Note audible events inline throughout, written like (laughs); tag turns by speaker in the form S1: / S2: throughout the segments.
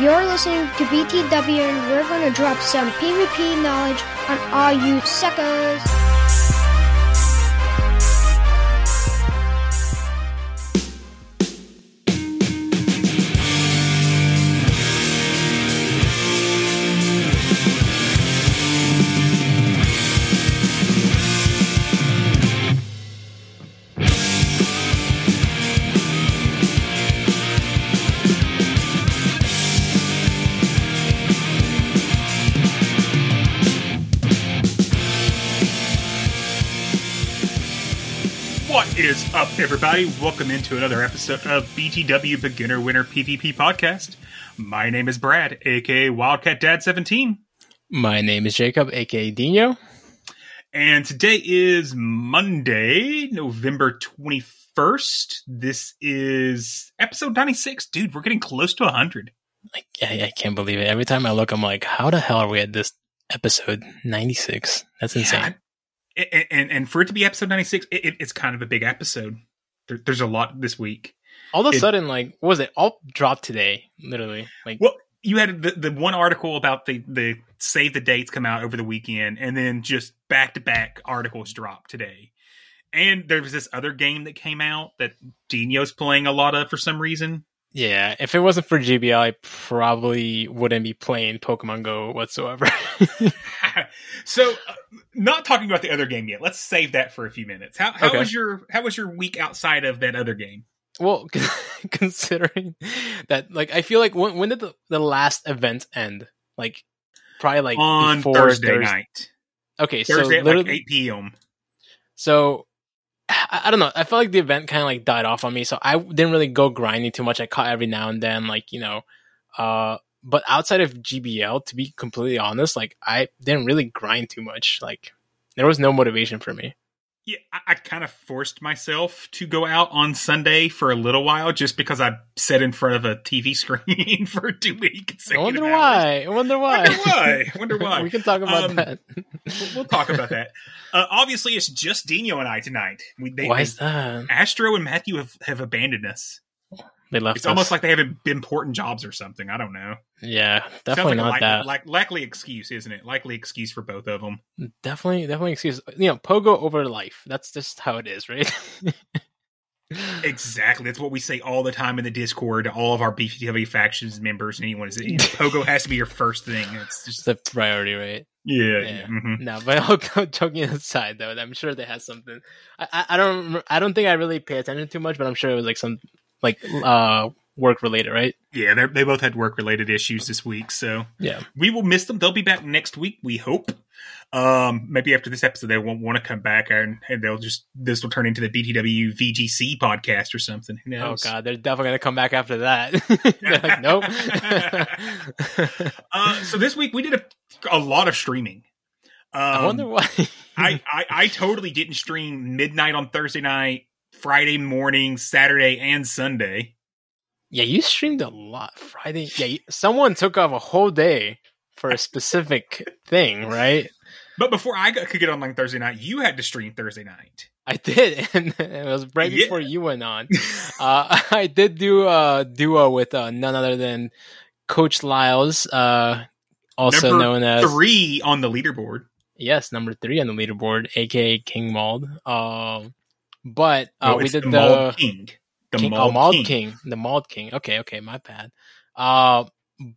S1: You're listening to BTW, and we're going to drop some PvP knowledge on all you suckers.
S2: What is up, everybody? Welcome into another episode of BTW Beginner Winner PvP Podcast. My name is Brad, aka Wildcat Dad 17,
S3: My name is Jacob, aka Dino.
S2: and today is Monday, November 21st. This is episode 96. Dude, we're getting close to 100.
S3: Like, I, I can't believe it. Every time I look, I'm like, how the hell are we at this episode 96? That's insane.
S2: Yeah. And, and, and for it to be episode 96, it, it- it's kind of a big episode. There, there's a lot this week.
S3: All of a
S2: it-
S3: sudden, like, what was it? All dropped today, literally. Like,
S2: Well, you had the, the one article about the the save the dates come out over the weekend, and then just back to back articles drop today. And there was this other game that came out that Dino's playing a lot of for some reason.
S3: yeah, if it wasn't for GBL, I probably wouldn't be playing Pokemon Go whatsoever. (laughs)
S2: so, uh, not talking about the other game yet. Let's save that for a few minutes. How, how
S3: Okay.
S2: was your how was your week outside of that other game?
S3: well, (laughs) considering that, like, I feel like when, when did the, the last event end? Like, probably like
S2: On
S3: before
S2: Thursday night,
S3: Okay,
S2: Thursday
S3: so
S2: at like eight p.m.
S3: So I, I don't know. I felt like the event kind of like died off on me, so I didn't really go grinding too much. I caught every now and then, like you know. Uh, but outside of GBL, to be completely honest, like I didn't really grind too much. Like there was no motivation for me.
S2: Yeah, I, I kind of forced myself to go out on Sunday for a little while just because I sat in front of a TV (laughs) screen for two weeks.
S3: I wonder why. I wonder why.
S2: Wonder why. Wonder (laughs) why.
S3: we can talk about
S2: Um,
S3: that.
S2: We'll, we'll talk about that. (laughs) Uh, obviously, it's just Dino and I tonight. We, they,
S3: why is that?
S2: Astro and Matthew have, have abandoned us.
S3: They left.
S2: It's
S3: us.
S2: almost like they have important jobs or something. I don't know.
S3: yeah, definitely
S2: like a
S3: not
S2: likely,
S3: that.
S2: Like, likely excuse, isn't it? Likely excuse for both of them.
S3: definitely, definitely excuse. You know, Pogo over life. That's just how it is, right? (laughs)
S2: Exactly. That's what we say all the time in the Discord to all of our BTW factions members and anyone is that you know, (laughs) Pogo has to be your first thing. It's just
S3: the priority, right?
S2: yeah,
S3: Yeah.
S2: yeah. mhm.
S3: No, but (laughs) all joking aside, though, I'm sure they had something. I, I, I don't, I don't think I really pay attention too much, but I'm sure it was like some, like, uh, work related, right?
S2: Yeah, they they both had work related issues this week, so
S3: Yeah.
S2: we will miss them. They'll be back next week, we hope. Um, maybe after this episode, they won't want to come back, and, and they'll just this will turn into the BTW VGC podcast or something. Who
S3: Oh god, they're definitely gonna come back after that. (laughs) like, (laughs) nope.
S2: uh, so this week we did a, a lot of streaming. Um,
S3: I wonder why.
S2: I, I I totally didn't stream midnight on Thursday night, Friday morning, Saturday, and Sunday.
S3: yeah, you streamed a lot Friday. Yeah, you, someone took off a whole day for a specific (laughs) thing, right?
S2: But before I got, could get online Thursday night, you had to stream Thursday night.
S3: I did, (laughs) and it was right
S2: Yeah.
S3: before you went on. (laughs) uh, I did do a duo with uh, none other than Coach Lyles, uh, also
S2: Number
S3: known as
S2: three on the leaderboard.
S3: yes, number three on the leaderboard, aka King Mauled. Um, but uh,
S2: No,
S3: we did the,
S2: Mauled King. The
S3: King,
S2: Mauled
S3: oh, Mauled
S2: King.
S3: King. the Mauled King. Okay, okay, my bad. Uh,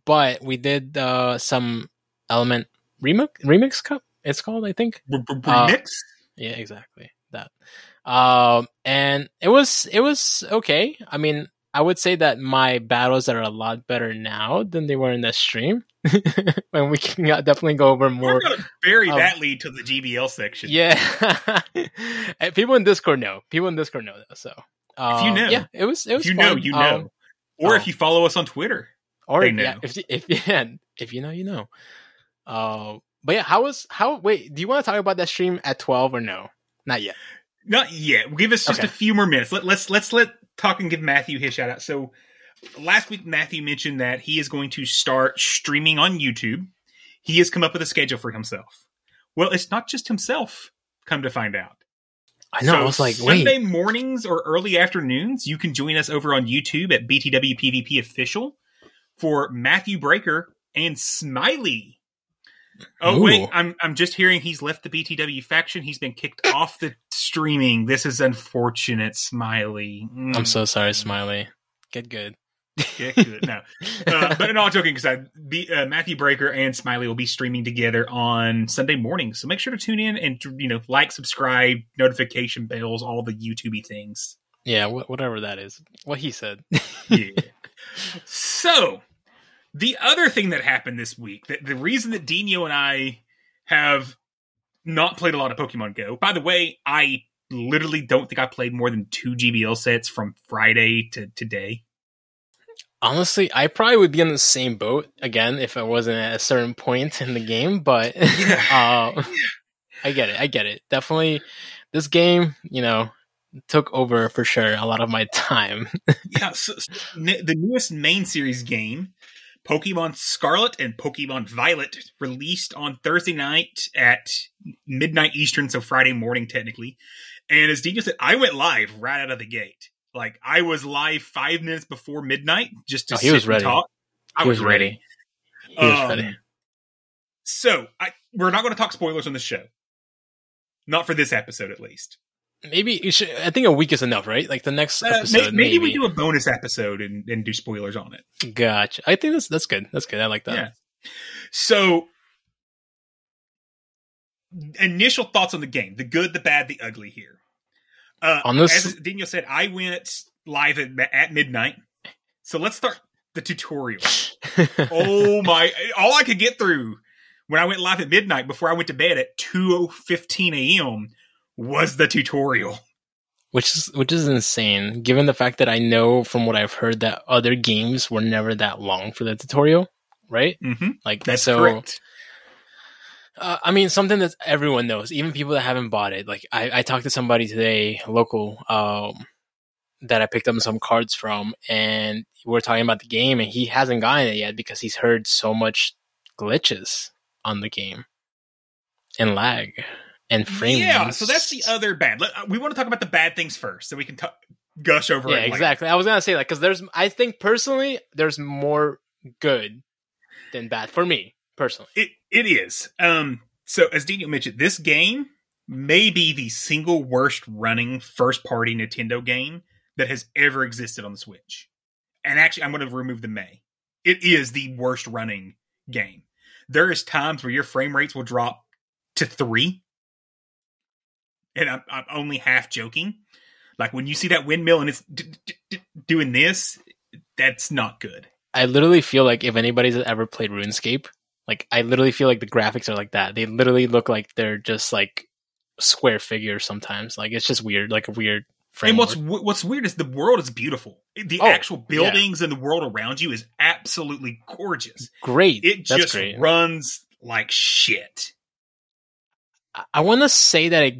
S3: but we did uh, some Element remix remix cup. It's called, I think. Uh,
S2: remix.
S3: Yeah, exactly that. Um, and it was it was okay. I mean, I would say that my battles are a lot better now than they were in the stream. (laughs) and we can definitely go over
S2: We're
S3: more.
S2: going to bury
S3: um,
S2: that lead to the GBL section.
S3: Yeah, (laughs) people in Discord know. People in Discord know that. So
S2: If you
S3: um,
S2: know.
S3: yeah, it was it was
S2: you know, you know.
S3: Um,
S2: or
S3: oh.
S2: if you follow us on Twitter.
S3: or yeah, if if (laughs) yeah, if you know, you know. Uh, but yeah, how was how? Wait, do you want to talk about that stream at twelve or no? Not yet.
S2: Not yet. Give us just
S3: Okay.
S2: a few more minutes. Let, let's let's let talk and give Matthew his shout out. So last week Matthew mentioned that he is going to start streaming on YouTube. He has come up with a schedule for himself. Well, it's not just himself. Come to find out.
S3: I know.
S2: So
S3: I was like,
S2: Sunday
S3: wait,
S2: mornings or early afternoons, you can join us over on YouTube at BTW PvP Official for Matthew Breaker and Smiley. Oh
S3: Ooh.
S2: wait, I'm I'm just hearing he's left the BTW faction. He's been kicked (laughs) off the streaming. This is unfortunate, Smiley. Mm,
S3: I'm so sorry, Smiley. Get good.
S2: Get good. No, uh, but in all joking aside, be, uh, Matthew Breaker and Smiley will be streaming together on Sunday morning. So make sure to tune in and you know like, subscribe, notification bells, all the YouTubey things.
S3: Yeah, wh- whatever that is. What he said.
S2: yeah. (laughs) (laughs) So, the other thing that happened this week, that the reason that Dino and I have not played a lot of Pokemon Go. By the way, I literally don't think I played more than two GBL sets from Friday to today.
S3: Honestly, I probably would be on the same boat again if I wasn't at a certain point in the game, but (laughs) uh, (laughs) I get it. I get it. Definitely, this game, you know, took over for sure a lot of my (laughs) time.
S2: yeah, so, so the newest main series game, Pokemon Scarlet and Pokemon Violet, released on Thursday night at midnight Eastern, so Friday morning technically. And as Dino said, I went live right out of the gate. Like I was live five minutes before midnight just to
S3: Oh, he was ready.
S2: talk. I
S3: He
S2: was,
S3: was
S2: ready.
S3: ready. He was
S2: Um,
S3: ready.
S2: So I, we're not going to talk spoilers on the show. Not for this episode, at least.
S3: Maybe you should. I think a week is enough, right? Like the next
S2: Uh, may-
S3: episode.
S2: maybe, we do a bonus episode and, and do spoilers on it.
S3: Gotcha. I think that's that's good. That's good. I like that.
S2: Yeah. So, initial thoughts on the game: the good, the bad, the ugly. Here, uh,
S3: On this-
S2: as Daniel said, I went live at, at midnight. So let's start the tutorial. (laughs) oh my! All I could get through when I went live at midnight before I went to bed at two fifteen a.m. was the tutorial.
S3: which is which is insane given the fact that I know from what I've heard that other games were never that long for the tutorial, right?
S2: Mm-hmm.
S3: Like
S2: That's
S3: so.
S2: correct.
S3: Uh, I mean, something that everyone knows, even people that haven't bought it. Like I, I talked to somebody today, local, um, that I picked up some cards from, and we are talking about the game, and he hasn't gotten it yet because he's heard so much glitches on the game and lag and frame.
S2: Yeah, so that's the other bad. Uh, we want to talk about the bad things first, so we can t- gush over
S3: yeah, exactly. I was gonna say that because there's, I think personally, there's more good than bad for me personally.
S2: It it is. Um. So as Daniel mentioned, this game may be the single worst running first party Nintendo game that has ever existed on the Switch. And actually, I'm going to remove the may. It is the worst running game. There is times where your frame rates will drop to three, and I'm, I'm only half joking. Like when you see that windmill and it's d- d- d- doing this, that's not good.
S3: I literally feel like if anybody's ever played RuneScape, like I literally feel like the graphics are like that. They literally look like they're just like square figures sometimes. Like it's just weird, like a weird frame.
S2: And what's what's weird is the world is beautiful. The
S3: Oh,
S2: actual buildings and the world around you is absolutely gorgeous.
S3: great.
S2: It
S3: That's
S2: just
S3: great.
S2: runs like shit.
S3: I- I want to say that it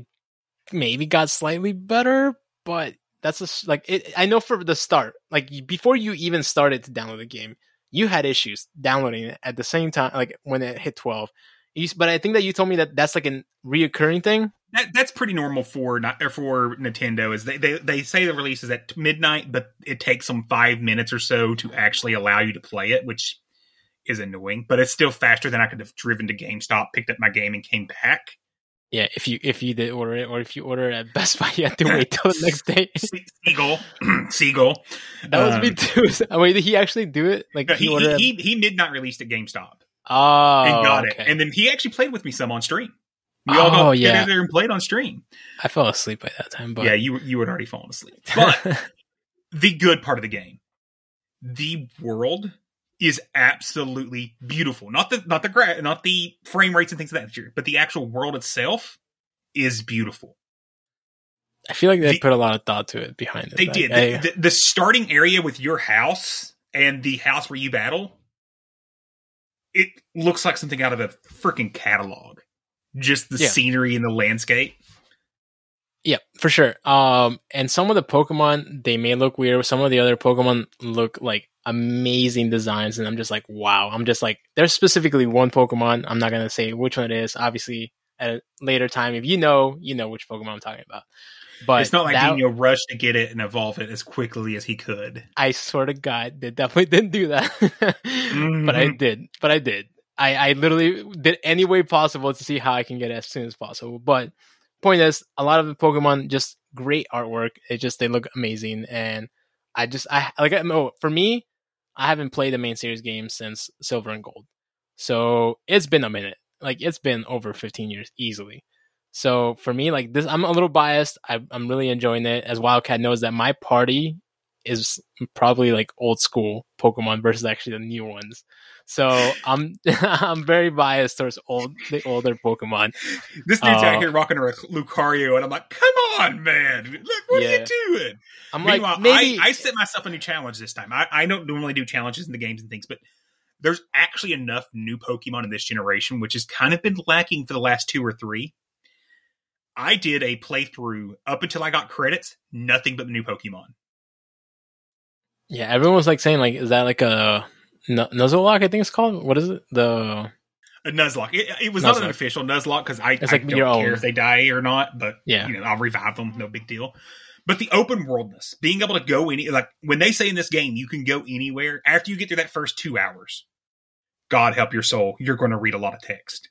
S3: maybe got slightly better, but that's a like it, I know for the start, like before you even started to download the game, you had issues downloading it at the same time, like when it hit twelve. You, but I think that you told me that that's like a reoccurring thing.
S2: That that's pretty normal for not for Nintendo. Is they, they they say the release is at midnight, but it takes them five minutes or so to actually allow you to play it, which is annoying, but it's still faster than I could have driven to GameStop, picked up my game, and came back.
S3: Yeah, if you if you did order it, or if you order it at Best Buy, you have to wait till the next (laughs) day.
S2: Seagull, Seagull. (clears throat)
S3: That was me
S2: Um,
S3: too. (laughs) Wait, did he actually do it? Like
S2: no,
S3: he,
S2: he, he, he, he midnight released at GameStop
S3: oh,
S2: and got
S3: okay.
S2: it, and then he actually played with me some on stream. We all got
S3: Oh,
S2: get
S3: yeah.
S2: in there and played on stream.
S3: I fell asleep by that time. But
S2: yeah, you you had already fallen asleep. (laughs) But the good part of the game, the world is absolutely beautiful. Not the not the gra- not the frame rates and things of that nature, but the actual world itself is beautiful.
S3: I feel like they
S2: the-
S3: put a lot of thought to it behind it.
S2: They
S3: Like,
S2: did.
S3: I-
S2: The, the, the starting area with your house and the house where you battle, it looks like something out of a freaking catalog. Just the
S3: Yeah.
S2: scenery and the landscape.
S3: Yeah, for sure. Um, and some of the Pokemon they may look weird. Some of the other Pokemon look like amazing designs, and I'm just like, wow. I'm just like, there's specifically one Pokemon. I'm not gonna say which one it is. Obviously, at a later time, if you know, you know which Pokemon I'm talking about. But
S2: it's not like
S3: that-
S2: Dino rushed to get it and evolve it as quickly as he could.
S3: I swear to God, they definitely (laughs) didn't do that. (laughs) But I
S2: Mhm.
S3: did. But I did. I, I literally did any way possible to see how I can get it as soon as possible. But point is, a lot of the Pokemon just great artwork. It just they look amazing, and I just I like I know for me, I haven't played the main series game since Silver and Gold, so it's been a minute. Like it's been over 15 years easily. So for me, like this, I'm a little biased. I, I'm really enjoying it. As Wildcat knows that my party is probably like old school Pokemon versus actually the new ones. So I'm (laughs) I'm very biased towards old the older Pokemon.
S2: This dude's
S3: Uh,
S2: out here rocking a Lucario, and I'm like, come on, man. Look, what are you doing?
S3: I'm
S2: Meanwhile,
S3: like maybe
S2: I, I set myself a new challenge this time. I, I don't normally do challenges in the games and things, but there's actually enough new Pokemon in this generation, which has kind of been lacking for the last two or three. I did a playthrough up until I got credits, nothing but the new Pokemon.
S3: Yeah, everyone was like saying like is that like a N- Nuzlocke? I think it's called. What is it? The
S2: A Nuzlocke. It, it was not an
S3: Nuzlocke.
S2: official Nuzlocke because I,
S3: It's
S2: I
S3: like
S2: don't care
S3: own.
S2: if they die or not, but
S3: Yeah.
S2: you know, I'll revive them, no big deal. But the open worldness, being able to go any like when they say in this game you can go anywhere after you get through that first two hours. God help your soul, you're going to read a lot of text.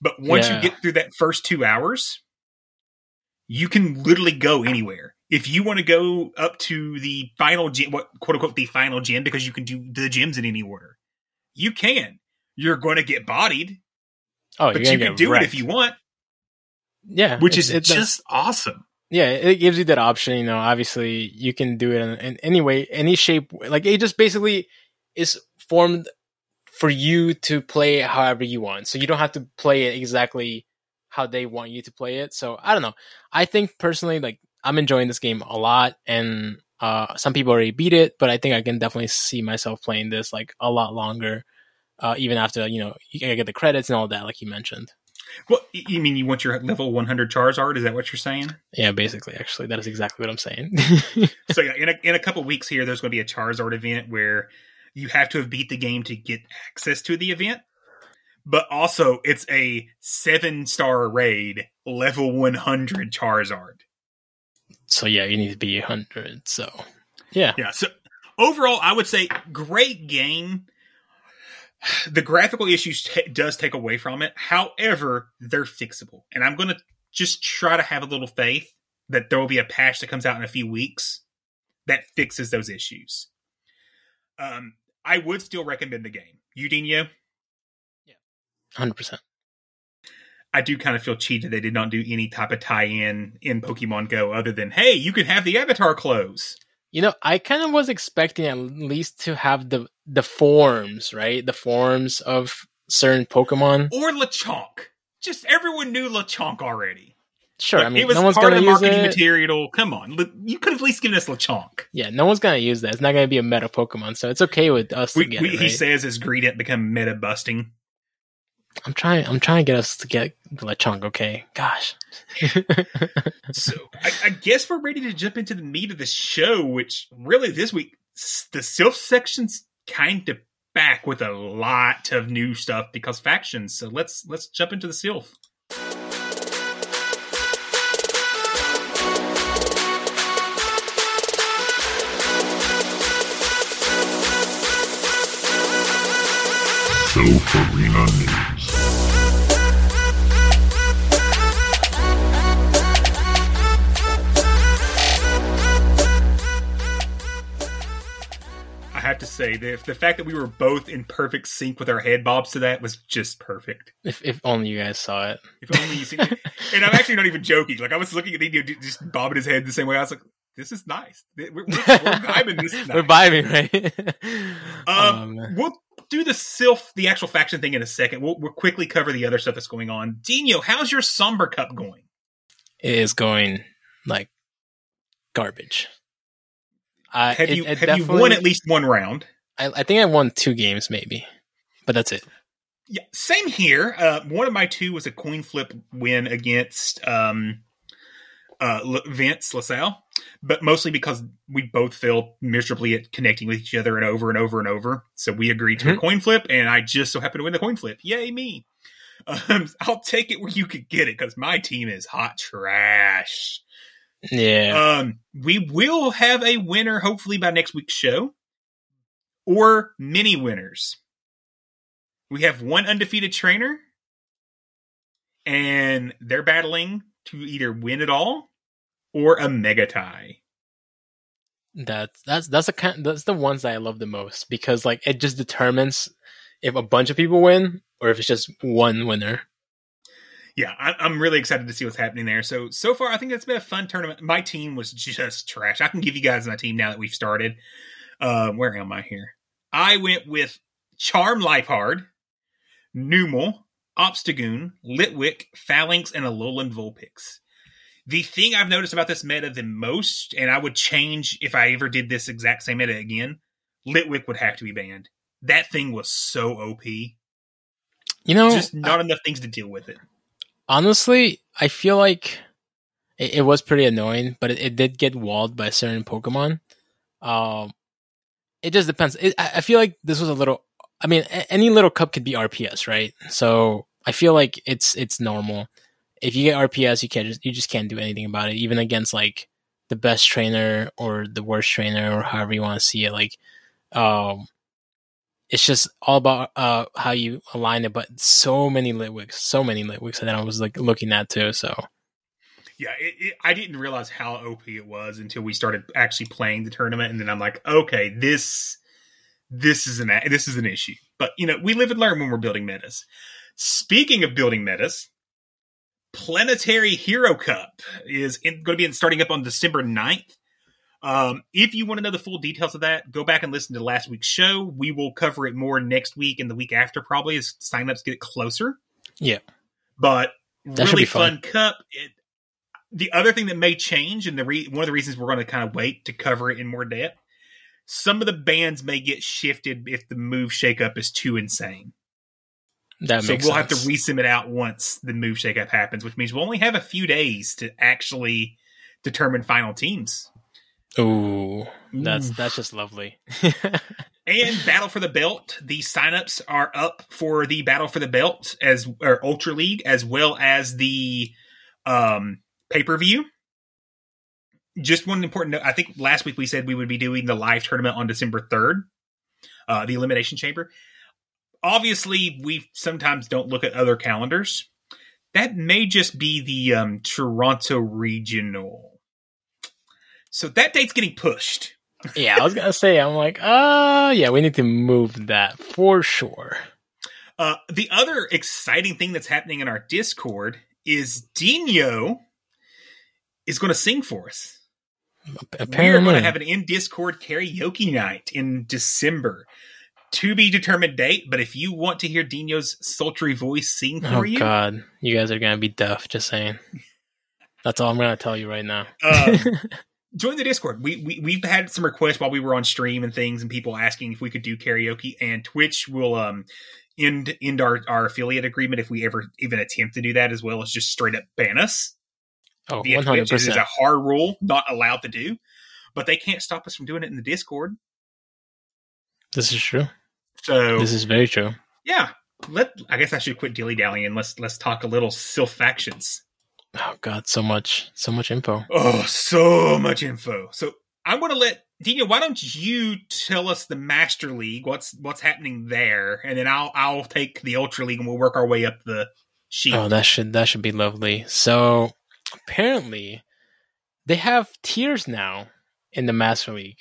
S2: But once
S3: Yeah.
S2: you get through that first two hours, you can literally go anywhere. If you want to go up to the final gym, what quote unquote the final gym, because you can do the gyms in any order, you can. You're going to get bodied,
S3: oh,
S2: but you can do
S3: wrecked.
S2: it if you want,
S3: Yeah,
S2: which
S3: it's-
S2: is
S3: it does-
S2: just awesome.
S3: yeah it gives you that option you know obviously you can do it in, in any way any shape like it just basically is formed for you to play it however you want so you don't have to play it exactly how they want you to play it so i don't know i think personally like i'm enjoying this game a lot and uh some people already beat it but i think i can definitely see myself playing this like a lot longer uh even after you know you gotta get the credits and all that like you mentioned
S2: Well, you mean you want your level 100 Charizard? Is that what you're saying?
S3: yeah basically actually that is exactly what i'm saying (laughs)
S2: so yeah, in a, in a couple weeks here, there's going to be a Charizard event where you have to have beat the game to get access to the event. But also, it's a seven star raid, level 100 Charizard.
S3: So yeah, you need to be 100. So yeah,
S2: Yeah. So overall, I would say great game. The graphical issues ta does take away from it. However, they're fixable, and I'm going to just try to have a little faith that there will be a patch that comes out in a few weeks that fixes those issues. Um, I would still recommend the game. You, Yeah.
S3: 100%.
S2: I do kind of feel cheated they did not do any type of tie-in in Pokemon Go other than, hey, you can have the avatar clothes.
S3: You know, I kind of was expecting at least to have the the forms, right? The forms of certain Pokemon.
S2: Or Lechonk. Just everyone knew Lechonk already.
S3: Sure,
S2: Like,
S3: I mean,
S2: it was
S3: no one's
S2: part of the marketing material. Come on, you could have at least given us Lechonk.
S3: Yeah, no one's gonna use that. It's not gonna be a meta Pokemon, so it's okay with us
S2: We,
S3: to get
S2: we,
S3: it.
S2: He says his gradient become meta busting.
S3: I'm trying. I'm trying to get us to get the Lechonk. Okay, gosh. (laughs)
S2: So I, I guess we're ready to jump into the meat of the show, which really this week the Silph section's kind of back with a lot of new stuff because factions. So let's let's jump into the Silph.
S4: Silph Arena News.
S2: I have to say, the, the fact that we were both in perfect sync with our head bobs to that was just perfect.
S3: If if only you guys saw it.
S2: If only you see it. (laughs) And I'm actually not even joking. Like, I was looking at Dino just bobbing his head the same way. I was like, this is nice. We're, we're, we're vibing this night. (laughs)
S3: We're vibing, right? (laughs)
S2: Um,
S3: man.
S2: we'll do the Silph, the actual faction thing in a second. We'll, we'll quickly cover the other stuff that's going on. Dino, how's your Somber Cup going?
S3: it is going like garbage. I,
S2: Have
S3: it-
S2: you
S3: it
S2: have you won at least one round?
S3: I, I think I won two games, maybe, but that's it.
S2: Yeah, same here. Uh, one of my two was a coin flip win against um, uh, Vince LaSalle, but mostly because we both failed miserably at connecting with each other and over and over and over. So we agreed to a
S3: Mhm.
S2: coin flip, and I just so happened to win the coin flip. Yay me! Um, (laughs) I'll take it where you could get it because my team is hot trash.
S3: Yeah,
S2: Um, we will have a winner hopefully by next week's show, or many winners. We have one undefeated trainer, and they're battling to either win it all or a mega tie.
S3: that's that's that's the kind that's the ones that I love the most because like it just determines if a bunch of people win or if it's just one winner.
S2: Yeah, I, I'm really excited to see what's happening there. So so far, I think it's been a fun tournament. My team was just trash. I can give you guys my team now that we've started. Uh, where am I here? I went with Charm Lifehard, Numel, Obstagoon, Litwick, Falinks, and Alolan Vulpix. The thing I've noticed about this meta the most, and I would change if I ever did this exact same meta again, Litwick would have to be banned. That thing was so OP.
S3: You know,
S2: Just not enough things to deal with it.
S3: honestly, I feel like it, it was pretty annoying, but it, it did get walled by certain Pokemon. Um, it just depends. It, I I feel like this was a little. I mean, a- any little cup could be RPS, right? So I feel like it's it's normal. If you get RPS, you can't just you just can't do anything about it, even against like the best trainer or the worst trainer or however you want to see it. Like, um, it's just all about uh how you align it. But so many Litwicks, so many Litwicks that I was like looking at too. So
S2: Yeah, it, it, I didn't realize how OP it was until we started actually playing the tournament, and then I'm like, okay, this this is an this is an issue. But you know, we live and learn when we're building metas. Speaking of building metas, Planetary Hero Cup is going to be starting up on December 9th. Um, if you want to know the full details of that, go back and listen to last week's show. We will cover it more next week and the week after, probably as signups get closer.
S3: yeah,
S2: But
S3: That
S2: really
S3: fun.
S2: fun cup. It, the other thing that may change, and the re- one of the reasons we're going to kind of wait to cover it in more depth, some of the bands may get shifted if the move shakeup is too insane.
S3: That
S2: so we'll
S3: sense.
S2: have to resum it out once the move shakeup happens, which means we'll only have a few days to actually determine final teams.
S3: Ooh, that's that's just lovely. (laughs) (laughs)
S2: And Battle for the Belt, the signups are up for the Battle for the Belt as or Ultra League as well as the um pay-per-view. Just one important note. I think last week we said we would be doing the live tournament on December 3rd. Uh the Elimination Chamber. Obviously, we sometimes don't look at other calendars. That may just be the um Toronto Regional. So that date's getting pushed.
S3: yeah, I was gonna say, I'm like, uh, yeah, we need to move that for sure.
S2: Uh, the other exciting thing that's happening in our Discord is Dino is going to sing for us. Apparently, We are going to have an in Discord karaoke night in December. To be determined date, but if you want to hear Dino's sultry voice sing for you.
S3: oh
S2: you,
S3: god, you guys are gonna be deaf. Just saying. That's all I'm gonna tell you right now.
S2: um, (laughs) join the Discord. We, we we've had some requests while we were on stream and things, and people asking if we could do karaoke. And Twitch will um end end our, our affiliate agreement if we ever even attempt to do that, as well as just straight up ban us.
S3: oh, one hundred.
S2: It is a hard rule, not allowed to do, but they can't stop us from doing it in the Discord.
S3: This is true.
S2: So
S3: This is very true.
S2: yeah, let I guess I should quit dilly dallying. Let's let's talk a little Silph factions.
S3: Oh god, so much, so much info.
S2: Oh, so much info. So I'm going to let Dino, why don't you tell us the Master League? What's what's happening there, and then I'll I'll take the Ultra League, and we'll work our way up the sheet.
S3: Oh, that should that should be lovely. So apparently, they have tiers now in the Master League.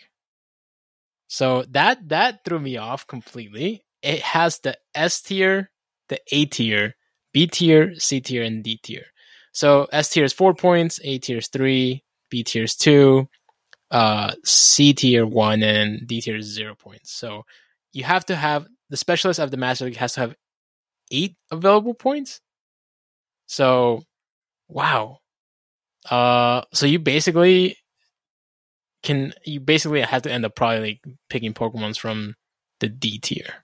S3: So that that threw me off completely. It has the S tier, the A tier, B tier, C tier, and D tier. So S tier is four points, A tier is three, B tier is two, uh, C tier one, and D tier is zero points. So you have to have the specialist of the Master League has to have eight available points. So, wow. Uh, so you basically can you basically have to end up probably like picking Pokemons from the D tier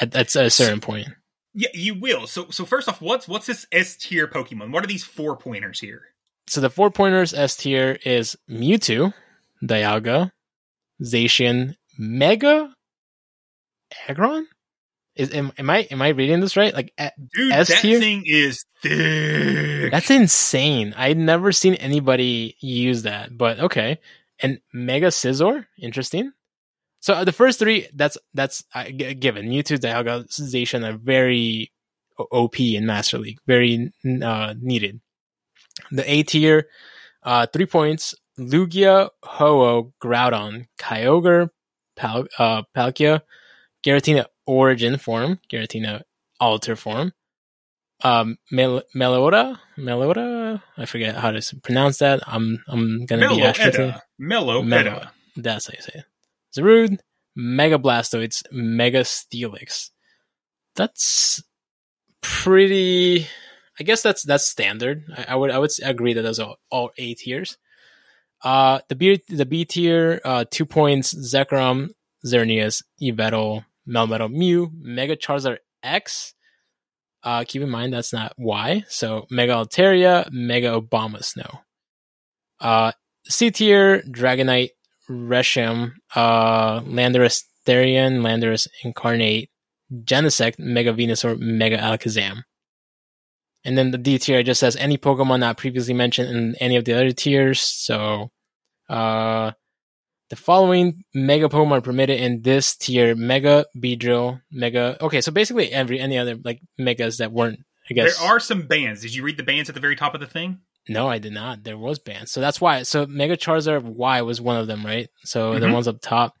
S3: at, at a certain point.
S2: Yeah, you will. So so first off, what's what's this S tier Pokemon? What are these four pointers here?
S3: So the four pointers S tier is Mewtwo, Dialga, Zacian, Mega, Aggron. Is am, am I am I reading this right? Like a-
S2: Dude,
S3: S
S2: that
S3: tier?
S2: thing is thick.
S3: That's insane. I'd never seen anybody use that, but okay. And Mega Scizor, interesting. So uh, the first three, that's that's uh, g- given. Mewtwo, Dialga, Zacian are very OP in Master League, very uh, needed. The A tier, uh, three points: Lugia, Ho-Oh, Groudon, Kyogre, Pal- uh, Palkia, Giratina Origin form, Giratina Alter form, um, Mel- Melora, Melora. I forget how to pronounce that. I'm I'm gonna be actually
S2: Edda. Mellow. Edda.
S3: That's how you say it. Zarude, Mega Blastoise, Mega Steelix. That's pretty. I guess that's that's standard. I, I would I would agree that those are all A tiers. Uh, the B the B tier, uh, two points: Zekrom, Xerneas, Yveltal, Melmetal, Mew, Mega Charizard X. Uh, keep in mind that's not Y. So Mega Altaria, Mega Abomasnow. Uh, C tier, Dragonite, Reshiram, uh, Landorus Therian, Landorus Incarnate, Genesect, Mega Venusaur, Mega Alakazam. And then the D tier just says any Pokemon not previously mentioned in any of the other tiers. So, uh, the following Mega Pokemon are permitted in this tier: Mega Beedrill, Mega. Okay, so basically every any other like Megas that weren't. I guess
S2: There are some bands. Did you read the bands at the very top of the thing?
S3: No, I did not. There was bans, so that's why. So Mega Charizard Y was one of them, right? So the
S2: Mhm.
S3: ones up top.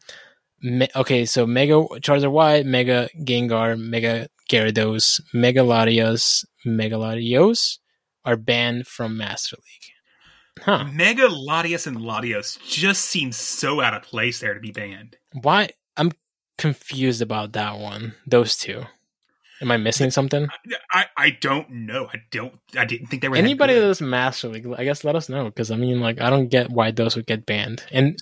S3: Me- okay, so Mega Charizard Y, Mega Gengar, Mega Gyarados, Mega Latios, Mega Latios are banned from Master League. Huh?
S2: Mega Latios and Latios just seem so out of place there to be banned.
S3: Why? I'm confused about that one. Those two. Am I missing something?
S2: I, I don't know. I don't. I didn't think they were
S3: Anybody
S2: good.
S3: that's Master League, I guess let us know because I mean, like, I don't get why those would get banned. And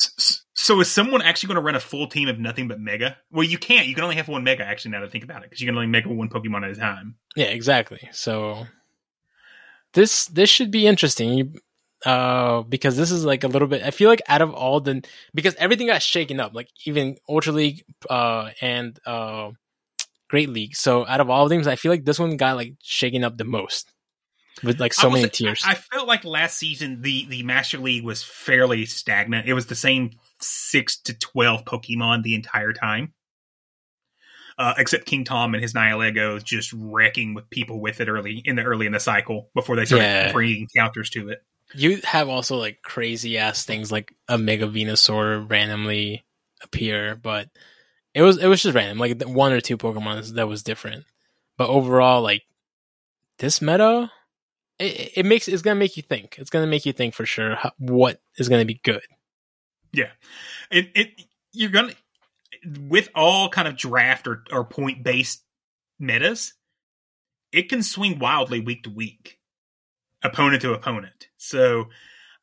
S2: So is someone actually going to run a full team of nothing but Mega? Well, you can't. You can only have one Mega. Actually, now that I think about it, because you can only Mega one Pokemon at a time.
S3: yeah, exactly. So this this should be interesting. You, uh, because this is like a little bit. I feel like out of all the because everything got shaken up, like even Ultra League, uh, and uh, Great League. So out of all of them, I feel like this one got like shaken up the most with like so
S2: will
S3: many tiers.
S2: I, I felt like last season the the Master League was fairly stagnant. It was the same six to twelve Pokemon the entire time. Uh, except King Tom and his Nihilego just wrecking with people with it early in the early in the cycle before they started
S3: Yeah.
S2: bringing counters to it.
S3: You have also like crazy ass things like a Mega Venusaur randomly appear, but it was it was just random, like one or two Pokemon that was different. But overall, like this meta, it, it makes it's gonna make you think. It's gonna make you think for sure how, what is gonna be good.
S2: Yeah, it it you're gonna with all kind of draft or or point based metas, it can swing wildly week to week, opponent to opponent. So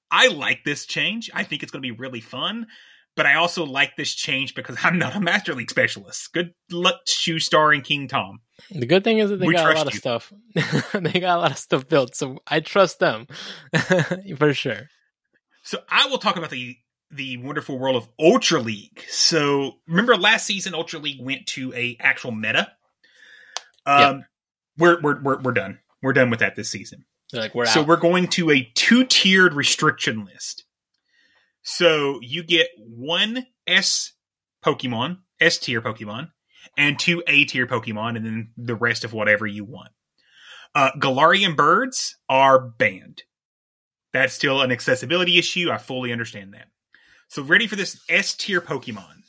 S2: I like this change. I think it's going to be really fun. But I also like this change because I'm not a Master League specialist. Good luck, Shoe Star and King Tom.
S3: The good thing is that they
S2: We
S3: got a lot of stuff. (laughs) they got a lot of stuff built, so I trust them (laughs) for sure.
S2: So I will talk about the the wonderful world of Ultra League. So remember last season, Ultra League went to a actual meta. Um, we're, we're we're we're done. We're done with that this season.
S3: They're like we're
S2: so
S3: out.
S2: we're going to a two tiered restriction list. So you get one S Pokemon, S tier Pokemon, and two A tier Pokemon, and then the rest of whatever you want. Uh, Galarian birds are banned. That's still an accessibility issue. I fully understand that. So, ready for this S tier Pokemon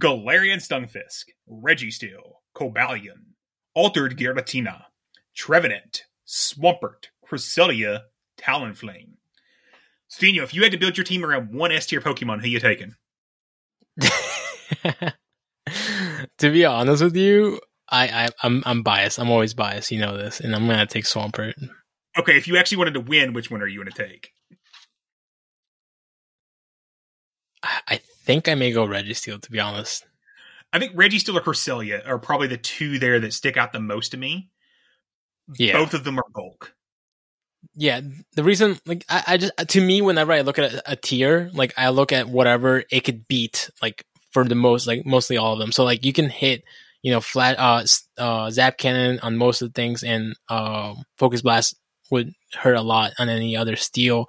S2: Galarian Stunfisk, Registeel, Cobalion, Altered Giratina, Trevenant, Swampert, Cresselia, Talonflame. Steno, if you had to build your team around one S tier Pokemon, who you taking? (laughs)
S3: to be honest with you, I, I I'm I'm biased. I'm always biased. You know this, and I'm gonna take Swampert.
S2: Okay, if you actually wanted to win, which one are you going to take?
S3: I, I think I may go Registeel. To be honest,
S2: I think Registeel or Cresselia are probably the two there that stick out the most to me.
S3: yeah,
S2: Both of them are bulk.
S3: Yeah. The reason, like, I, I just to me, whenever I look at a, a tier, like I look at whatever it could beat, like for the most, like mostly all of them. So like you can hit, you know, flat uh, uh Zap Cannon on most of the things, and um Focus Blast would hurt a lot on any other Steel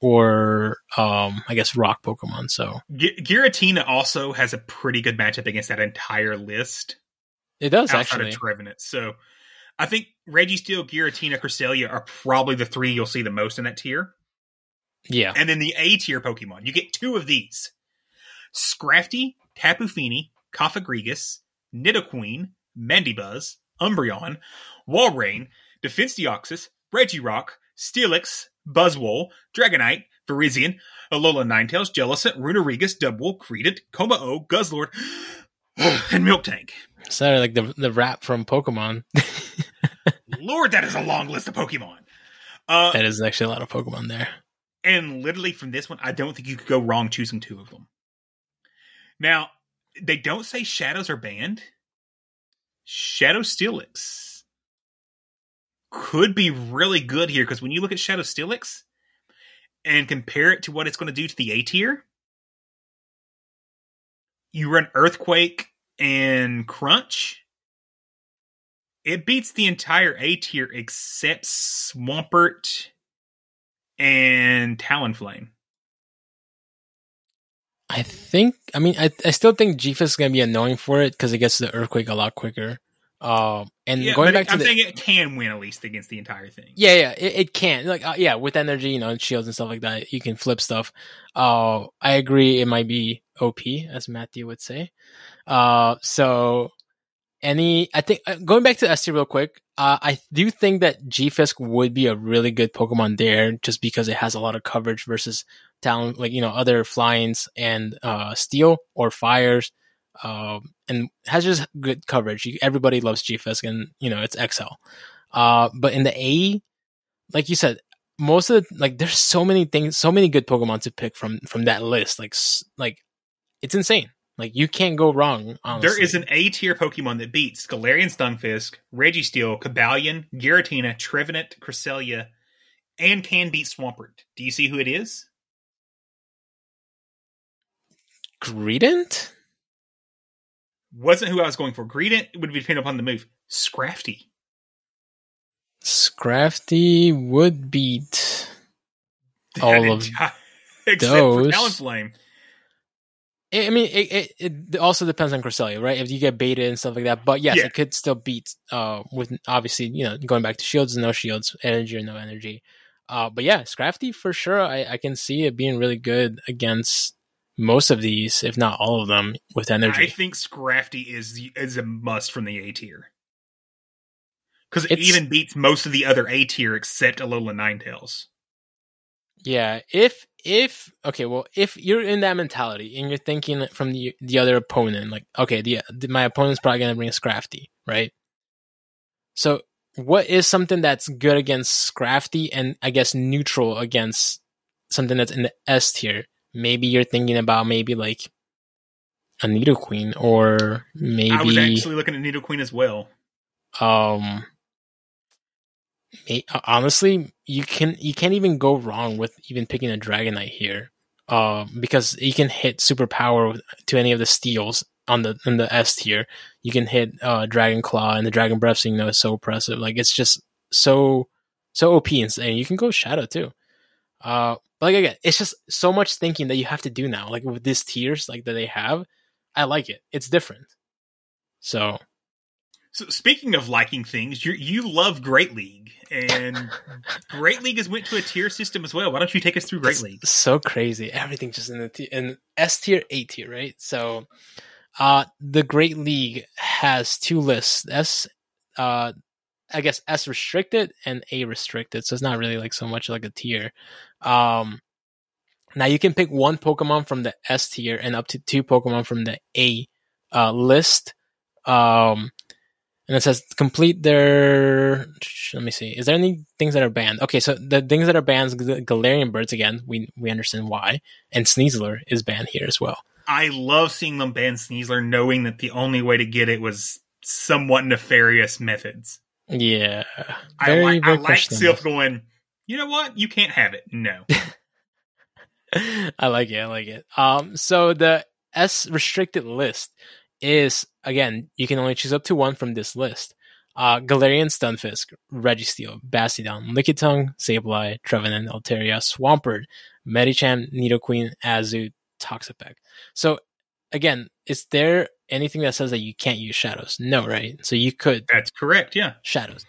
S3: or um I guess Rock Pokemon. So
S2: G- Giratina also has a pretty good matchup against that entire list
S3: it does
S2: outside
S3: actually.
S2: of Trevenant. So I think Registeel, Giratina, Cresselia are probably the three you'll see the most in that tier.
S3: yeah,
S2: And then the A tier Pokemon, you get two of these Scrafty, Tapu Fini, Cofagrigus, Nidoqueen, Mandibuzz, Umbreon, Walrein, Defense Deoxys, Regirock, Steelix, Buzzwole, Dragonite, Virizion, Alola Ninetales, Jellicent, Runerigus, Dubwool, Greedent, O, Guzzlord, (sighs) and Miltank.
S3: so like the the rap from Pokemon. (laughs)
S2: Lord, that is a long list of Pokemon. Uh,
S3: that is actually a lot of Pokemon there.
S2: And literally from this one, I don't think you could go wrong choosing two of them. Now, they don't say shadows are banned. Shadow Steelix could be really good here because when you look at Shadow Steelix and compare it to what it's going to do to the A tier, you run Earthquake and Crunch. It beats the entire A tier except Swampert and Talonflame.
S3: I think. I mean, I I still think Jifa is gonna be annoying for it because it gets the earthquake a lot quicker. Um, and
S2: Yeah,
S3: going back to
S2: I'm
S3: the
S2: saying it can win at least against the entire thing.
S3: yeah, yeah, it, it can like uh, yeah with energy, you know, and shields and stuff like that, you can flip stuff. Uh, I agree, it might be OP as Matthew would say. Uh, so any, I think uh, going back to ST real quick, uh, I do think that G-Fisk would be a really good Pokemon there just because it has a lot of coverage versus talent, like, you know, other flyings and, uh, steel or fires. Um, and has just good coverage. You, everybody loves G-Fisk and, you know, it's XL. Uh, but in the A, like you said, most of the, like, there's so many things, so many good Pokemon to pick from, from that list. Like, like, it's insane. Like, you can't go wrong. Honestly.
S2: There is an A tier Pokemon that beats Galarian Stunfisk, Registeel, Cobalion, Giratina, Trevenant, Cresselia, and can beat Swampert. Do you see who it is?
S3: Greedent?
S2: Wasn't who I was going for. Greedent would be dependent upon the move. Scrafty.
S3: Scrafty would beat
S2: That
S3: all of
S2: entire- (laughs) except
S3: those.
S2: for Talonflame.
S3: I mean, it, it, it also depends on Cresselia, right? If you get baited and stuff like that, but yes,
S2: Yeah.
S3: it could still beat. Uh, with obviously, you know, going back to shields and no shields, energy or no energy. Uh, but yeah, Scrafty for sure. I, I can see it being really good against most of these, if not all of them, with energy.
S2: I think Scrafty is is a must from the A tier. Because it even beats most of the other A tier except Alola Ninetales.
S3: Yeah, if if okay, well, if you're in that mentality and you're thinking from the the other opponent, like okay, the, the my opponent's probably gonna bring Scrafty, right? So, what is something that's good against Scrafty and I guess neutral against something that's in the S tier? Maybe you're thinking about maybe like a Nidoqueen or maybe
S2: I was actually looking at Nidoqueen as well.
S3: um honestly you can you can't even go wrong with even picking a dragonite here um because you can hit superpower to any of the steels on the in the s tier you can hit uh dragon claw and the dragon breath so you know it's so oppressive like it's just so so op and and you can go shadow too uh But like again, it's just so much thinking that you have to do now. Like with these tiers like that they have, I like it. It's different. So
S2: So speaking of liking things, you you love Great League, and (laughs) Great League has went to a tier system as well. Why don't you take us through Great
S3: It's
S2: League?
S3: So crazy. Everything just in the t- in S tier, A tier, right? So uh the Great League has two lists. S uh I guess S restricted and A restricted. So it's not really like so much like a tier. Um now you can pick one Pokemon from the S tier and up to two Pokemon from the A uh list. Um and it says complete their. Let me see. Is there any things that are banned? Okay, so the things that are banned, is the Galarian birds again. We we understand why, and Sneasler is banned here as well.
S2: I love seeing them ban Sneasler, knowing that the only way to get it was somewhat nefarious methods.
S3: Yeah,
S2: I
S3: Very,
S2: like I like. Silph going. You know what? You can't have it. No. (laughs)
S3: I like it. I like it. Um, so the S restricted list is again, you can only choose up to one from this list. Uh, Galarian Stunfisk, Registeel, Bastiodon, Lickitung, Sableye, Trevenant, Altaria, Swampert, Medicham, Nidoqueen, Azu, Toxapex. So again, is there anything that says that you can't use shadows? No, right? So you could
S2: That's correct. Yeah.
S3: shadows.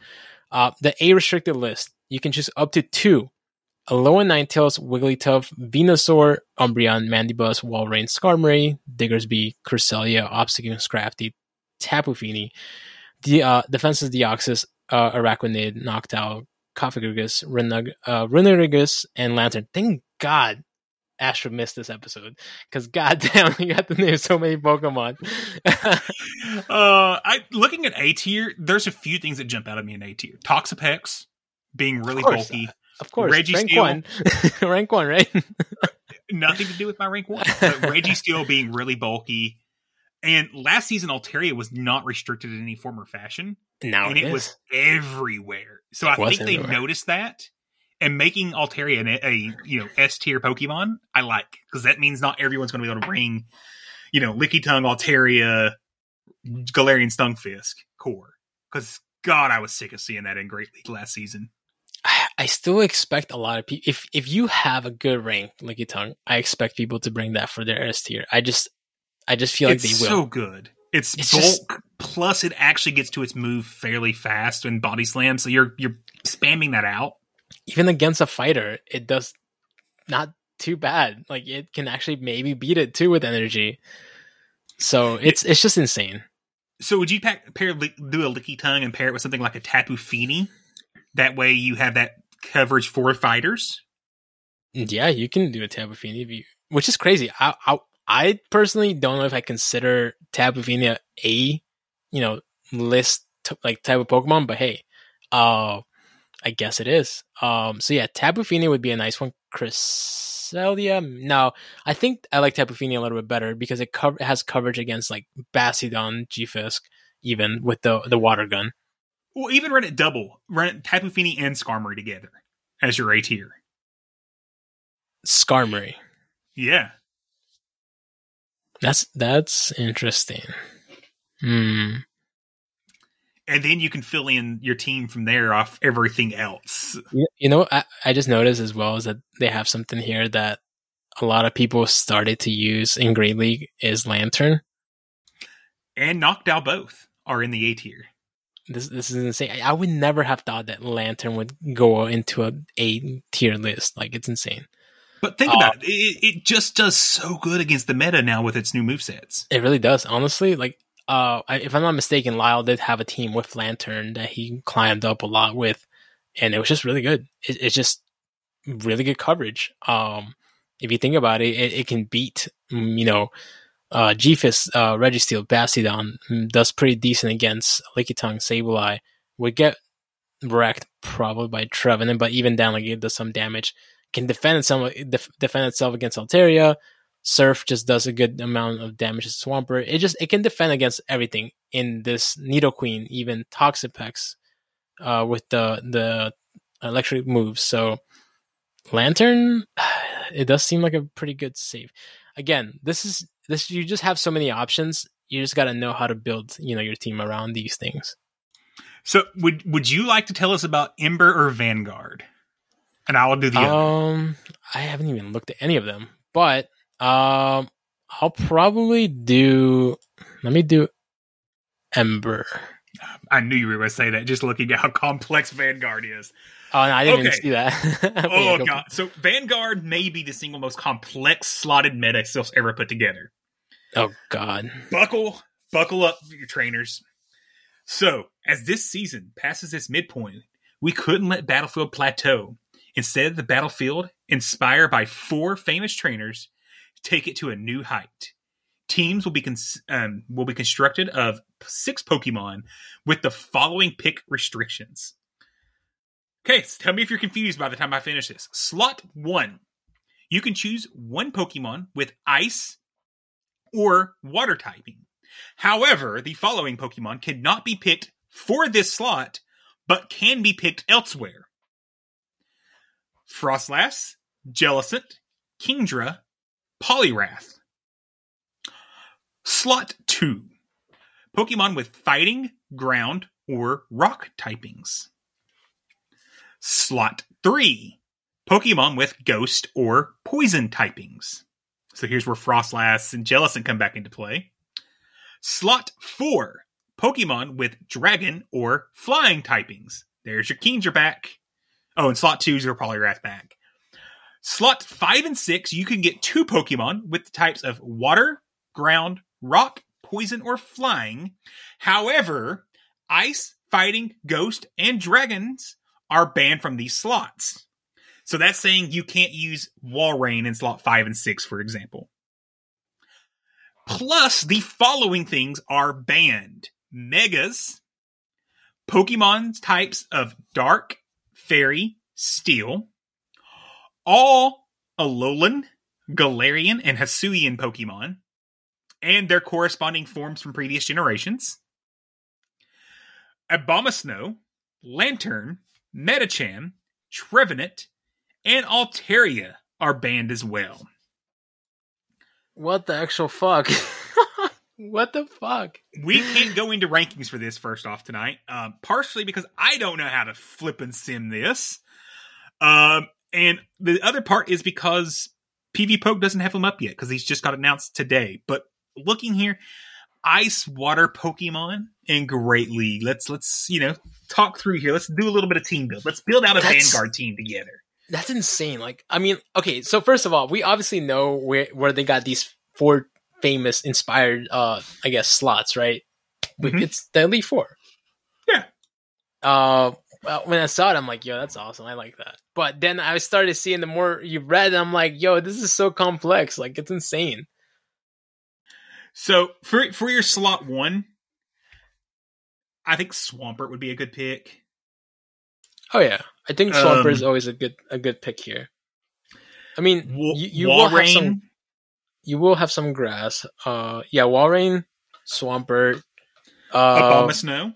S3: Uh, the A restricted list, you can choose up to two. Alolan Ninetales, Wigglytuff, Venusaur, Umbreon, Mandibuzz, Walrein, Skarmory, Diggersby, Cresselia, Obstacle, Scrafty, Tapu Fini, the uh, Defenses Deoxys, uh, Araquanid, Noctowl, Cofagrigus, Renug, uh, and Lanturn. Thank God Astro missed this episode because goddamn, (laughs) you got to name so many Pokemon. (laughs)
S2: Uh, I looking at A tier. There's a few things that jump out at me in A tier. Toxapex being really bulky.
S3: Of course,
S2: Reggie
S3: rank
S2: Steel.
S3: one, (laughs) rank one, right? (laughs)
S2: Nothing to do with my rank one. But Registeel being really bulky. And last season, Altaria was not restricted in any form or fashion.
S3: now
S2: and
S3: it
S2: was everywhere. So I
S3: It was
S2: think they noticed that and making Altaria an, a you know S tier Pokemon. I like because that means not everyone's going to be able to bring you know Lickitung, Altaria, Galarian Stunfisk core. Because God, I was sick of seeing that in Great League last season.
S3: I- still expect a lot of people. If if you have a good rank, Lickitung, I expect people to bring that for their S tier. I just, I just feel like
S2: it's
S3: they will.
S2: so good. It's,
S3: It's
S2: bulk
S3: just-
S2: plus it actually gets to its move fairly fast in body slam. So you're you're spamming that out.
S3: Even against a fighter, it does not too bad. Like it can actually maybe beat it too with energy. So it's it's just insane.
S2: So would you pack, pair do a Lickitung and pair it with something like a Tapu Fini? That way you have that coverage for fighters.
S3: Yeah, you can do a Tapu Fini, which is crazy. I, I I personally don't know if I consider Tapu Fini a, you know list t- like type of Pokemon, but hey, uh, I guess it is. Um, so yeah, Tapu Fini would be a nice one. Cresselia, no, I think I like Tapu Fini a little bit better because it, co- it has coverage against like Bastiodon, G-Fisk, even with the the water gun.
S2: Well, even run it double. Run it Tapu Fini and Skarmory together as your A tier.
S3: Skarmory.
S2: Yeah.
S3: That's that's interesting. Hmm.
S2: And then you can fill in your team from there off everything else.
S3: You, know, I, I just noticed as well is that they have something here that a lot of people started to use in Great League is Lanturn.
S2: And Noctowl both are in the A tier.
S3: This this is insane. I, would never have thought that Lanturn would go into a A tier list. Like it's insane.
S2: But think
S3: Uh,
S2: about it. it. It just does so good against the meta now with its new movesets.
S3: It really does. Honestly, like uh, I, if I'm not mistaken, Lyle did have a team with Lanturn that he climbed up a lot with, and it was just really good. It, it's just really good coverage. Um, if you think about it, it, it can beat mm, you know uh, uh, Registeel, Bastiodon mm, does pretty decent against Lickitung, Sableye. Would get wrecked probably by Trevenant, but even down like it does some damage. Can defend itself def- defend itself against Altaria. Surf just does a good amount of damage to Swampert. It just it can defend against everything in this Nidoqueen, even Toxapex, uh, with the the electric moves. So Lanturn, (sighs) it does seem like a pretty good save. Again, this is this you just have so many options. You just got to know how to build, you know, your team around these things.
S2: So would would you like to tell us about Ember or Vanguard? and I will do the other.
S3: Um, I haven't even looked at any of them, but um, I'll probably do. Let me do Ember.
S2: I knew you were going to say that. Just looking at how complex Vanguard is.
S3: Oh, no, I didn't even see that. (laughs)
S2: Oh
S3: yeah, go-
S2: god! So Vanguard may be the single most complex slotted meta Silph's ever put together.
S3: Oh God.
S2: buckle buckle up your trainers. So as this season passes its midpoint we couldn't let battlefield plateau. Instead the battlefield inspired by four famous trainers take it to a new height. Teams will be cons- um, will be constructed of six pokemon with the following pick restrictions. Okay so tell me if you're confused by the time i finish this. Slot one. You can choose one pokemon with ice or water typing. However, the following Pokemon cannot be picked for this slot, but can be picked elsewhere Frostlass, Jellicent, Kingdra, Poliwrath. Slot 2 Pokemon with fighting, ground, or rock typings. Slot 3 Pokemon with ghost or poison typings. So here's where Frostlass and Jellicent come back into play. Slot 4 Pokemon with dragon or flying typings. There's your Kingdra back. Oh, and slot 2 is your Poliwrath back. Slot 5 and 6, you can get two Pokemon with the types of water, ground, rock, poison, or flying. However, ice, fighting, ghost, and dragons are banned from these slots. So that's saying you can't use Walrein in slot 5 and 6, for example. Plus, the following things are banned Megas, Pokemon types of Dark, Fairy, Steel, all Alolan, Galarian, and Hisuian Pokemon, and their corresponding forms from previous generations. Abomasnow, Lanturn, Medicham, Trevenant, and Altaria are banned as well.
S3: What the actual fuck? (laughs) what the fuck?
S2: We can't go into rankings for this first off tonight, um, partially because I don't know how to flip and sim this. Um, and the other part is because PvPoke doesn't have him up yet because he's just got announced today. But looking here, Ice Water Pokemon in Great League. Let's let's you know talk through here. Let's do a little bit of team build. Let's build out a
S3: That's-
S2: Vanguard team together.
S3: That's insane. Like, I mean, okay, so first of all, we obviously know where where they got these four famous inspired uh I guess slots, right? We-
S2: Mhm.
S3: It's the Elite Four.
S2: Yeah.
S3: Uh well, when I saw it, I'm like, yo, that's awesome. I like that. But then I started seeing the more you read, I'm like, yo, this is so complex. Like, it's insane.
S2: So for for your slot one, I think Swampert would be a good pick.
S3: Oh yeah, I think Swampert is
S2: Um,
S3: always a good a good pick here. I mean,
S2: Wa-
S3: you, you will have some you will have some grass. Uh, yeah, Walrein, Swampert, uh,
S2: Abomasnow.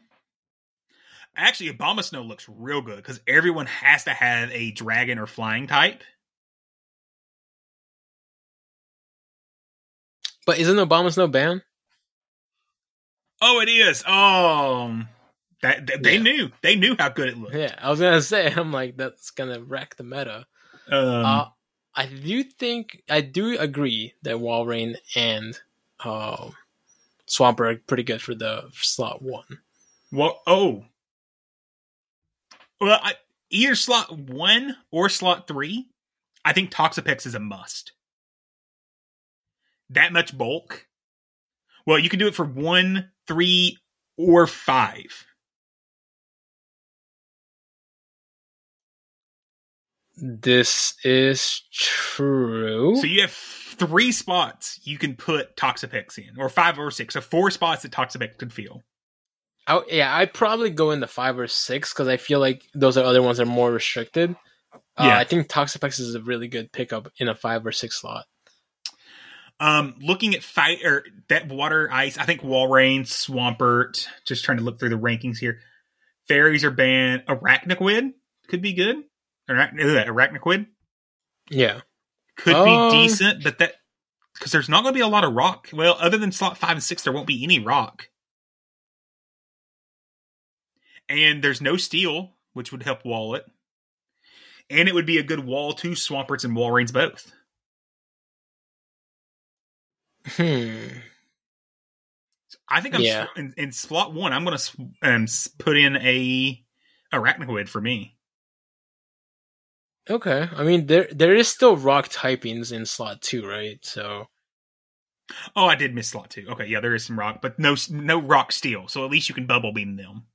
S2: Actually, Abomasnow looks real good because everyone has to have a dragon or flying type.
S3: but isn't Abomasnow ban?
S2: Oh, it is. Oh, that, that- they
S3: Yeah.
S2: knew. They knew how good it looked.
S3: Yeah, I was gonna (laughs) say, I'm like, that's gonna wreck the meta.
S2: Um,
S3: uh, I do think I do agree that Walrein and uh, Swampert are pretty good for the slot one.
S2: well, oh, well, I, either slot one or slot three. I think Toxapex is a must. That much bulk. Well, you can do it for one, three, or five.
S3: This is true.
S2: So you have three spots you can put Toxapex in, or five or six. So four spots that Toxapex could feel.
S3: Oh yeah, I'd probably go into five or six because I feel like those are other ones that are more restricted. Uh,
S2: Yeah.
S3: I think Toxapex is a really good pickup in a five or six slot.
S2: Um, looking at fight or that water ice, I think Walrein, Swampert. Just trying to look through the rankings here. Fairies are banned. Arachnoquid could be good. Arach- Arachnoquid
S3: Yeah,
S2: could
S3: Um,
S2: be decent, but that because there's not going to be a lot of rock. Well, other than slot five and six, there won't be any rock, and there's no steel, which would help wall it. and it would be a good wall two Swamperts and Walreins both.
S3: Hmm.
S2: I think I'm
S3: Yeah.
S2: in, in slot one. I'm going to um, put in a arachnoid for me.
S3: Okay. I mean, there there is still rock typings in slot two, right? So
S2: Oh, I did miss slot two. Okay, yeah, there is some rock, but no no rock steel. So at least you can bubble beam them.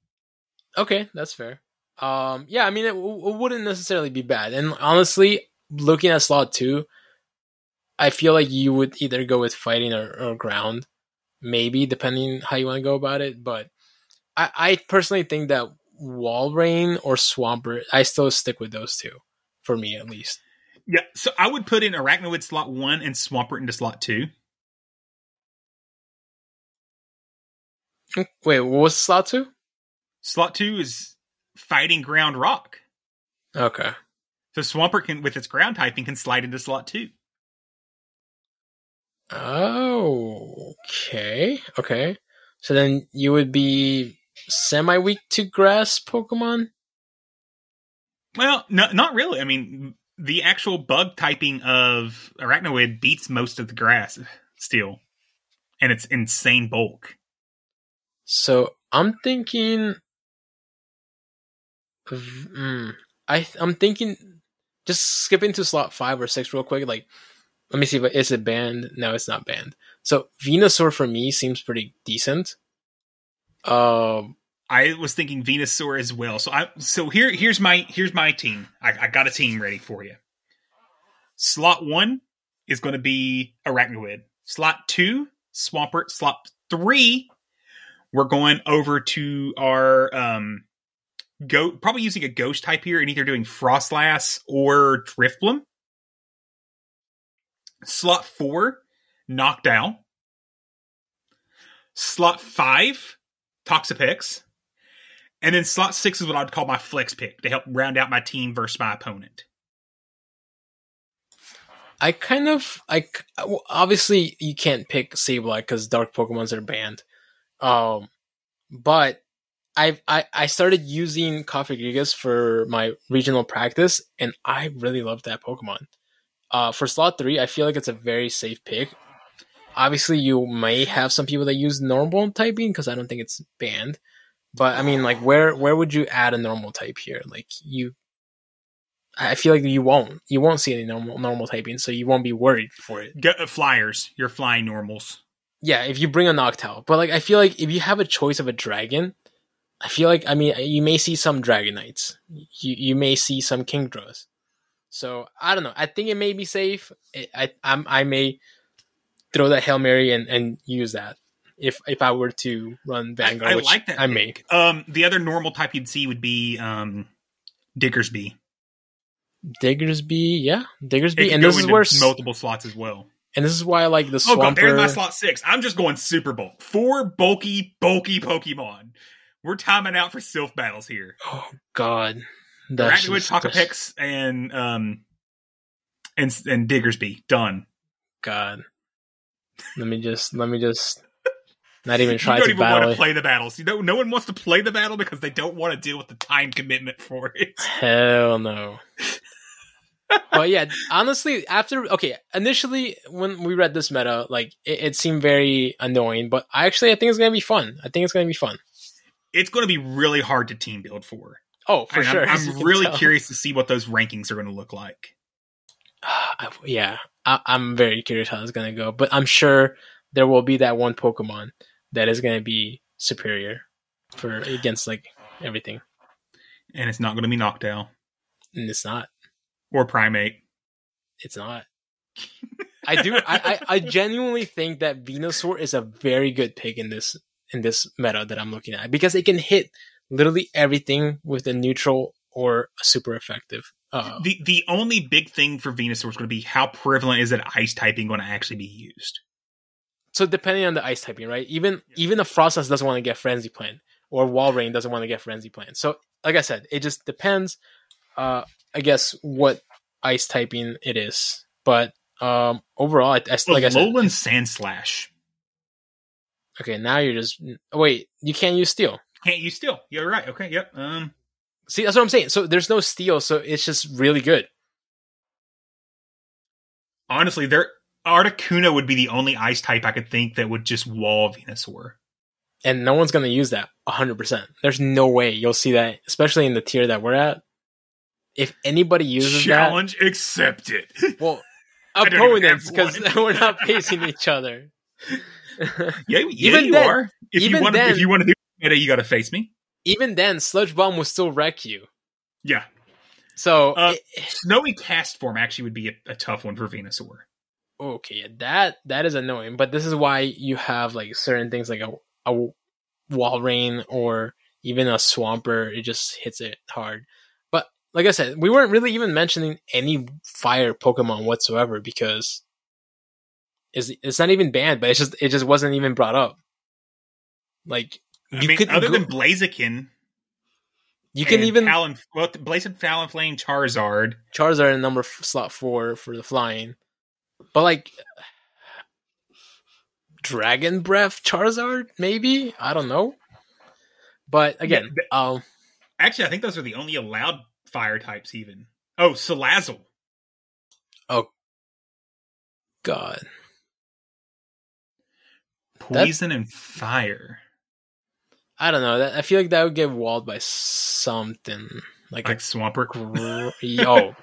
S3: okay, that's fair. Um, yeah, I mean, it, it wouldn't necessarily be bad. And honestly, looking at slot two, I feel like you would either go with fighting or, or ground, maybe depending how you want to go about it. But I, I personally think that Walrein or Swampert, I still stick with those two, for me at least.
S2: Yeah, so I would put in arachnoid slot one and Swampert into slot two.
S3: Hmm, wait, what was slot two?
S2: Slot two is fighting ground rock.
S3: Okay.
S2: So Swampert can, with its ground typing, can slide into slot two.
S3: Oh, okay. Okay. So then you would be semi weak to grass Pokemon?
S2: Well, no, not really. I mean, the actual bug typing of arachnoid beats most of the grass still, and it's insane bulk.
S3: So I'm thinking. mm, I I'm thinking just skipping to slot five or six real quick. Like, let me see it, is it banned. No, it's not banned. So Venusaur for me seems pretty decent. Um,
S2: I was thinking Venusaur as well. So I so here here's my here's my team. I, I got a team ready for you. Slot one is going to be Arachnoid. Slot two, Swampert. Slot three, we're going over to our um go probably using a ghost type here and either doing Frostlass or Drifbloom. Slot four, Noctowl. Slot five, Toxapex. And then slot six is what I'd call my flex pick to help round out my team versus my opponent.
S3: I kind of well, obviously you can't pick Sableye because dark Pokemons are banned. Um, but I I I started using Cofagrigus for my regional practice, and I really love that Pokemon. Uh, for slot three, I feel like it's a very safe pick. Obviously, you may have some people that use normal typing because I don't think it's banned. But I mean, like, where where would you add a normal type here? Like, you, I feel like you won't. You won't see any normal normal typing, so you won't be worried for it.
S2: Go, uh, flyers, your flying normals.
S3: Yeah, if you bring a Noctowl, but like, I feel like if you have a choice of a dragon, I feel like I mean, you may see some Dragonites. You you may see some Kingdras. So I don't know. I think it may be safe. I I, I'm, I may throw that hail mary and, and use that if if I were to run Vanguard.
S2: I, I
S3: which
S2: like that.
S3: I
S2: make. Um, the other normal type you'd see would be um, Diggersby.
S3: Diggersby, yeah, Diggersby, and this is where
S2: multiple slots as well.
S3: and this is why I like the
S2: Oh god, there's my slot six. I'm just going super bulk. Four bulky, bulky Pokemon. We're timing out for Silph battles here. (gasps)
S3: oh God, that's
S2: Arachnoid,
S3: just-
S2: and um, and and Diggersby done.
S3: God. Let me just let me just not even try
S2: you don't
S3: to
S2: even want to play the battles. You know, no one wants to play the battle because they don't want to deal with the time commitment for it. (laughs)
S3: Hell no. but yeah, honestly, after okay, initially when we read this meta, like it, it seemed very annoying, but I actually I think it's gonna be fun. I think it's gonna be fun.
S2: It's going to be really hard to team build for.
S3: Oh, for
S2: And
S3: sure. (laughs)
S2: I'm, I'm really curious to see what those rankings are going to look like. (sighs)
S3: Yeah, I, I'm very curious how it's gonna go, but I'm sure there will be that one Pokemon that is gonna be superior for against like everything,
S2: And it's not going to be Noctowl
S3: and it's not.
S2: or Primeape.
S3: It's not. I do. I, I, I genuinely think that Venusaur is a very good pick in this in this meta that I'm looking at because it can hit literally everything with a neutral or a super effective. Uh,
S2: The the only big thing for Venusaur is going to be how prevalent is that ice typing going to actually be used.
S3: So depending on the ice typing, right? Even even a Frostlass doesn't want to get Frenzy Plant, or Walrein doesn't want to get Frenzy Plant. So like I said, it just depends. Uh, I guess what ice typing it is, but um, overall, I, I,
S2: Well,
S3: like I said,
S2: Alolan Sandslash
S3: okay. Now you're just wait. You can't use Steel.
S2: can't use steel. You're right. Okay. Yep. Um.
S3: See, that's what I'm saying. So there's no steel, so it's just really good.
S2: Honestly, there Articuno would be the only ice type I could think that would just wall Venusaur.
S3: And no one's gonna use that 100%. There's no way you'll see that, especially in the tier that we're at. If anybody uses
S2: Challenge accepted.
S3: that, well, (laughs)
S2: I don't
S3: opponents, because (laughs) we're not (laughs) facing each other.
S2: Yeah, yeah
S3: Even
S2: you
S3: then-
S2: are. If
S3: even
S2: you want to, if you want to do meta, you got to face me.
S3: Even then, Sludge Bomb will still wreck you.
S2: Yeah,
S3: So,
S2: Uh,
S3: it-
S2: snowy Castform actually would be a, a tough one for Venusaur.
S3: Okay, that that is annoying. But this is why you have like certain things like a a Walrein or even a Swampert. It just hits it hard. But like I said, we weren't really even mentioning any fire Pokemon whatsoever because it's it's not even banned. But it's just it just wasn't even brought up. Like
S2: I
S3: you
S2: mean,
S3: could
S2: other
S3: go-
S2: than Blaziken,
S3: you can even
S2: Talon, well, Blazing Fallon Flame Charizard.
S3: Charizard in number f- slot four for the flying, but like Dragon Breath Charizard, maybe I don't know. But again, um,
S2: Actually, I think those are the only allowed fire types. Even oh, Salazzle.
S3: oh god, That-
S2: Poison and fire.
S3: I don't know. That I feel like that would get walled by something like,
S2: Like Swampert.
S3: a gr- (laughs) oh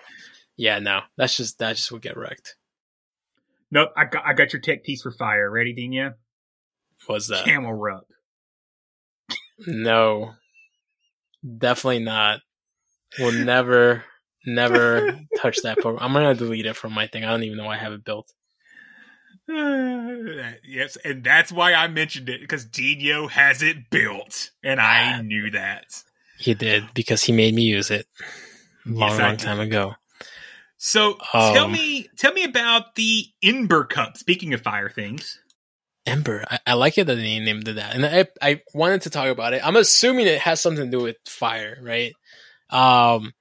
S3: yeah, no, that's just that just would get wrecked.
S2: Nope, I got I got your tech piece for fire. Ready, Dino?
S3: Was that
S2: Camerupt.
S3: no? Definitely not. We'll never, never (laughs) touch that Pokemon. I'm gonna delete it from my thing. I don't even know why I have it built. (sighs)
S2: yes, and that's why I mentioned it because Dino has it built, and I ah. knew that.
S3: He did because he made me use it long,
S2: Yes,
S3: long
S2: did.
S3: time ago.
S2: So tell
S3: Um,
S2: me, tell me about the Ember Cup. Speaking of fire things,
S3: Ember, I, I like it that they named it that, and I I wanted to talk about it. I'm assuming it has something to do with fire, right? Um,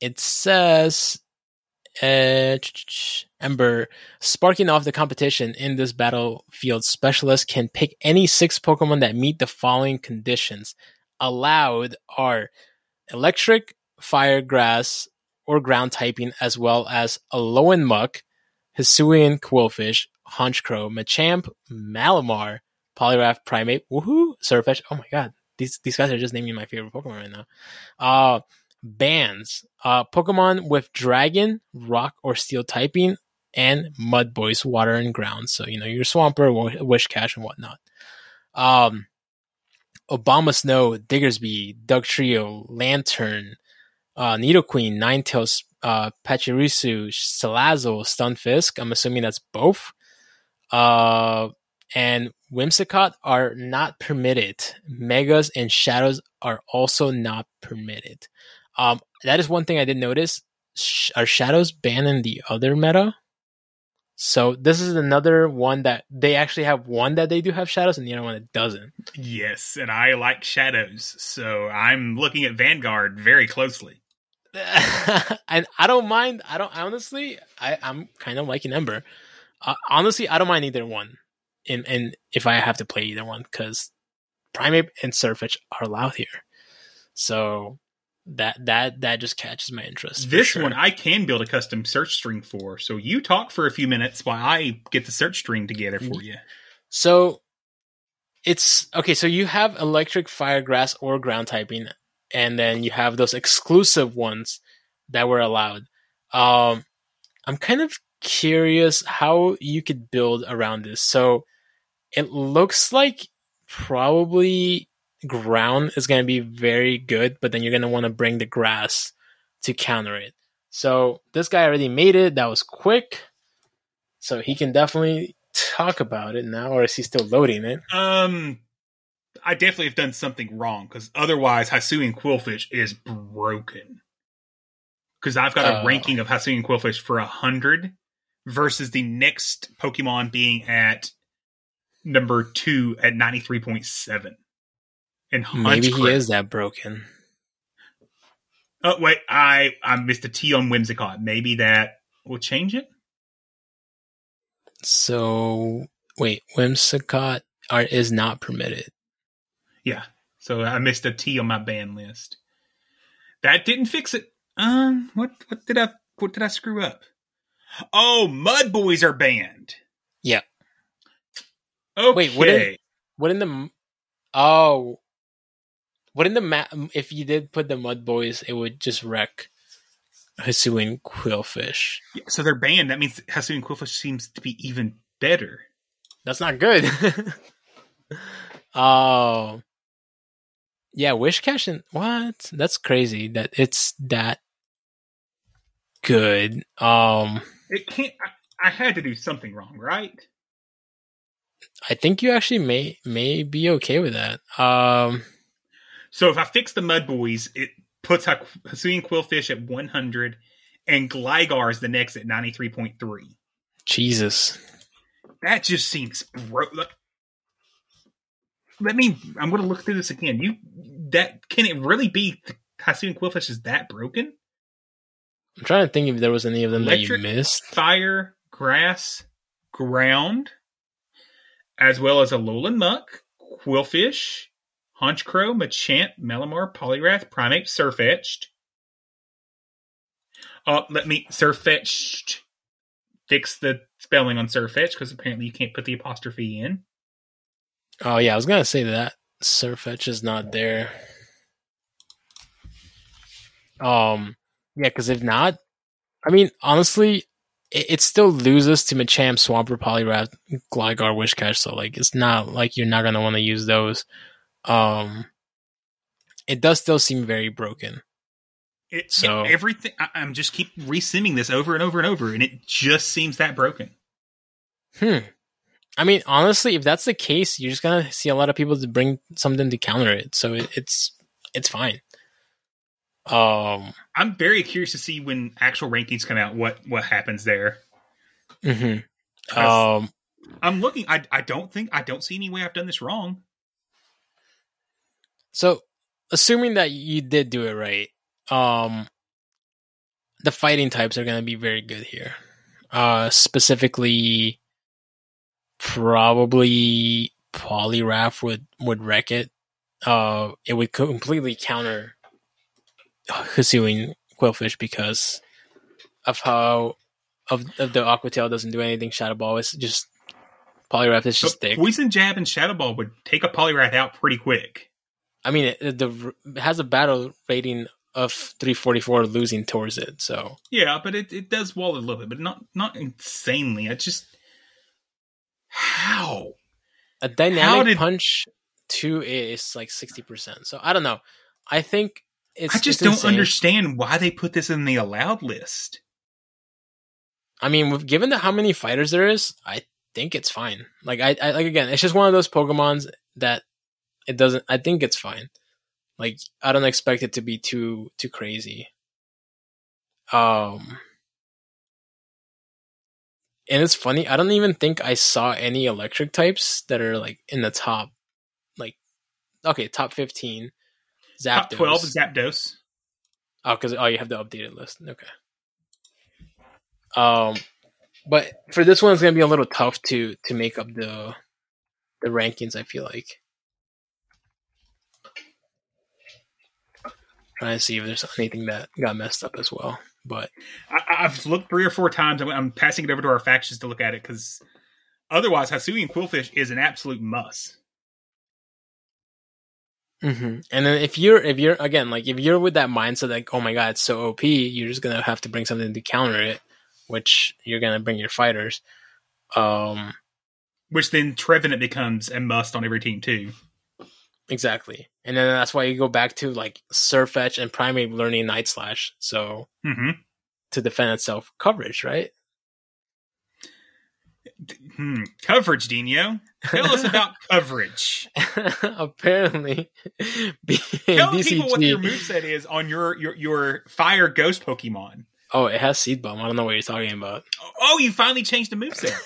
S3: it says, uh, Ember sparking off the competition in this battlefield. Specialist can pick any six Pokemon that meet the following conditions. Allowed are electric, fire, grass, or ground typing, as well as Alolan Muck, Hisuian Qwilfish, Honchkrow, Machamp, Malamar, Poliwrath, Primeape, woohoo, Surfetch. Oh my god, these these guys are just naming my favorite Pokemon right now. Uh bands. Uh Pokemon with Dragon, Rock, or Steel typing, and Mud Boys, Water and Ground. So, you know, your Swamper, Wi- Whiscash, and whatnot. Um Abomasnow, Diggersby, Doug Trio, Lanturn, uh, Nidoqueen, Ninetales, uh, Pachirisu, Salazzle, Stunfisk. I'm assuming that's both. Uh, and Whimsicott are not permitted. Megas and Shadows are also not permitted. Um, that is one thing I did notice. Sh- are Shadows banned in the other meta? So this is another one that they actually have one that they do have Shadows and the other one that doesn't.
S2: yes, and I like shadows, so I'm looking at Vanguard very closely. (laughs)
S3: and I don't mind. I don't honestly. I I'm kind of liking Ember. Uh, honestly, I don't mind either one. And and if I have to play either one, because Primeape and Surfetch are allowed here, so that that that just catches my interest.
S2: This
S3: sure.
S2: one I can build a custom search string for. So you talk for a few minutes while I get the search string together for you.
S3: So it's okay. So you have electric, fire, grass, or ground typing, and then you have those exclusive ones that were allowed. Um, I'm kind of curious how you could build around this. So it looks like probably ground is going to be very good, but then you're going to want to bring the grass to counter it. So this guy already made it. That was quick. So he can definitely talk about it now, or is he still loading it?
S2: Um, I definitely have done something wrong because otherwise, Hisuian Qwilfish is broken. Because I've got a
S3: Oh.
S2: ranking of Hisuian Qwilfish for a hundred versus the next Pokemon being at number two at ninety three point seven. And
S3: Maybe he is that broken.
S2: Oh wait, I I missed a T on Whimsicott. Maybe that will change it.
S3: So wait, Whimsicott are, is not permitted.
S2: Yeah. So I missed a T on my ban list. That didn't fix it. Um, what what did I what did I screw up? Oh, Mud Boys are banned.
S3: Yeah.
S2: Okay.
S3: Wait, wouldn't wouldn't the oh wouldn't the ma- if you did put the Mud Boys, it would just wreck Hisuian Qwilfish.
S2: so they're banned. That means Hasuian Qwilfish seems to be even better.
S3: That's not good. (laughs) oh. Yeah, Wish Cash and what? That's crazy that it's that good. Um
S2: It can't. I, I had to do something wrong, right?
S3: I think you actually may may be okay with that. Um
S2: So if I fix the Mud Boys, it puts Ha- Hisuian Qwilfish at 100 and Gligar is the next at 93.3.
S3: Jesus.
S2: That just seems bro. Let, let me. I'm going to look through this again. You that can it really be Hisuian Qwilfish is that broken?
S3: I'm trying to think if there was any of them
S2: Electric,
S3: that you missed.
S2: fire, grass, ground, as well as Alolan Muck, Qwilfish, Honchkrow, Machamp, Malamar, Poliwrath, Primeape, Sirfetch'd. Uh, let me Sirfetch'd. Fix the spelling on Sirfetch'd because apparently you can't put the apostrophe in.
S3: Oh yeah, I was gonna say that Surfetch is not there. Um, yeah, because if not, I mean, honestly, it, it still loses to Machamp, Swampert, Poliwrath, Gligar, Whiscash. So like, it's not like you're not gonna want to use those. Um, it does still seem very broken.
S2: It,
S3: So-
S2: it- everything. I, I'm just keep resimming this over and over and over, and it just seems that broken.
S3: Hmm. I mean, honestly, if that's the case, you're just gonna see a lot of people to bring something to counter it. So it, it's it's fine. Um.
S2: I'm very curious to see when actual rankings come out. What what happens there?
S3: mhm. Um.
S2: I'm looking. I I don't think I don't see any way I've done this wrong.
S3: So, assuming that you did do it right, um, the fighting types are going to be very good here. Uh, specifically, probably Poliwrath would would wreck it. Uh, it would completely counter Hisuian Qwilfish because of how of of the Aqua Tail doesn't do anything. Shadow Ball is just Poliwrath is just thick.
S2: Poison Jab and Shadow Ball would take a Poliwrath out pretty quick.
S3: I mean, it, the it has a battle rating of 344 losing towards it. So
S2: Yeah, but it, it does wall a little bit, but not not insanely. I just how
S3: a dynamic
S2: did-
S3: punch two is like 60%. So I don't know. I think it's
S2: I just
S3: it's
S2: don't
S3: insane.
S2: understand why they put this in the allowed list.
S3: I mean, given the, how many fighters there is, I think it's fine. Like I, I like again, it's just one of those Pokemons that it doesn't. I think it's fine. Like I don't expect it to be too too crazy. Um, and it's funny. I don't even think I saw any electric types that are like in the top, like okay, top fifteen. Zapdos.
S2: Top twelve is Zapdos.
S3: Oh, because oh, you have the updated list. Okay. Um, but for this one, it's gonna be a little tough to to make up the the rankings. I feel like. Trying to see if there's anything that got messed up as well, but
S2: I, I've looked three or four times. I'm, I'm passing it over to our factions to look at it because otherwise, Hisuian Qwilfish is an absolute must.
S3: hmm and then if you're if you're again like if you're with that mindset like oh my god it's so OP, you're just gonna have to bring something to counter it, which you're gonna bring your fighters. Um,
S2: Which then Trevenant becomes a must on every team too.
S3: Exactly. And then that's why you go back to like Surfetch and Primary learning Night Slash. So
S2: hmm
S3: to defend itself coverage, right?
S2: Hmm. Coverage, Dino. Tell us about (laughs) coverage. (laughs)
S3: Apparently (laughs)
S2: Tell the people what your
S3: DCG.
S2: moveset is on your, your your fire ghost Pokemon.
S3: Oh, it has seed bomb. I don't know what you're talking about.
S2: Oh, you finally changed the moveset.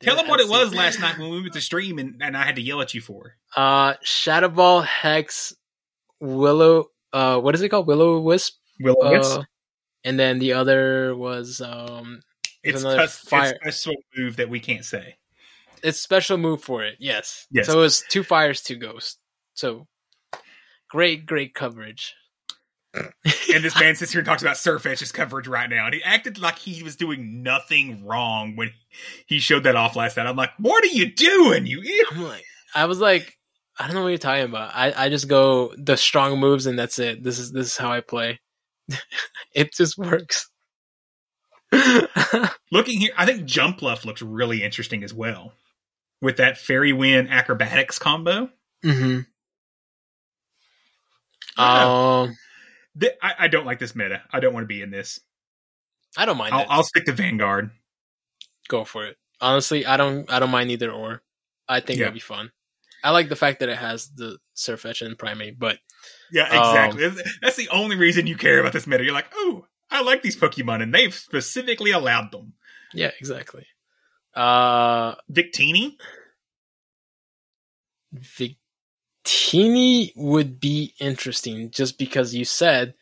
S2: Tell them what it was last night when we went to stream and, and I had to yell at you for.
S3: Uh Shadow Ball, Hex, Willow uh what is it called? Will-O-Wisp?
S2: Will
S3: Uh, and then the other was um
S2: it's,
S3: another
S2: cus-
S3: fire-
S2: it's a special move that we can't say.
S3: it's special move for it. Yes.
S2: Yes.
S3: So it was two fires, two ghosts. So great, great coverage. (laughs)
S2: and this man sits here and talks about Surfetch's coverage right now, and he acted like he was doing nothing wrong when he showed that off last night. I'm like, what are you doing, you idiot?
S3: I was like, I don't know what you're talking about. I, I just go the strong moves and that's it. This is this is how I play. (laughs) it just works. (laughs)
S2: Looking here, I think Jumpluff looks really interesting as well with that Fairy Wind acrobatics combo.
S3: hmm
S2: Yeah.
S3: Um,
S2: Th- I, I don't like this meta. I don't want to be in this.
S3: I don't mind
S2: I'll,
S3: it.
S2: I'll stick to Vanguard.
S3: Go for it. Honestly, I don't I don't mind either or. I think
S2: Yeah.
S3: it'll be fun. I like the fact that it has the Surfetch and Primeape, but
S2: Yeah,
S3: Um,
S2: exactly. That's- That's the only reason you care about this meta. You're like, oh, I like these Pokemon, and they've specifically allowed them.
S3: yeah, exactly. Uh
S2: Victini?
S3: Victini would be interesting just because you said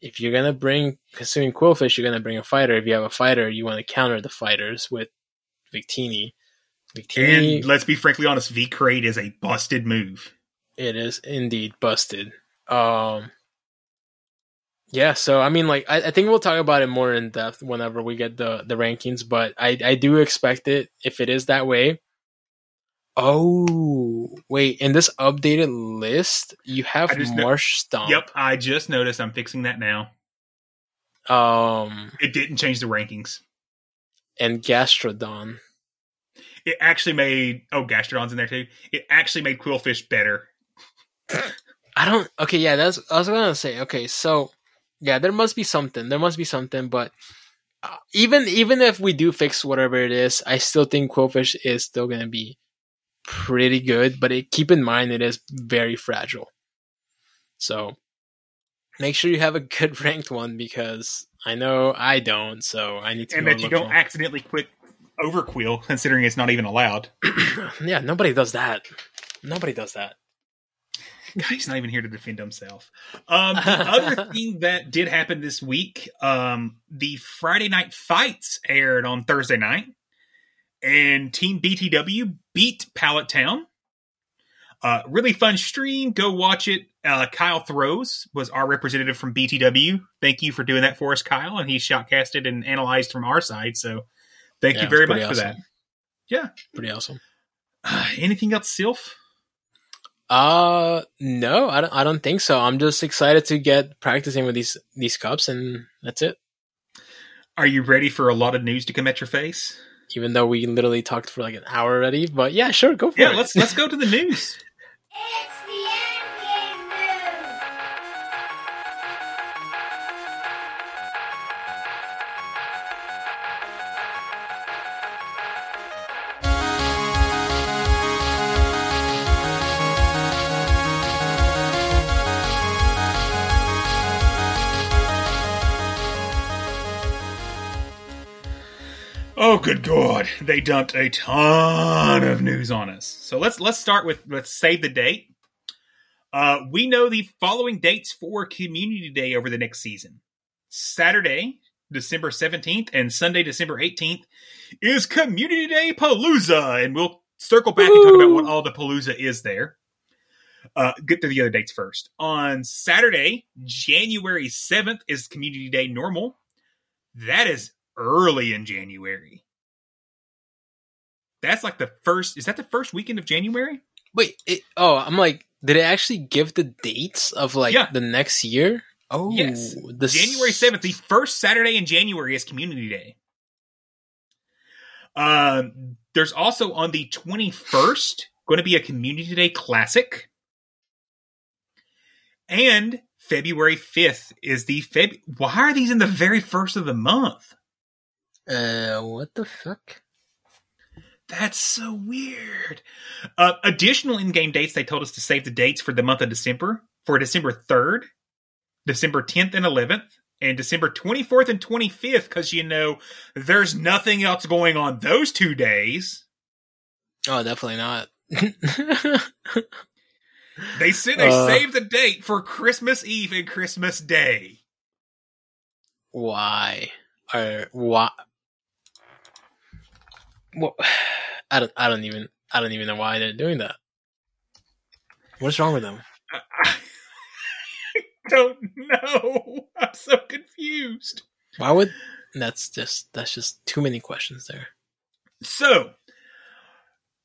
S3: if you're gonna bring consuming Qwilfish, you're gonna bring a fighter. If you have a fighter, you want to counter the fighters with Victini. Victini,
S2: And let's be frankly honest, V-Create is a busted move.
S3: it is indeed busted. Um, yeah. So I mean, like, I, I think we'll talk about it more in depth whenever we get the the rankings. But I I do expect it if it is that way. Oh wait! In this updated list, you have
S2: I just kno-
S3: Marshtomp.
S2: Yep, I just noticed. I'm fixing that now.
S3: Um,
S2: It didn't change the rankings.
S3: and Gastrodon.
S2: It actually made oh Gastrodon's in there too. It actually made Qwilfish better.
S3: I don't. Okay, yeah, that's. I was gonna say. Okay, so yeah, there must be something. There must be something. But uh, even even if we do fix whatever it is, I still think Qwilfish is still gonna be pretty good. But it, keep in mind, it is very fragile. So make sure you have a good (laughs) ranked one because I know I don't. So I need to.
S2: And that you don't accidentally quit Overqwil, considering it's not even allowed. (clears throat)
S3: yeah, nobody does that. Nobody does that.
S2: God, he's not even here to defend himself. Um, the other (laughs) thing that did happen this week, um, the Friday night fights aired on Thursday night, and Team BTW beat Pallet Town. Uh, really fun stream. Go watch it. Uh, Kyle Throws was our representative from BTW. Thank you for doing that for us, Kyle. And he shotcasted and analyzed from our side. So thank
S3: Yeah,
S2: you very much
S3: pretty
S2: for that. Yeah.
S3: Pretty awesome.
S2: Uh, (sighs) anything else, Sylph?
S3: Uh no, I don't I don't think so. I'm just excited to get practicing with these these cups and that's it.
S2: Are you ready for a lot of news to come at your face?
S3: Even though we literally talked for like an hour already, but yeah, sure, go for
S2: Yeah,
S3: it.
S2: Yeah, let's let's go to the news. (laughs) Oh, good God! They dumped a ton of news on us. So let's let's start with let's save the date. Uh, we know the following dates for Community Day over the next season. Saturday, December seventeenth, and Sunday, December eighteenth, is Community Day Palooza, and we'll circle back and talk about what all the Palooza is there. Uh, get to the other dates first. On Saturday, January seventh, is Community Day Normal. That is early in January. That's like the first. Is that the first weekend of January?
S3: Wait, it, oh, I'm like, did it actually give the dates of like
S2: Yeah.
S3: the next year? Oh,
S2: yes,
S3: the
S2: January seventh. The first Saturday in January is Community Day. Um, there's also on the twenty first going to be a Community Day Classic, and February fifth is the Feb. Why are these in the very first of the month?
S3: Uh, what the fuck?
S2: That's so weird. Uh, additional in-game dates. They told us to save the dates for the month of December for December third, December tenth and eleventh, and December twenty fourth and twenty fifth. Because you know there's nothing else going on those two days.
S3: Oh, definitely not. (laughs)
S2: They said they
S3: Uh.
S2: saved the date for Christmas Eve and Christmas Day.
S3: why? Or why? Well, (sighs) I don't. I don't even. I don't even know why they're doing that. What's wrong with them?
S2: I (laughs) don't know. (laughs) I'm so confused.
S3: Why would that's just that's just too many questions there.
S2: So,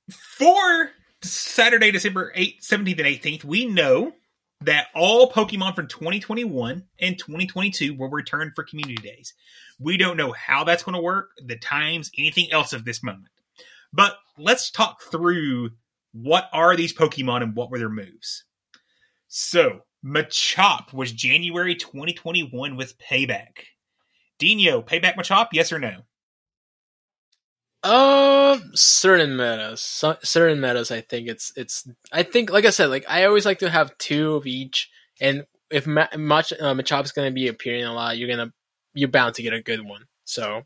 S2: for Saturday, December 8th, 17th, and 18th, we know that all Pokemon from 2021 and 2022 will return for community days. We don't know how that's going to work, the times, anything else of this moment. But let's talk through what are these Pokemon and what were their moves. So, Machop was January 2021 with Payback. Dino, Payback Machop, yes or no?
S3: Uh, certain metas, so, certain metas. I think it's it's. I think, like I said, like I always like to have two of each, and if Ma- Mach uh, Machop's gonna be appearing a lot, you're gonna you're bound to get a good one. So,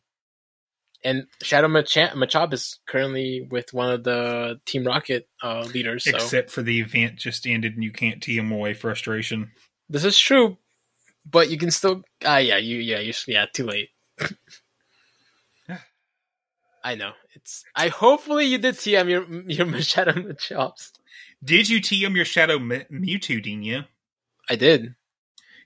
S3: and Shadow Machop, Machop is currently with one of the Team Rocket uh, leaders. So.
S2: Except for the event just ended and you can't tee him away frustration.
S3: This is true, but you can still. Ah, uh, yeah, you, yeah, you, yeah, too late. (laughs) I know it's. I hopefully you did TM your your (laughs) Shadow Machops.
S2: Did you TM your Shadow M- Mewtwo, Dino?
S3: I did.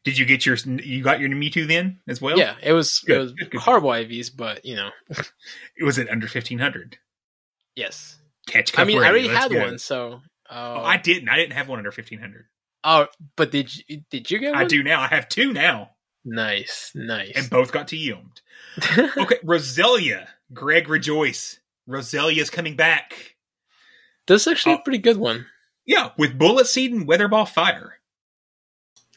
S2: Did you get your you got your Mewtwo then as well?
S3: Yeah, it was good. it was good, good, horrible IVs, but you know, (laughs)
S2: it was at under fifteen hundred.
S3: Yes,
S2: catch.
S3: I mean. I already had
S2: go.
S3: one, so. Uh,
S2: oh, I didn't. I didn't have one under fifteen hundred.
S3: Oh, but did you did you get one?
S2: I do now. I have two now.
S3: Nice, nice.
S2: And both got TM'd. (laughs) okay, Roselia, Greg Rejoice. Roselia's coming back.
S3: This is actually uh, a pretty good one.
S2: Yeah, with Bullet Seed and Weatherball Fire.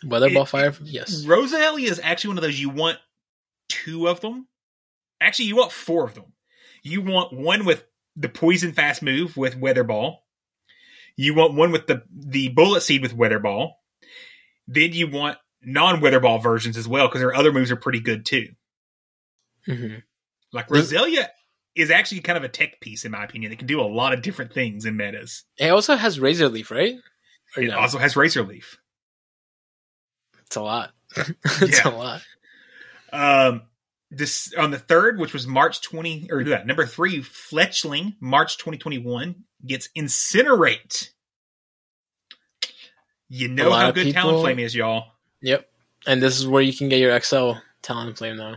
S3: Weatherball it, Fire, yes.
S2: Roselia is actually one of those you want two of them. Actually, you want four of them. You want one with the Poison Fast move with Weatherball. You want one with the the Bullet Seed with Weatherball. Then you want non Weatherball versions as well because their other moves are pretty good too.
S3: Mm-hmm.
S2: Like Roselia is actually kind of a tech piece in my opinion. It can do a lot of different things in metas.
S3: It also has Razor Leaf, right?
S2: Or it no? also has Razor Leaf.
S3: It's a lot. (laughs) it's
S2: yeah.
S3: a lot.
S2: Um, this on the third, which was March twenty or yeah, number three, Fletchling, March twenty twenty one gets Incinerate. You know how good people... Talonflame is, y'all.
S3: Yep, and this is where you can get your XL Talonflame now.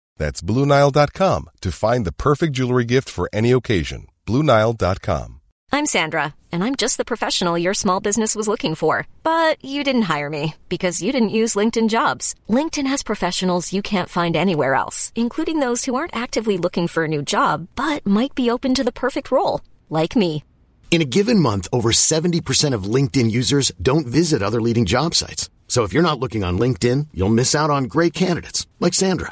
S5: That's BlueNile.com to find the perfect jewelry gift for any occasion. BlueNile.com.
S6: I'm Sandra, and I'm just the professional your small business was looking for. But you didn't hire me because you didn't use LinkedIn jobs. LinkedIn has professionals you can't find anywhere else, including those who aren't actively looking for a new job but might be open to the perfect role, like me.
S7: In a given month, over 70% of LinkedIn users don't visit other leading job sites. So if you're not looking on LinkedIn, you'll miss out on great candidates like Sandra.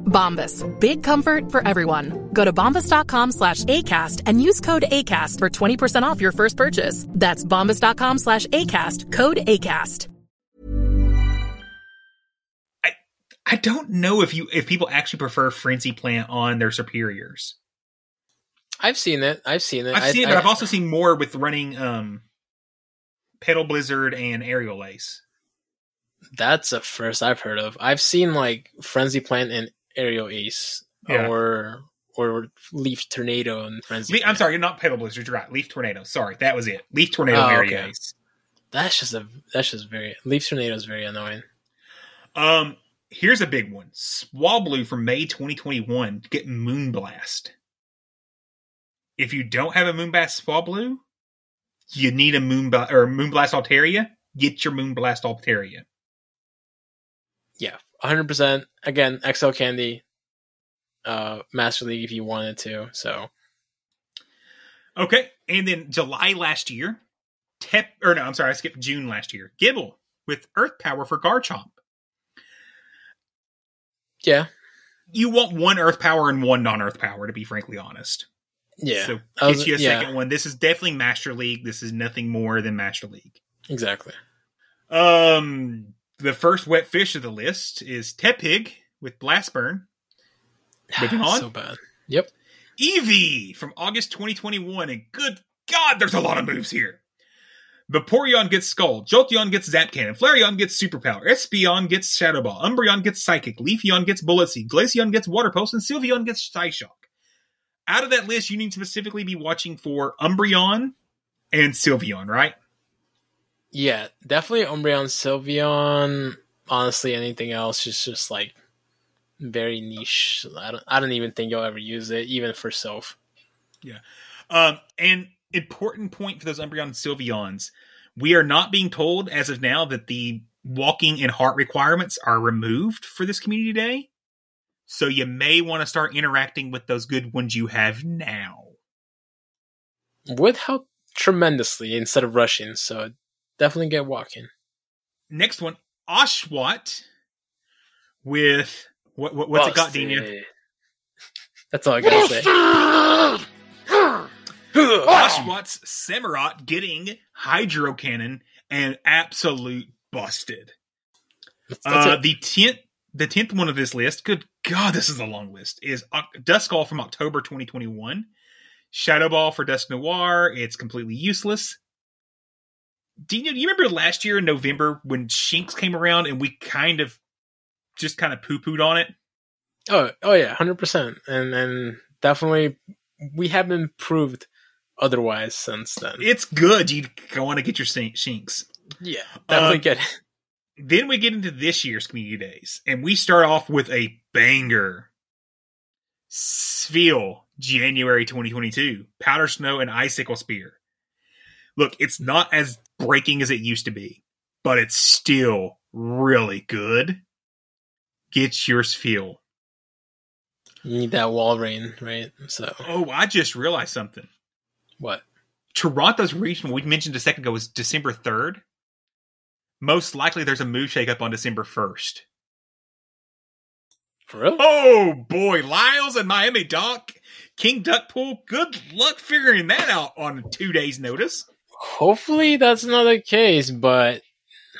S8: Bombas. Big comfort for everyone. Go to bombas.com slash ACAST and use code ACAST for 20% off your first purchase. That's bombas.com slash ACAST. Code ACAST.
S2: I I don't know if you if people actually prefer Frenzy Plant on their superiors.
S3: I've seen it. I've seen it.
S2: I've seen
S3: I,
S2: it, but
S3: I,
S2: I've also seen more with running um Petal Blizzard and Aerial Ace.
S3: That's a first I've heard of. I've seen like Frenzy Plant and Aerial Ace
S2: Yeah.
S3: or or Leaf Tornado and Frenzy.
S2: Le- I'm sorry, you're not Pebble Blizzard. You're right. Leaf Tornado. Sorry, that was it. Leaf Tornado
S3: Oh,
S2: Mary
S3: okay.
S2: Ice.
S3: That's just a that's just very Leaf Tornado is very annoying.
S2: Um, here's a big one. Swablu from May 2021 get Moonblast. If you don't have a Moonblast Swablu, you need a Moonblast or Moonblast Altaria. Get your Moonblast Altaria.
S3: Yeah, 100. percent Again, XL Candy, uh, Master League if you wanted to. So
S2: Okay, and then July last year, Tep or no, I'm sorry, I skipped June last year. Gible with Earth Power for Garchomp.
S3: yeah,
S2: You want one Earth Power and one non-Earth Power, to be frankly honest.
S3: yeah,
S2: So
S3: was-
S2: get you a
S3: yeah,
S2: second one. This is definitely Master League. This is nothing more than Master League.
S3: exactly.
S2: Um, the first wet fish of the list is Tepig with Blastburn. (sighs) Moving on,
S3: so bad. Yep.
S2: Eevee from August 2021, and good God, there's a lot of moves here. Vaporeon gets Scald, Jolteon gets Zap Cannon, Flareon gets Superpower, Espeon gets Shadow Ball, Umbreon gets Psychic, Leafeon gets Bullet Seed, Glaceon gets Water Pulse, and Sylveon gets Psyshock. Out of that list, you need to specifically be watching for Umbreon and Sylveon, right?
S3: Yeah, definitely Umbreon, Sylveon. Honestly, anything else is just like very niche. I don't, I don't even think you'll ever use it, even for Sylph.
S2: Yeah. Um, and important point for those Umbreon and Sylveons, we are not being told as of now that the walking and heart requirements are removed for this community day. So you may want to start interacting with those good ones you have now.
S3: Would help tremendously instead of rushing. So definitely get walking.
S2: Next one, Oshawott with what, what what's it got, Dino?
S3: That's all I gotta say. (laughs)
S2: Oshawott's Samurott getting Hydro Cannon and absolute busted.
S3: That's
S2: Uh, the tenth, the tenth one of this list. Good God, this is a long list. Is Oc- Duskull from October 2021. Shadow Ball for Dusknoir. It's completely useless. Do you, do you remember last year in November when Shinx came around and we kind of just kind of poo pooed on it?
S3: Oh, oh yeah, hundred percent, and and definitely we haven't proved otherwise since then.
S2: It's good. You want to get your Shin- Shinx.
S3: yeah, definitely
S2: Um,
S3: get it.
S2: Then we get into this year's community days, and we start off with a banger. Spheal, January 2022, Powder Snow and Icicle Spear. Look, it's not as breaking as it used to be, but it's still really good. Get yours Spheal.
S3: You need that Walrein, right? So
S2: Oh, I just realized something.
S3: what?
S2: Toronto's regional, we mentioned a second ago, was December 3rd. Most likely there's a move shakeup on December 1st.
S3: For real?
S2: Oh boy, Lyles and Miami Doc, King Duckpool. Good luck figuring that out on two days' notice.
S3: Hopefully that's not the case, but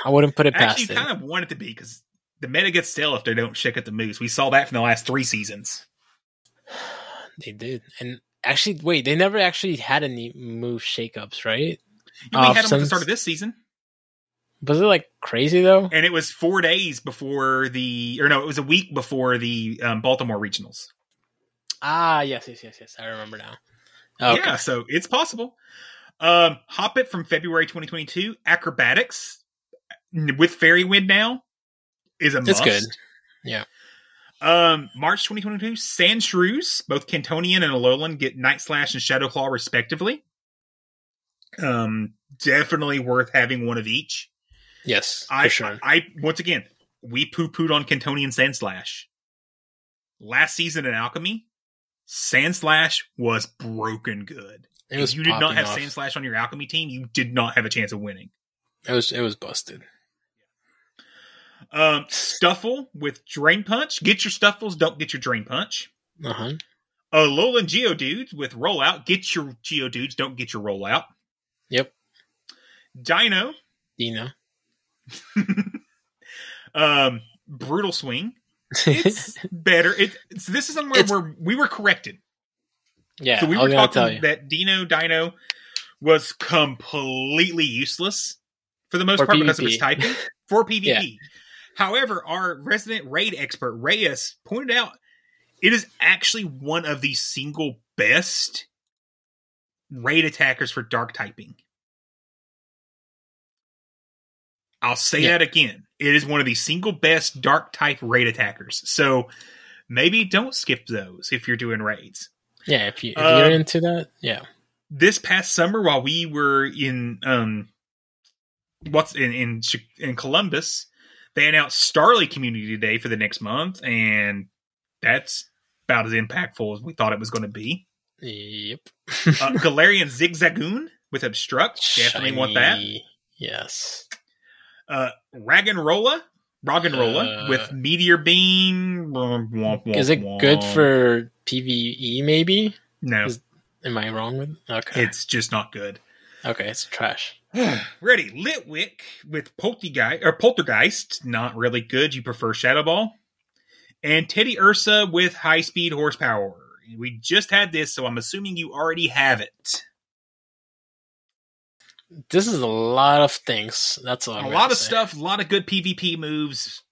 S3: I wouldn't put it past
S2: Actually,
S3: it.
S2: kind of want it to be because the meta gets stale if they don't shake up the moves. We saw that from the last three seasons. (sighs)
S3: They did, and actually, wait, they never actually had any move shakeups, right?
S2: we had them at the start of this season,
S3: Was it like crazy though?
S2: and it was four days before the, or no, it was a week before the um, Baltimore regionals.
S3: Ah, yes, yes, yes, yes. I remember now. Okay.
S2: Yeah, so it's possible. Um, Hoppip from February 2022, Acrobatics with Fairy Wind now is a
S3: It's
S2: must.
S3: good. Yeah.
S2: Um, March 2022, Sandshrews, both Kantonian and Alolan, get Night Slash and Shadow Claw respectively. Um, definitely worth having one of each.
S3: Yes,
S2: I,
S3: for sure.
S2: I once again, we poo pooed on Kantonian Sand Slash. Last season in Alchemy, Sandslash was broken good.
S3: It was
S2: if you did not have
S3: off.
S2: Sandslash on your Alchemy team, you did not have a chance of winning.
S3: It was it was busted.
S2: Um, Stufful with Drain Punch. Get your Stuffuls, don't get your Drain Punch.
S3: Uh huh.
S2: Alolan Geodudes with Rollout. Get your Geodudes, don't get your Rollout.
S3: Yep.
S2: Dino.
S3: Dino. (laughs)
S2: Um, Brutal Swing. (laughs) It's better. It, it's, this is somewhere
S3: It's-
S2: where we were corrected.
S3: Yeah.
S2: so we were talking that Deino Deino was completely useless for the most
S3: For
S2: part because of its
S3: PvP.
S2: typing for PvP. (laughs)
S3: Yeah.
S2: However, our resident raid expert Reyes pointed out It is actually one of the single best raid attackers for dark typing. I'll say
S3: Yeah.
S2: that again. It is one of the single best dark type raid attackers. So maybe don't skip those if you're doing raids.
S3: Yeah, if you if
S2: Uh,
S3: you're into that, yeah.
S2: This past summer, while we were in um, what's in in in Columbus, they announced Starly Community Day for the next month, and that's about as impactful as we thought it was going to be.
S3: Yep.
S2: uh, (laughs) Galarian Zigzagoon with Obstruct, definitely want that.
S3: Shiny. Yes.
S2: Uh, Raggenrola, Roggenrola
S3: Uh,
S2: with Meteor Beam.
S3: Is it good for PVE? Maybe.
S2: No,
S3: Is- am I wrong with? Okay.
S2: it's just not good.
S3: okay. It's trash. (sighs)
S2: Ready, Litwick with Poltergeist or Poltergeist, not really good. You prefer Shadow Ball, and Teddiursa with High Speed Horsepower. We just had this, so I'm assuming you already have it.
S3: This is a lot of things. That's all.
S2: A lot of
S3: say.
S2: stuff, a lot of good PvP moves.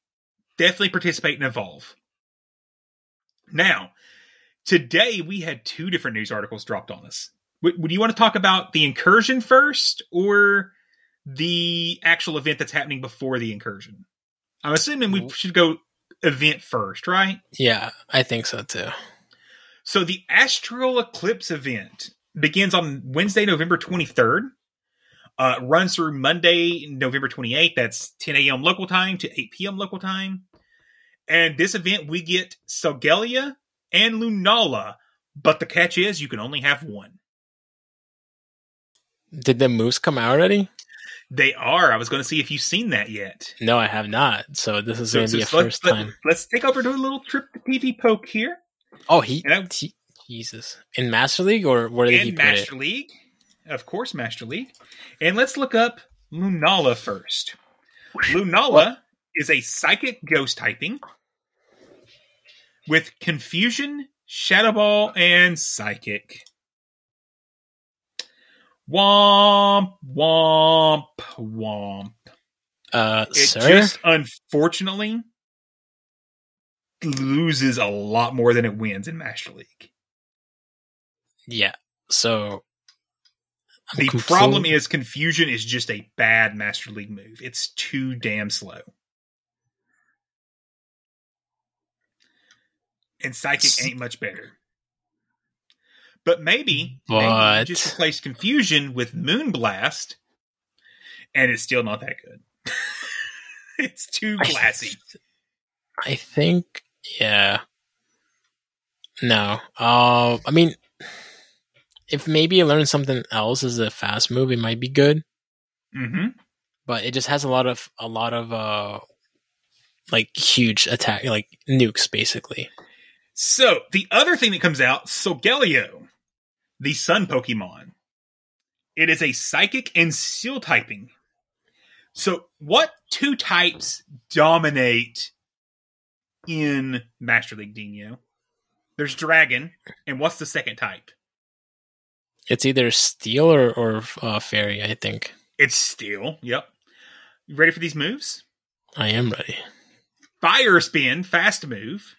S2: Definitely participate and evolve. Now, today we had two different news articles dropped on us. Would, you want to talk about the incursion first or the actual event that's happening before the incursion? I'm assuming we should go event first, right?
S3: Yeah, I think so too.
S2: So the Astral Eclipse event begins on Wednesday, November 23rd. Uh, runs through Monday, November 28th. That's 10 a.m. local time to 8 p.m. local time. And this event, we get Solgaleo and Lunala. But the catch is, you can only have one.
S3: Did the moves come out already?
S2: They are. I was going to see if you've seen that yet.
S3: No, I have not. So this is
S2: So-
S3: going to
S2: so
S3: be a
S2: let's-
S3: first
S2: let-
S3: time.
S2: Let's take over to a little trip to PvPoke here.
S3: Oh, he,
S2: I-
S3: he- Jesus in Master League or where did he
S2: and
S3: put
S2: Master
S3: it?
S2: League. Of course, Master League. And let's look up Lunala first. Lunala is a psychic ghost typing with confusion, shadow ball, and psychic. Womp, womp, womp.
S3: Uh,
S2: It
S3: sir.
S2: just unfortunately loses a lot more than it wins in Master League.
S3: Yeah. So I'm
S2: The
S3: complete-
S2: problem is confusion is just a bad Master League move. It's too damn slow. And Psychic ain't much better. But maybe, maybe just replace confusion with Moonblast, and it's still not that good. (laughs) it's too glassy.
S3: I think, yeah. No. Uh, I mean, if maybe you learn something else as a fast move, it might be good.
S2: Mm-hmm.
S3: But it just has a lot of a lot of uh, like huge attack, like nukes, basically.
S2: So the other thing that comes out, Solgaleo, the Sun Pokemon. It is a Psychic and Steel typing. So what two types dominate in Master League Dino? There's Dragon, and what's the second type?
S3: It's either steel or or uh, fairy. I think
S2: It's Steel. Yep. You ready for these moves?
S3: I am ready.
S2: Fire Spin, fast move,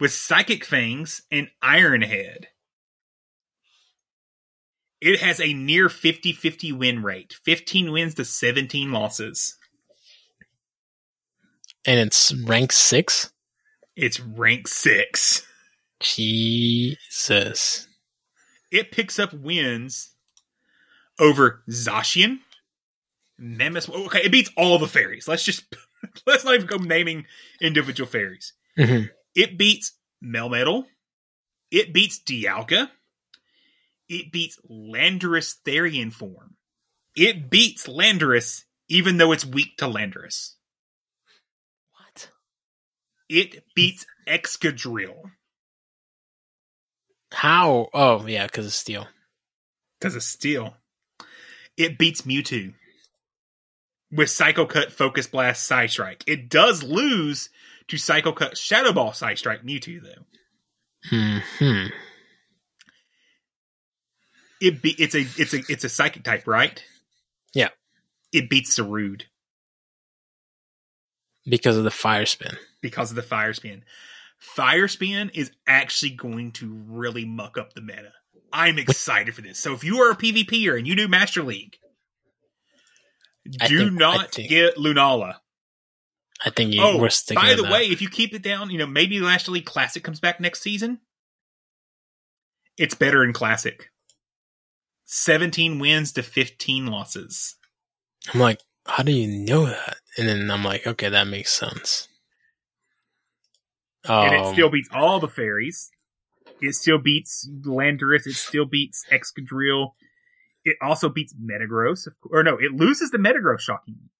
S2: with Psychic Fangs and Iron Head. It has a near 50 50 win rate 15 wins to 17 losses.
S3: And it's rank six.
S2: It's rank 6.
S3: Jesus.
S2: It picks up wins over Zacian, Nemesis. Okay, it beats all the fairies. Let's just, (laughs) let's not even go naming individual fairies.
S3: Mhm.
S2: It beats Melmetal. It beats Dialga. It beats Landorus Therian form. It beats Landorus even though it's weak to Landorus.
S3: What?
S2: It beats Excadrill
S3: How? Oh yeah, because of steel.
S2: because of steel. It beats Mewtwo with Psycho Cut, Focus Blast, Psy Strike. It does lose to Psycho Cut, Shadow Ball, Psy Strike, Mewtwo though.
S3: Hmm.
S2: It be it's a it's a it's a psychic type, right?
S3: Yeah,
S2: It beats the Rude
S3: because of the fire spin.
S2: because of the fire spin. Fire Spin is actually going to really muck up the meta. I'm excited for this. So if you are a PvPer and you do Master League, do
S3: think-
S2: not
S3: think-
S2: get Lunala.
S3: I think you,
S2: Oh,
S3: we're sticking
S2: by the
S3: that.
S2: way, if you keep it down, you know maybe League Classic comes back next season. It's better in Classic. 17 wins to 15 losses.
S3: I'm like, how do you know that? And then I'm like, okay, that makes sense.
S2: and it
S3: Um,
S2: still beats all the fairies. It still beats Landorus. It still beats Excadrill. It also beats Metagross. Or no, it loses the Metagross shockingly.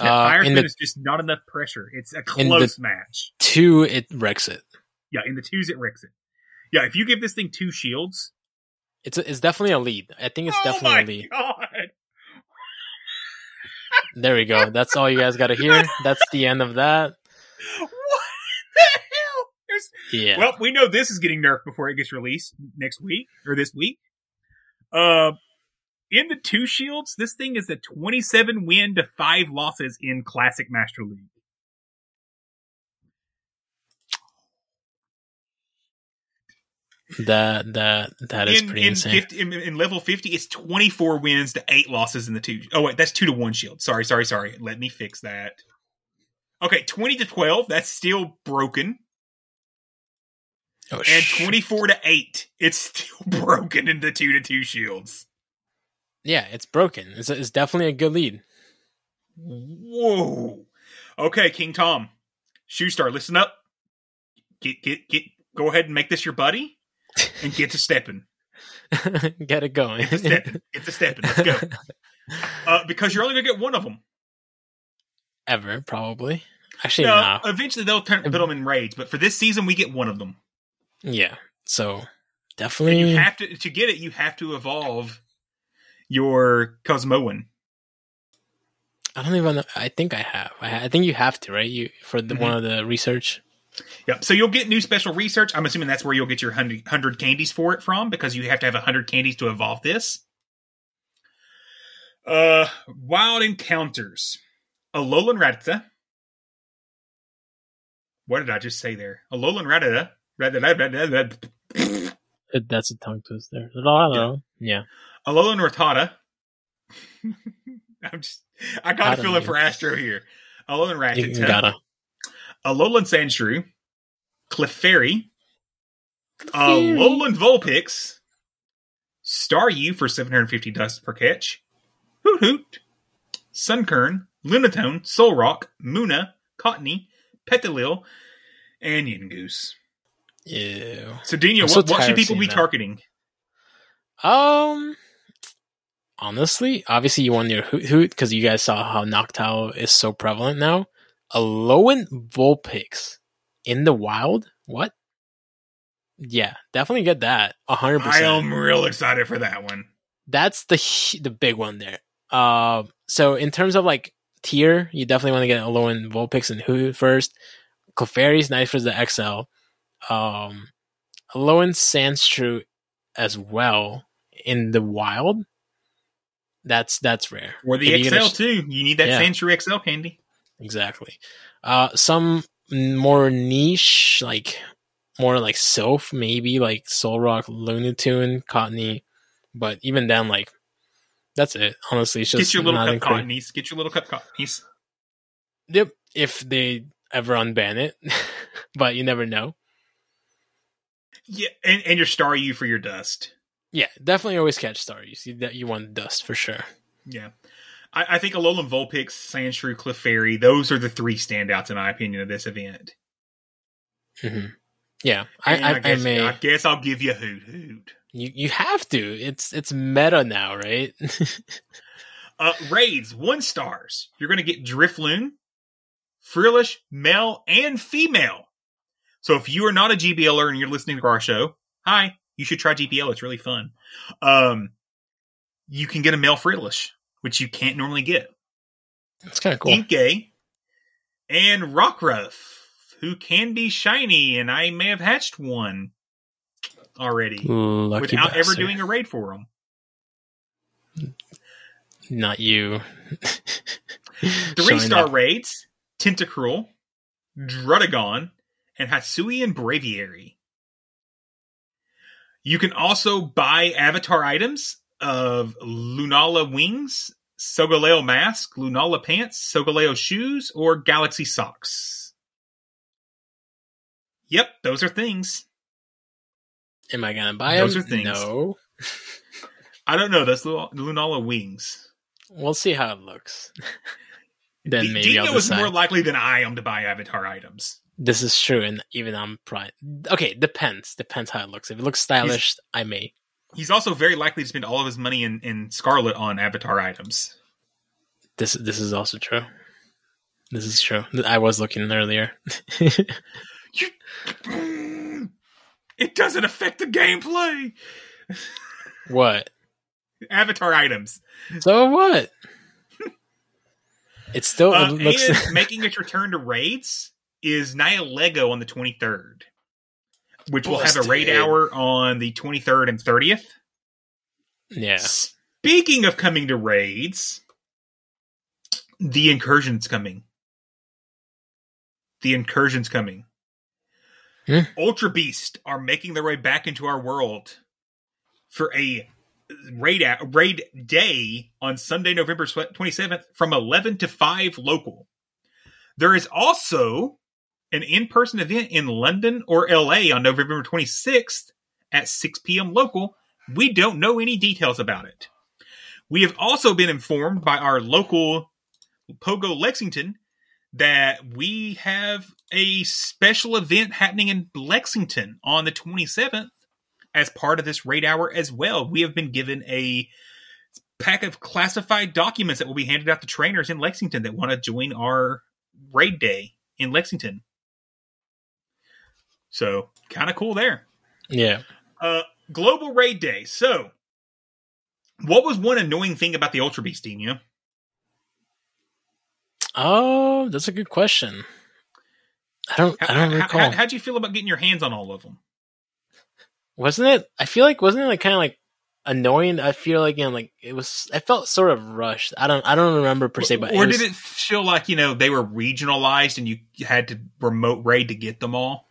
S3: Uh,
S2: Fire
S3: in
S2: Spin
S3: the-
S2: is just not enough pressure. It's a close match.
S3: two, it wrecks it.
S2: Yeah, in the twos it wrecks it. Yeah, if you give this thing two shields,
S3: It's a, it's definitely a lead. I think it's
S2: oh
S3: definitely
S2: my
S3: a lead.
S2: god! (laughs)
S3: There we go. That's all you guys got to hear. (laughs) That's the end of that.
S2: What the hell? There's
S3: Yeah.
S2: Well, we know this is getting nerfed before it gets released next week or this week. Uh, in the two shields, this thing is a 27 win to five losses in Classic Master League.
S3: That that that is
S2: in,
S3: pretty
S2: in,
S3: insane.
S2: 50, in, in level 50, it's 24 wins to eight losses in the two. Oh, wait, that's two to one shield. Sorry, sorry, sorry. Let me fix that. Okay, 20 to 12, that's still broken.
S3: Oh,
S2: and 24 to 8, it's (laughs) still broken in the two to two shields.
S3: Yeah, it's broken. It's, it's definitely a good lead.
S2: Whoa. Okay, King Tom. Shoestar, listen up. Get get get go ahead and make this your buddy and get to (laughs) stepping. (laughs)
S3: Get it going.
S2: Get to stepping. Get to stepping. Let's go. (laughs) Uh, because you're only gonna get one of them.
S3: Ever probably. Actually,
S2: No,
S3: nah.
S2: eventually they'll turn put them in raids, but for this season we get one of them.
S3: Yeah. So
S2: And
S3: definitely.
S2: you have to to get it. You have to evolve your Cosmoem.
S3: I don't even know. I think I have. I, I think you have to, right? You for the
S2: Mhm.
S3: one of the research.
S2: Yep. So you'll get new special research. I'm assuming that's where you'll get your 100, 100 candies for it from because you have to have 100 candies to evolve this. Uh, Wild Encounters. Alolan Rattata. What did I just say there? Alolan Rattata.
S3: That's a tongue twister. Yeah. yeah.
S2: Alolan Rattata. (laughs) I'm just, I got a feeling for Astro here. Alolan Rattata.
S3: you gotta.
S2: Alolan Sandshrew, Clefairy, Alolan Vulpix, Staryu for 750 dust per catch, Hoot Hoot, Sunkern, Lunatone, Solrock, Munna, Cottonee, Petilil, and Goose.
S3: Ew.
S2: So, Dino,
S3: I'm so
S2: what, what should people be
S3: that.
S2: targeting?
S3: Um, honestly, obviously you want your hoot hoot because you guys saw how Noctowl is so prevalent now. Alolan Vulpix in the wild? What? Yeah, definitely get that. A hundred
S2: I am real excited for that one.
S3: That's the the big one there. Uh, so in terms of like tier, you definitely want to get Alolan Vulpix and Hoot Hoot first. Clefairy's nice for the XL. Um, Alolan Sandshrew as well in the wild. That's that's rare.
S2: Or the
S3: If you
S2: XL,
S3: a-
S2: too. You need that
S3: Yeah.
S2: Sandshrew XL candy.
S3: Exactly. Uh, some more niche, like more like Sylph, maybe like Solrock, Lunatone, Cottonee, but even then, like that's it. Honestly, it's just
S2: Get your little cup
S3: incre-
S2: Cottonees. Get your little cup Cottonees.
S3: Yep, if they ever unban it, (laughs) but you never know.
S2: Yeah, and, and your Staryu for your dust.
S3: Yeah, definitely always catch Star. You see that you want dust for sure.
S2: Yeah. I, I think Alolan Vulpix, Sandshrew, Clefairy, those are the three standouts in my opinion of this event.
S3: hmm Yeah, I, I, I,
S2: guess,
S3: may.
S2: I guess I'll give you Hoot Hoot.
S3: you you have to. It's it's meta now, right? (laughs)
S2: Uh, raids, one stars. You're going to get Drifloon, Frillish, male, and female. So if you are not a GBLer and you're listening to our show, hi, you should try GBL. It's really fun. Um, you can get a male Frillish, which you can't normally get.
S3: It's kind of cool.
S2: Inkay, and Rockruff, who can be shiny, and I may have hatched one already
S3: Lucky
S2: without ever doing a raid for them.
S3: Not you.
S2: Three star
S3: up.
S2: raids Tentacruel, Druddigon, and Hisuian Braviary. You can also buy avatar items of Lunala wings, Solgaleo mask, Lunala pants, Solgaleo shoes, or Galaxy socks. Yep, those are things.
S3: Am I gonna buy
S2: Those
S3: them?
S2: are things.
S3: No. (laughs)
S2: I don't know. That's Lunala wings.
S3: We'll see how it looks. (laughs) then
S2: D-
S3: maybe
S2: is
S3: decide.
S2: more likely than I am to buy avatar items.
S3: This is true, and even I'm probably okay. Depends. Depends how it looks. If it looks stylish, I may.
S2: He's also very likely to spend all of his money in, in Scarlet on avatar items.
S3: This this is also true. This is true. I was looking earlier. (laughs)
S2: It doesn't affect the gameplay. (laughs)
S3: what?
S2: Avatar items.
S3: So what? (laughs) It still
S2: Uh,
S3: it looks.
S2: making its return to raids is Nihilego on the 23rd, which will have a raid hour on the 23rd and 30th.
S3: yeah.
S2: Speaking of coming to raids, the incursion's coming. The incursion's coming.
S3: Hmm.
S2: Ultra Beast are making their way back into our world for a raid a- raid day on Sunday, November twenty seventh, from eleven to five local. There is also an in person event in London or LA on November twenty sixth at six p.m. local. We don't know any details about it. We have also been informed by our local Pogo Lexington that we have a special event happening in Lexington on the 27th as part of this raid hour as well. We have been given a pack of classified documents that will be handed out to trainers in Lexington that want to join our raid day in Lexington. So, kind of cool there.
S3: Yeah.
S2: Uh, Global Raid Day. So, what was one annoying thing about the Ultra Beast, team? Dino?
S3: Oh, that's a good question. I don't. I don't
S2: How,
S3: recall.
S2: how, how'd you feel about getting your hands on all of them?
S3: wasn't it? I feel like wasn't it like kind of like annoying? I feel like you know, like it was. I felt sort of rushed. I don't. I don't remember per se, but
S2: or
S3: it was,
S2: did it feel like you know they were regionalized and you had to remote raid to get them all?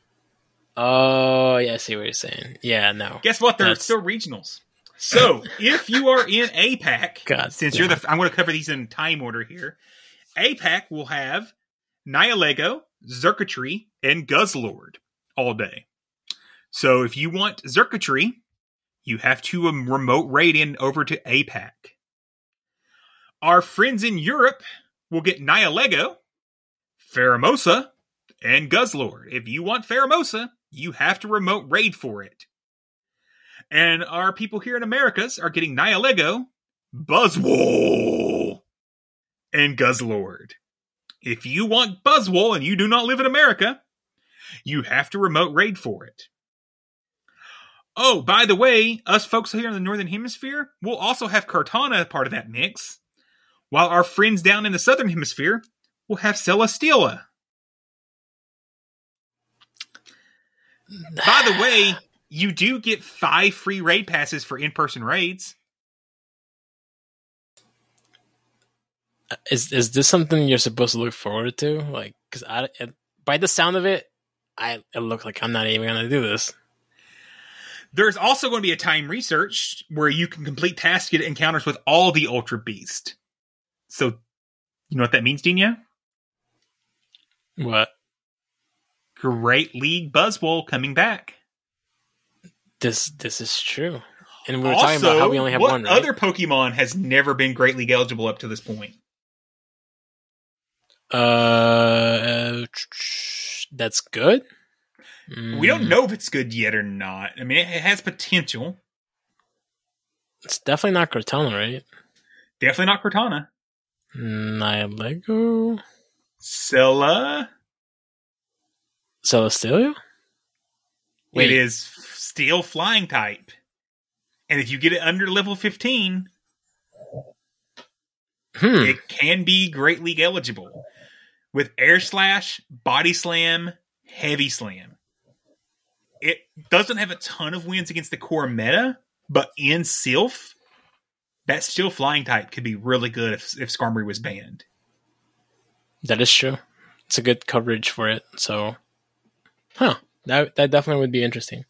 S3: Oh, yeah. I see what you're saying. Yeah. No.
S2: Guess what? They're
S3: That's-
S2: still regionals. So (laughs) if you are in APAC,
S3: God
S2: since
S3: damn
S2: you're the, I'm going to cover these in time order here. APAC will have Nihilego, Xurkitree, and Guzzlord all day. So if you want Xurkitree, you have to um, remote raid in over to APAC. Our friends in Europe will get Nihilego, Pheromosa, and Guzzlord. If you want Pheromosa, you have to remote raid for it. And our people here in Americas are getting Nihilego, Buzzwole, and Guzzlord. If you want Buzzwole and you do not live in America, you have to remote raid for it. Oh, by the way, us folks here in the Northern Hemisphere will also have Kartana part of that mix, while our friends down in the Southern Hemisphere will have Celesteela. By the way, you do get five free raid passes for in person raids.
S3: Is is this something you're supposed to look forward to? Like, because I it, by the sound of it, I it looked like I'm not even gonna do this.
S2: There's also going to be a time research where you can complete tasks to encounters with all the Ultra Beast. So, you know what that means, Dino?
S3: What?
S2: Great League Buzzwole coming back.
S3: This this is true. And we were
S2: also,
S3: talking about how we only have
S2: what
S3: one, right?
S2: other Pokemon has never been Great League eligible up to this point?
S3: Uh, that's good.
S2: We don't know if it's good yet or not. I mean, it it has potential.
S3: It's definitely not Kartana, right?
S2: Definitely not Kartana.
S3: Nihilego,
S2: Scylla.
S3: Celesteela.
S2: It is steel flying type. And if you get it under level 15,
S3: Hmm.
S2: it can be Great League eligible with Air Slash, Body Slam, Heavy Slam. It doesn't have a ton of wins against the core meta, but in Sylph, that steel flying type could be really good if, if Skarmory was banned.
S3: That is true. It's a good coverage for it. So Huh. That that definitely would be interesting.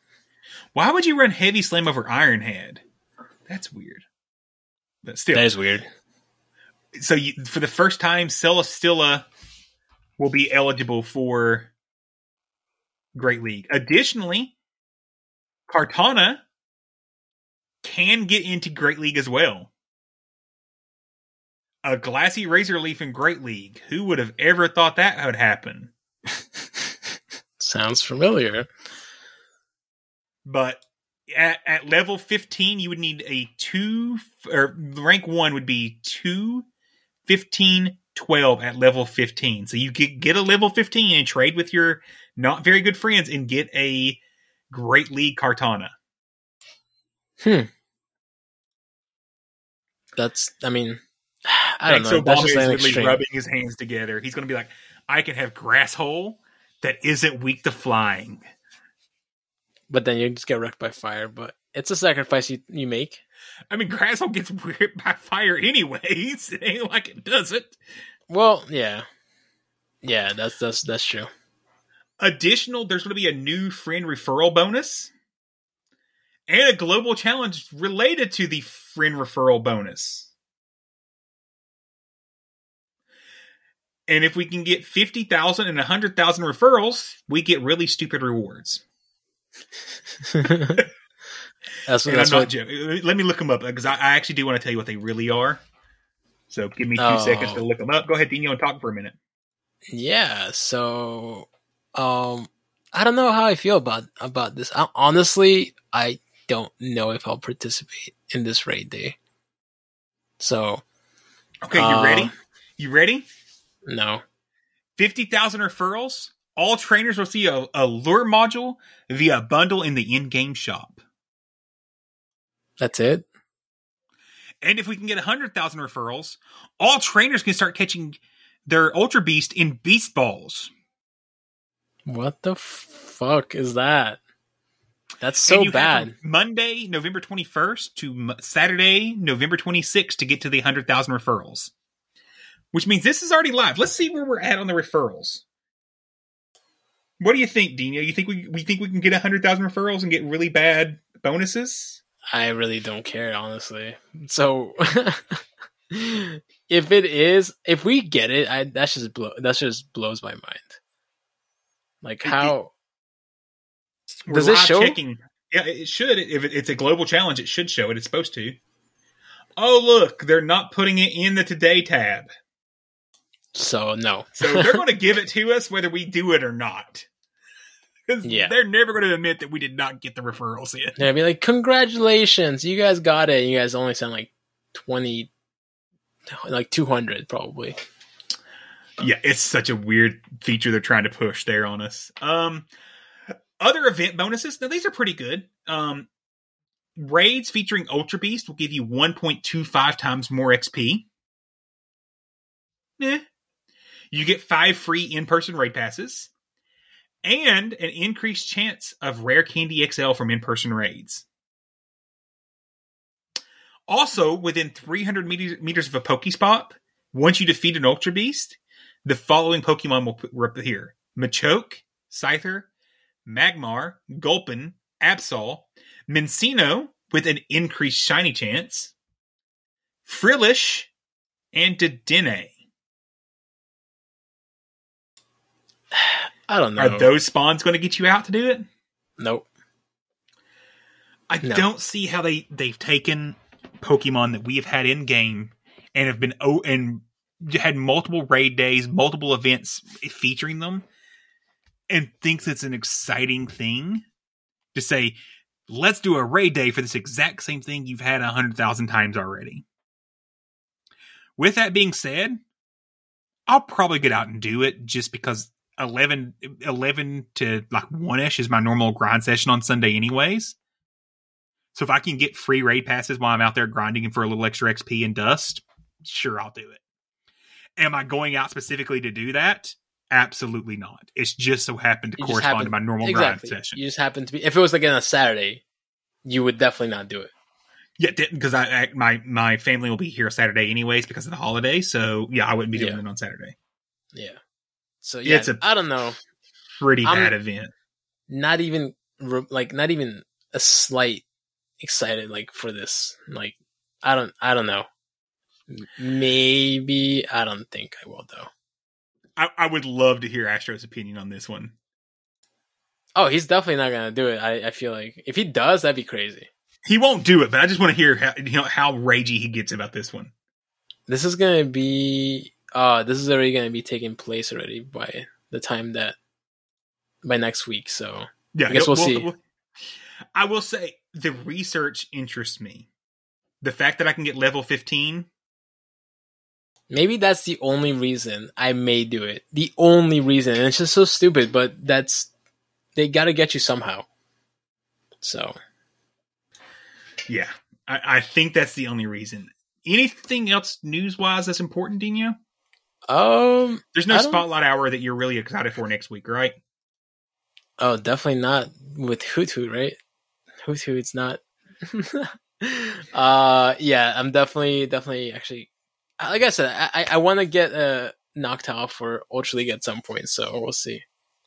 S2: Why would you run Heavy Slam over Iron Head? That's weird. But still,
S3: That is weird.
S2: so you, for the first time, Celesteela will be eligible for Great League. Additionally, Kartana can get into Great League as well. A glassy razor leaf in Great League. Who would have ever thought that would happen? (laughs)
S3: Sounds familiar.
S2: But at, at level 15, you would need a 2, or rank 1 would be 2, 15, 12 at level 15. So you get, get a level 15 and trade with your not very good friends and get a Great League Kartana.
S3: Hmm. That's. I mean, (sighs) I don't
S2: Thanks
S3: know. That's just extreme.
S2: rubbing his hands together. He's going to be like, I can have Grasshole that isn't weak to flying.
S3: But then you just get wrecked by fire. But it's a sacrifice you you make.
S2: I mean, Grasshole gets (laughs) hit by fire anyways. (laughs) It ain't like it doesn't.
S3: Well, yeah, yeah. That's that's that's true.
S2: Additional, there's going to be a new friend referral bonus and a global challenge related to the friend referral bonus. And if we can get 50,000 and 100,000 referrals, we get really stupid rewards. (laughs)
S3: That's,
S2: And
S3: that's
S2: I'm not
S3: what.
S2: joking. Let me look them up because I, I actually do want to tell you what they really are. So give me two
S3: Oh.
S2: seconds to look them up. Go ahead, Dino, and talk for a minute.
S3: Yeah. So, um, I don't know how I feel about about this. I, honestly, I don't know if I'll participate in this raid day. So,
S2: Okay, you
S3: Uh,
S2: ready? You ready?
S3: No.
S2: 50,000 referrals. All trainers will see a, a lure module via bundle in the in-game shop.
S3: That's it.
S2: And if we can get 100,000 referrals, all trainers can start catching their Ultra Beast in Beast Balls.
S3: What the fuck is that? That's so bad.
S2: Monday, November 21st to Saturday, November 26th to get to the 100,000 referrals. Which means this is already live. Let's see where we're at on the referrals. What do you think, Dino? You think we we think we can get 100,000 referrals and get really bad bonuses?
S3: I really don't care, honestly. So, (laughs) if it is, if we get it, I that just blow that just blows my mind. Like how
S2: We're
S3: does it show?
S2: Checking. Yeah, it should. If it- it's a global challenge, it should show it. It's supposed to. Oh, look, they're not putting it in the today tab.
S3: So no.
S2: So they're going to give it to us whether we do it or not. (laughs) 'Cause
S3: Yeah.
S2: they're never going to admit that we did not get the referrals in.
S3: They'd be like, "Congratulations, you guys got it." And you guys only sent like twenty, like two hundred probably.
S2: Yeah, it's such a weird feature they're trying to push there on us. Um, other event bonuses. Now these are pretty good. Um, raids featuring Ultra Beast will give you 1.25 times more XP. Eh. You get five free in-person raid passes and an increased chance of rare candy XL from in-person raids. Also, within 300 meters, of a PokeStop, once you defeat an Ultra Beast, the following Pokemon will appear: Machoke, Scyther, Magmar, Gulpin, Absol, Minccino with an increased shiny chance, Frillish, and Dedenne.
S3: I don't know.
S2: Are those spawns going to get you out to do it?
S3: Nope.
S2: I
S3: No.
S2: don't see how they they've taken Pokemon that we have had in game and have been oh and had multiple raid days, multiple events featuring them, and thinks it's an exciting thing to say, let's do a raid day for this exact same thing you've had a hundred thousand times already. With that being said, I'll probably get out and do it just because 11, 11 to like one ish is my normal grind session on Sunday, anyways. So if I can get free raid passes while I'm out there grinding for a little extra XP and dust, sure, I'll do it. Am I going out specifically to do that? Absolutely not. It's just so happened to
S3: You
S2: correspond
S3: happen-
S2: to my normal
S3: exactly.
S2: grind session.
S3: You just happen to be. If it was like on a Saturday, you would definitely not do it.
S2: Yeah, because I, I my my family will be here Saturday anyways because of the holiday. So yeah, I wouldn't be doing
S3: Yeah.
S2: it on Saturday.
S3: Yeah. So yeah,
S2: It's a
S3: I don't know.
S2: Pretty
S3: I'm-
S2: bad event.
S3: not even like not even a slight excited like for this. Like I don't I don't know. Maybe I don't think I will though.
S2: I, I would love to hear Astro's opinion on this one.
S3: Oh, he's definitely not gonna do it. I, I feel like if he does, that'd be crazy.
S2: He won't do it, but I just want to hear how you know how ragey he gets about this one.
S3: This is gonna be uh this is already gonna be taking place already by the time that by next week. So
S2: Yeah,
S3: I guess we'll,
S2: we'll-
S3: see.
S2: we'll- I will say the research interests me. The fact that I can get level fifteen.
S3: Maybe that's the only reason I may do it. The only reason, and it's just so stupid, but that's they got to get you somehow. So
S2: Yeah, I, I think that's the only reason. Anything else news wise that's important, Dino?
S3: Um,
S2: There's no spotlight hour that you're really excited for next week, right?
S3: Oh, definitely not with Hoothoot, right? Hoothoot's not. (laughs) uh, yeah, I'm definitely, definitely, actually, like I said, I, I, want to get uh, Noctowl for Ultra League at some point, so we'll see.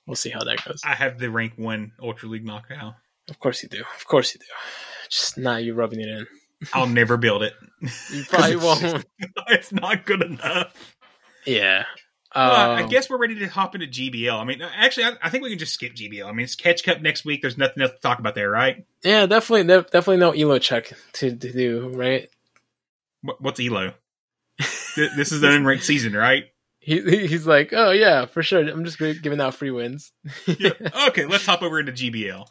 S3: We'll see how that goes.
S2: I have the rank one Ultra League Noctowl.
S3: Of course you do. Of course you do. Just not you rubbing it in.
S2: I'll never build it.
S3: You probably (laughs)
S2: it's
S3: won't.
S2: just- (laughs) it's not good enough.
S3: Yeah.
S2: Well, I
S3: Um,
S2: guess we're ready to hop into GBL. I mean, actually, I, I think we can just skip GBL. I mean, it's Catch Cup next week. There's nothing else to talk about there, right?
S3: Yeah, definitely, de- definitely no elo check to, to do, right?
S2: What, what's Elo? Th- this is the unranked season, right? (laughs)
S3: He he- he's like, oh yeah, for sure. I'm just giving out free wins. (laughs)
S2: Okay, let's hop over into GBL.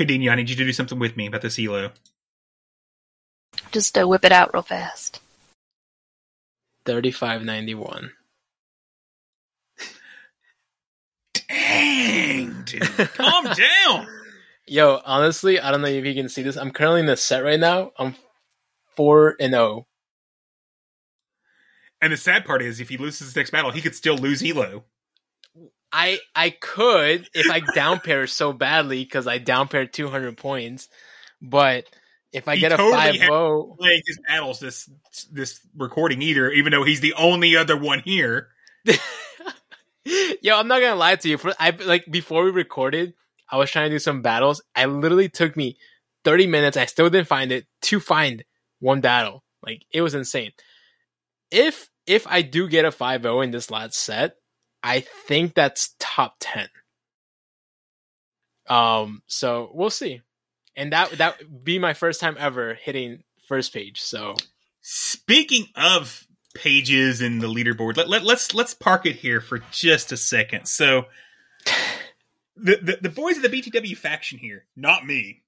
S2: Okay, I need you to do something with me about this Elo.
S9: Just uh, whip it out real fast.
S3: Thirty-five ninety-one.
S2: Dang, dude. Calm (laughs) down.
S3: Yo, honestly, I don't know if you can see this. I'm currently in the set right now. I'm four and oh. zero.
S2: And the sad part is, if he loses his next battle, he could still lose Elo.
S3: I I could if I down pair so badly because I down paired 200 points, but if I
S2: He
S3: get a
S2: totally
S3: five zero,
S2: Playing his battles this this recording either, even though he's the only other one here. (laughs)
S3: Yo, I'm not gonna lie to you. For I like before we recorded, I was trying to do some battles. I literally took me 30 minutes. I still didn't find it to find one battle. Like it was insane. If if I do get a 5-0 in this last set, I think that's top 10. Um, so we'll see. And that that would be my first time ever hitting first page. So
S2: Speaking of pages in the leaderboard, let, let, let's let's park it here for just a second. So, (laughs) the, the the boys of the BTW faction here, not me,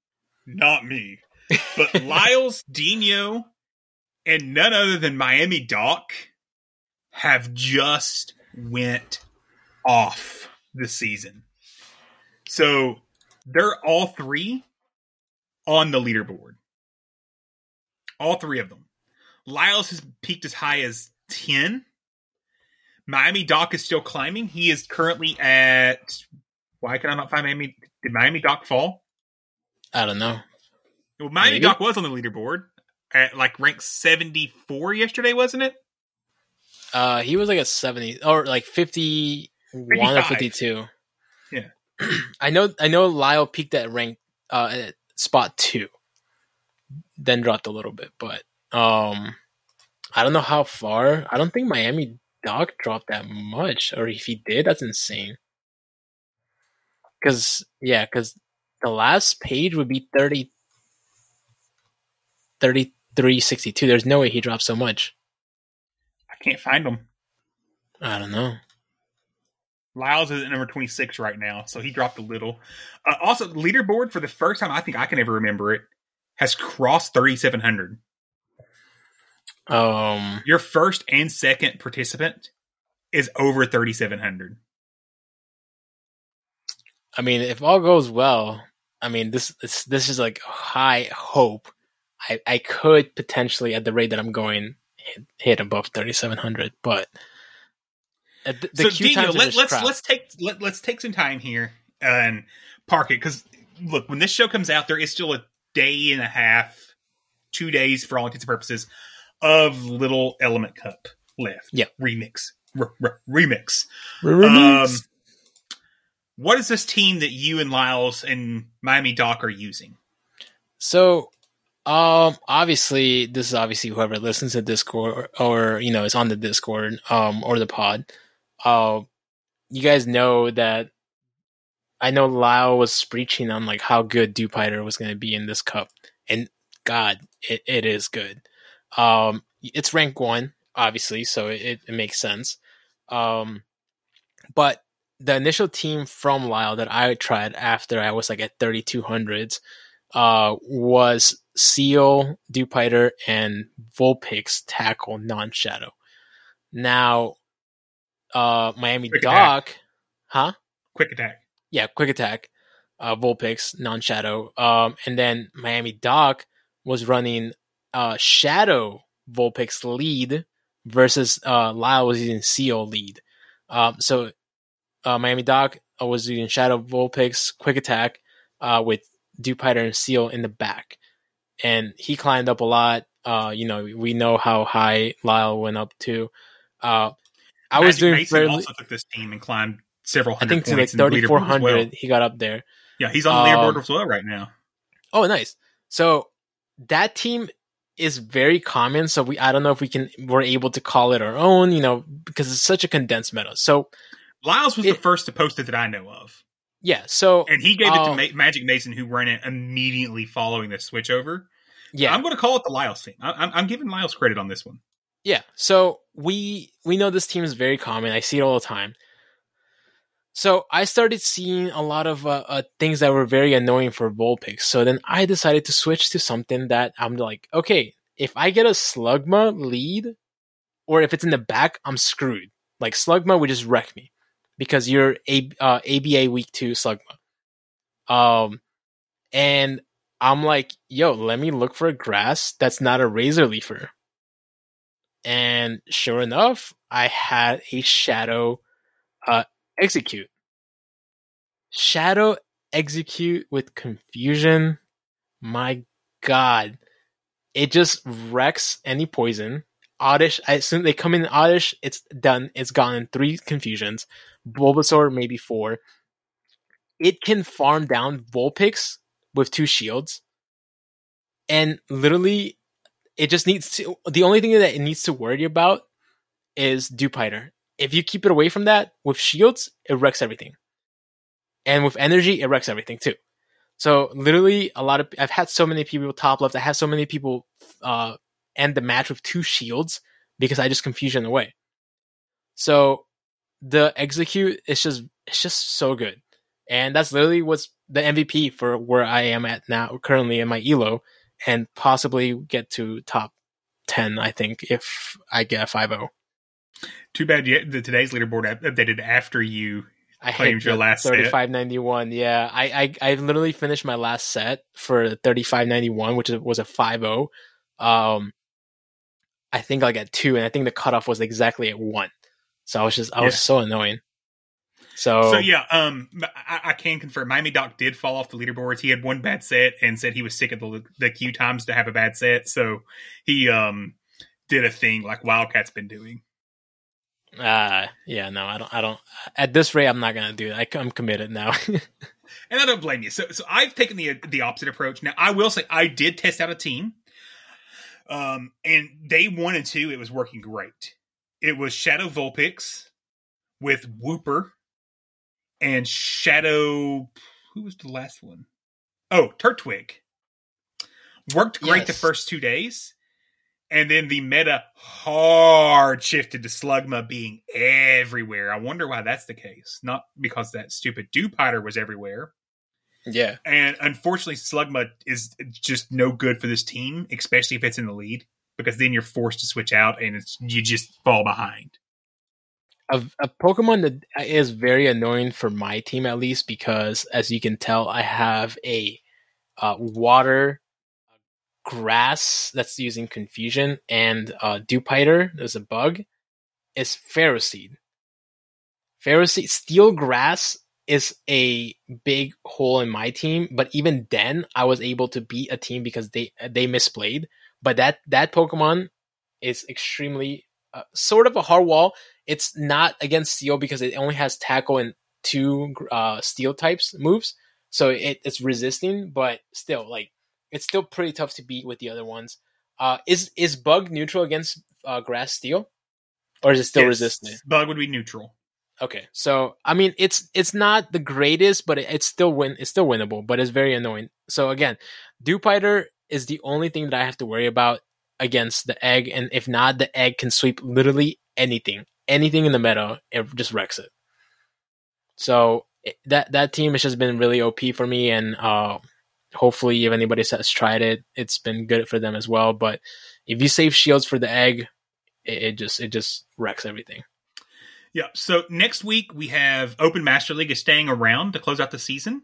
S2: not me, but (laughs) Lyles, Dino, and none other than Miami Doc have just went off this season. So they're all three on the leaderboard. All three of them. Lyles has peaked as high as 10. Miami Doc is still climbing. He is currently at. Why can I not find Miami? Did Miami Doc fall?
S3: I don't know.
S2: Well, Miami
S3: Maybe.
S2: Doc was on the leaderboard at like rank 74 yesterday, wasn't it?
S3: Uh, he was like a 70 or like 51 or 52.
S2: Yeah. (clears throat)
S3: I know I know Lyle peaked at rank uh at spot 2. Then dropped a little bit, but um I don't know how far. I don't think Miami Doc dropped that much or if he did, that's insane. Cuz yeah, cuz the last page would be 30 3362. There's no way he dropped so much.
S2: Can't find him.
S3: I don't know.
S2: Lyles is at number 26 right now, so he dropped a little. Uh, also, leaderboard for the first time I think I can ever remember it has crossed 3,700.
S3: Um,
S2: Your first and second participant is over 3,700.
S3: I mean, if all goes well, I mean this this, this is like high hope. I I could potentially, at the rate that I'm going, hit, above 3,700. But the the
S2: so Daniel, let,
S3: just
S2: let's let's take let, let's take some time here and park it because look, when this show comes out, there is still a day and a half, two days for all intents and purposes of Little Element Cup left.
S3: Yeah,
S2: remix, R- r- remix,
S3: Remix.
S2: Um, what is this team that you and Lyles and Miami Doc are using?
S3: So, um, obviously, this is obviously whoever listens to Discord or, you know is on the Discord, um, or the pod. Uh, you guys know that I know Lyle was preaching on like how good Dewpider was going to be in this cup, and God, it, it is good. Um, it's rank one, obviously, so it, it makes sense. Um, but the initial team from Lyle that I tried after I was like at 3200s uh, was Seel, Dewpider, and Vulpix tackle non shadow. Now, uh, Miami
S2: Quick
S3: Doc,
S2: attack.
S3: huh?
S2: Quick attack.
S3: Yeah, quick attack, uh, Vulpix, non shadow. Um, and then Miami Doc was running uh, Shadow Vulpix lead versus uh, Lyle was using Seel lead. Um, so uh, Miami Doc uh, was using Shadow Vulpix quick attack uh, with Dewpider and Seel in the back, and he climbed up a lot. Uh, you know, we know how high Lyle went up to. Uh, I was doing
S2: Mason
S3: fairly,
S2: also took this team and climbed several hundred.
S3: I think to like
S2: points in the
S3: thirty four hundred.
S2: well.
S3: He got up there.
S2: Yeah, he's on the leaderboard
S3: Um,
S2: as well right now.
S3: Oh, nice. So that team is very common. So we, I don't know if we can, we're able to call it our own, you know, because it's such a condensed meta. So
S2: Lyles was the first to post it that I know of.
S3: Yeah, so
S2: And he gave it to
S3: uh,
S2: Ma- Magic Mason, who ran it immediately following the switch over.
S3: Yeah.
S2: I'm going to call it the Lyles team. I- I'm, I'm giving Lyles credit on this one.
S3: Yeah. So we we know this team is very common. I see it all the time. So I started seeing a lot of uh, uh, things that were very annoying for Vulpix. So then I decided to switch to something that I'm like, okay, if I get a Slugma lead, or if it's in the back, I'm screwed. Like Slugma would just wreck me because you're a uh, ABA week two Slugma. Um, and I'm like, yo, let me look for a grass that's not a razor leafer. And sure enough, I had a shadow uh, Exeggcute. Shadow Exeggcute with confusion. My god. It just wrecks any poison. Oddish, I assume they come in Oddish, it's done. It's gone in three confusions. Bulbasaur, maybe four. It can farm down Vulpix with two shields. And literally, it just needs to. The only thing that it needs to worry about is Dewpider. If you keep it away from that with shields, it wrecks everything. And with energy, it wrecks everything too. So literally, a lot of I've had so many people top left. I have so many people uh, end the match with two shields because I just confusion away. So the Exeggcute is just it's just so good, and that's literally what's the MVP for where I am at now, currently in my elo, and possibly get to top ten. I think if I get a five oh.
S2: Too bad you, the today's leaderboard up- updated after you
S3: I
S2: claimed your last set.
S3: 3591. Yeah, I, I I literally finished my last set for 3591, which was a 5-0. Um, I think like at two, and I think the cutoff was exactly at one. So I was just I was so annoying. So,
S2: So yeah, um, I, I can confirm Miami Doc did fall off the leaderboards. He had one bad set and said he was sick of the the queue times to have a bad set. So he um did a thing like Wildcat's been doing.
S3: uh yeah, no, I don't I don't at this rate I'm not gonna do that. I, I'm committed now. (laughs)
S2: And I don't blame you. So, so I've taken the the opposite approach. Now, I will say I did test out a team. Um, and day one and two, it was working great. It was Shadow Vulpix with Wooper and Shadow. Who was the last one? Oh, Turtwig. Worked great the first two days. And then the meta hard shifted to Slugma being everywhere. I wonder why that's the case. Not because that stupid Dewpider was everywhere.
S3: yeah.
S2: And unfortunately, Slugma is just no good for this team, especially if it's in the lead, because then you're forced to switch out and it's you just fall behind.
S3: a, a Pokemon that is very annoying for my team at least because as you can tell, I have a uh, water grass that's using confusion and uh, Dewpider. There's a bug. It's Ferroseed. Pharisee Steel Grass is a big hole in my team, but even then I was able to beat a team because they they misplayed. But that that Pokemon is extremely uh, sort of a hard wall. It's not against Steel because it only has Tackle and two uh, Steel types moves, so it, it's resisting. But still, like it's still pretty tough to beat with the other ones. Uh, is is Bug neutral against uh, Grass Steel, or is it still
S2: Yes,
S3: resistant?
S2: Bug would be neutral.
S3: Okay, so I mean, it's it's not the greatest, but it, it's still win. It's still winnable, but it's very annoying. So again, Dewpider is the only thing that I have to worry about against the egg, and if not, the egg can sweep literally anything, anything in the meta, it just wrecks it. So that that team has just been really OP for me, and uh, hopefully, if anybody has tried it, it's been good for them as well. But if you save shields for the egg, it, it just it just wrecks everything.
S2: Yeah. So next week we have Open Master League is staying around to close out the season,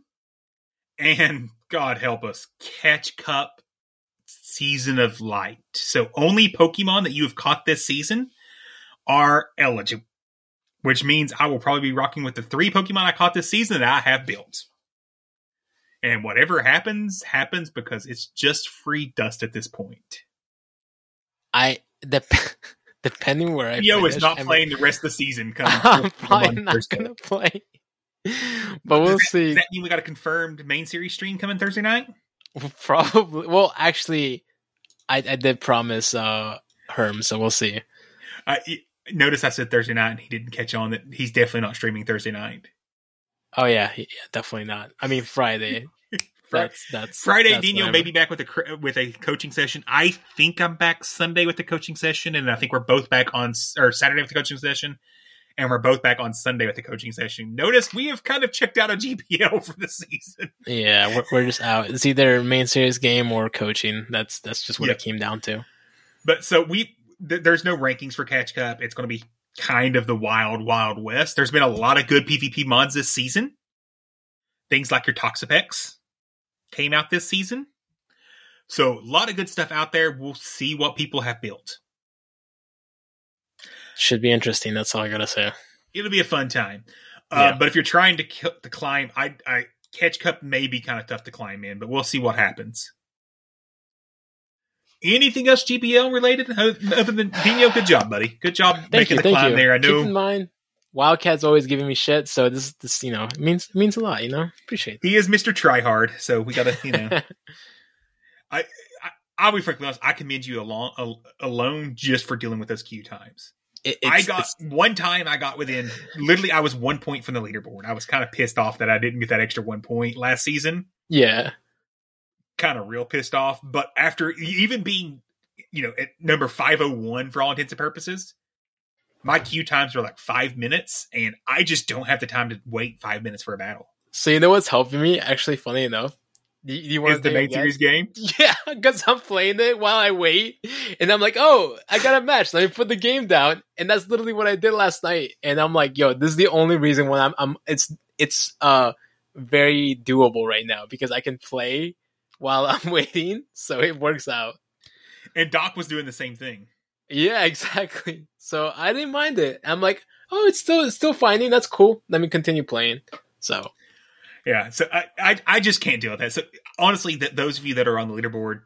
S2: and God help us, Catch Cup Season of Light. So only Pokemon that you have caught this season are eligible, which means I will probably be rocking with the three Pokemon I caught this season that I have built. And whatever happens, happens because it's just free dust at this point.
S3: I dep- (laughs) depending where I
S2: Yo is not
S3: I mean-
S2: playing the rest of the season. Come (laughs)
S3: I'm probably not
S2: Thursday.
S3: gonna play, (laughs) but we'll
S2: Does that-
S3: see.
S2: Does that mean we got a confirmed main series stream coming Thursday night? (laughs)
S3: Probably. Well, actually, I, I did promise uh Herm, so we'll see.
S2: I y- notice I said Thursday night, and he didn't catch on that he's definitely not streaming Thursday night.
S3: Oh yeah, he- yeah, definitely not. I mean Friday. (laughs) That's that's
S2: Friday,
S3: that's
S2: Dino may be back with a with a coaching session. I think I'm back Sunday with the coaching session, and I think we're both back on or Saturday with the coaching session, and we're both back on Sunday with the coaching session. Notice we have kind of checked out of GBL for the season.
S3: Yeah, we're, we're just out. It's either main series game or coaching. That's that's just what
S2: Yeah.
S3: it came down to.
S2: But so we th- there's no rankings for Catch Cup. It's going to be kind of the wild, wild west. There's been a lot of good PvP mods this season. Things like your Toxapex came out this season. So a lot of good stuff out there. We'll see what people have built.
S3: Should be interesting. That's all I gotta say.
S2: It'll be a fun time. Uh,
S3: Yeah.
S2: But if you're trying to ki- to climb, I, I Catch Cup may be kind of tough to climb in, but we'll see what happens. Anything else GBL related other than Dino? Good job, buddy. Good job
S3: Thank
S2: making
S3: you,
S2: the climb
S3: you.
S2: there. I know.
S3: Keep in mind, Wildcat's always giving me shit, so this this you know it means it means a lot. You know, appreciate. It.
S2: He is Mr. Tryhard, so we gotta, you know. (laughs) I, I I'll be frankly honest. I commend you along al- alone just for dealing with those queue times.
S3: It,
S2: I got one time. I got within literally. I was one point from the leaderboard. I was kind of pissed off that I didn't get that extra one point last season.
S3: yeah.
S2: Kind of real pissed off. But after even being, you know, at number five hundred one for all intents and purposes, my queue times were like five minutes, and I just don't have the time to wait five minutes for a battle.
S3: So you know what's helping me? Actually, funny enough, do you, you want
S2: Is the main series game? (laughs)
S3: Yeah, because I'm playing it while I wait, and I'm like, oh, I got a match. Let me put the game down, and that's literally what I did last night. And I'm like, yo, this is the only reason when I'm, I'm it's it's uh very doable right now because I can play while (laughs) I'm waiting, so it works out.
S2: And Doc was doing the same thing.
S3: Yeah, (laughs) exactly. So I didn't mind it. I'm like, oh, it's still it's still finding. That's cool. Let me continue playing. So
S2: Yeah, so I, I I just can't deal with that. So honestly, that those of you that are on the leaderboard,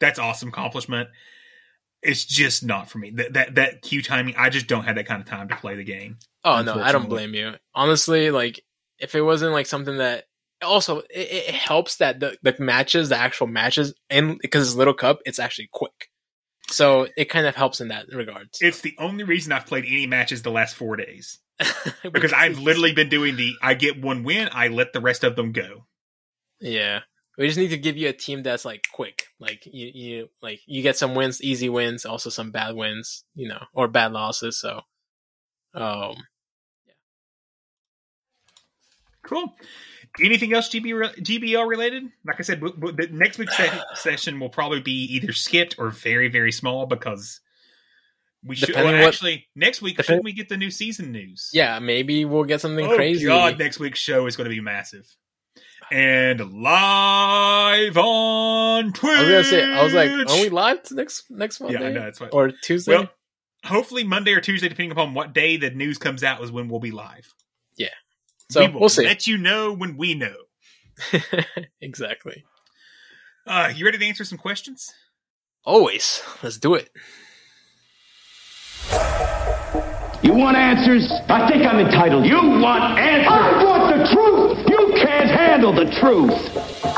S2: that's awesome accomplishment. It's just not for me. That that that queue timing, I just don't have that kind of time to play the game.
S3: Oh no, I don't blame you. Honestly, like if it wasn't like something that also it, it helps that the, the matches, the actual matches, and because it's little cup, it's actually quick. So it kind of helps in that regards.
S2: It's the only reason I've played any matches the last four days (laughs) because I've literally been doing the I get one win, I let the rest of them go.
S3: Yeah. We just need to give you a team that's like quick. Like you, you like you get some wins, easy wins, also some bad wins, you know, or bad losses. So um yeah.
S2: Cool. Anything else GB re- GBL related? Like I said, w- w- the next week's se- (sighs) session will probably be either skipped or very very small because we should. Well,
S3: what-
S2: actually, next week shouldn't we get the new season news?
S3: yeah, maybe we'll get something
S2: oh
S3: crazy.
S2: God, next week's show is going to be massive. And live on Twitch.
S3: I was gonna say, I was like, are we live next next Monday?
S2: Yeah, I know, that's what-
S3: or Tuesday?
S2: Well, hopefully Monday or Tuesday, depending upon what day the news comes out, is when we'll be live.
S3: Yeah. So
S2: we will
S3: we'll see.
S2: let you know when we know. (laughs)
S3: exactly.
S2: Uh, you ready to answer some questions?
S3: Always. Let's do it.
S9: You want answers? I think I'm entitled. You want answers? I want the truth. You can't handle the truth.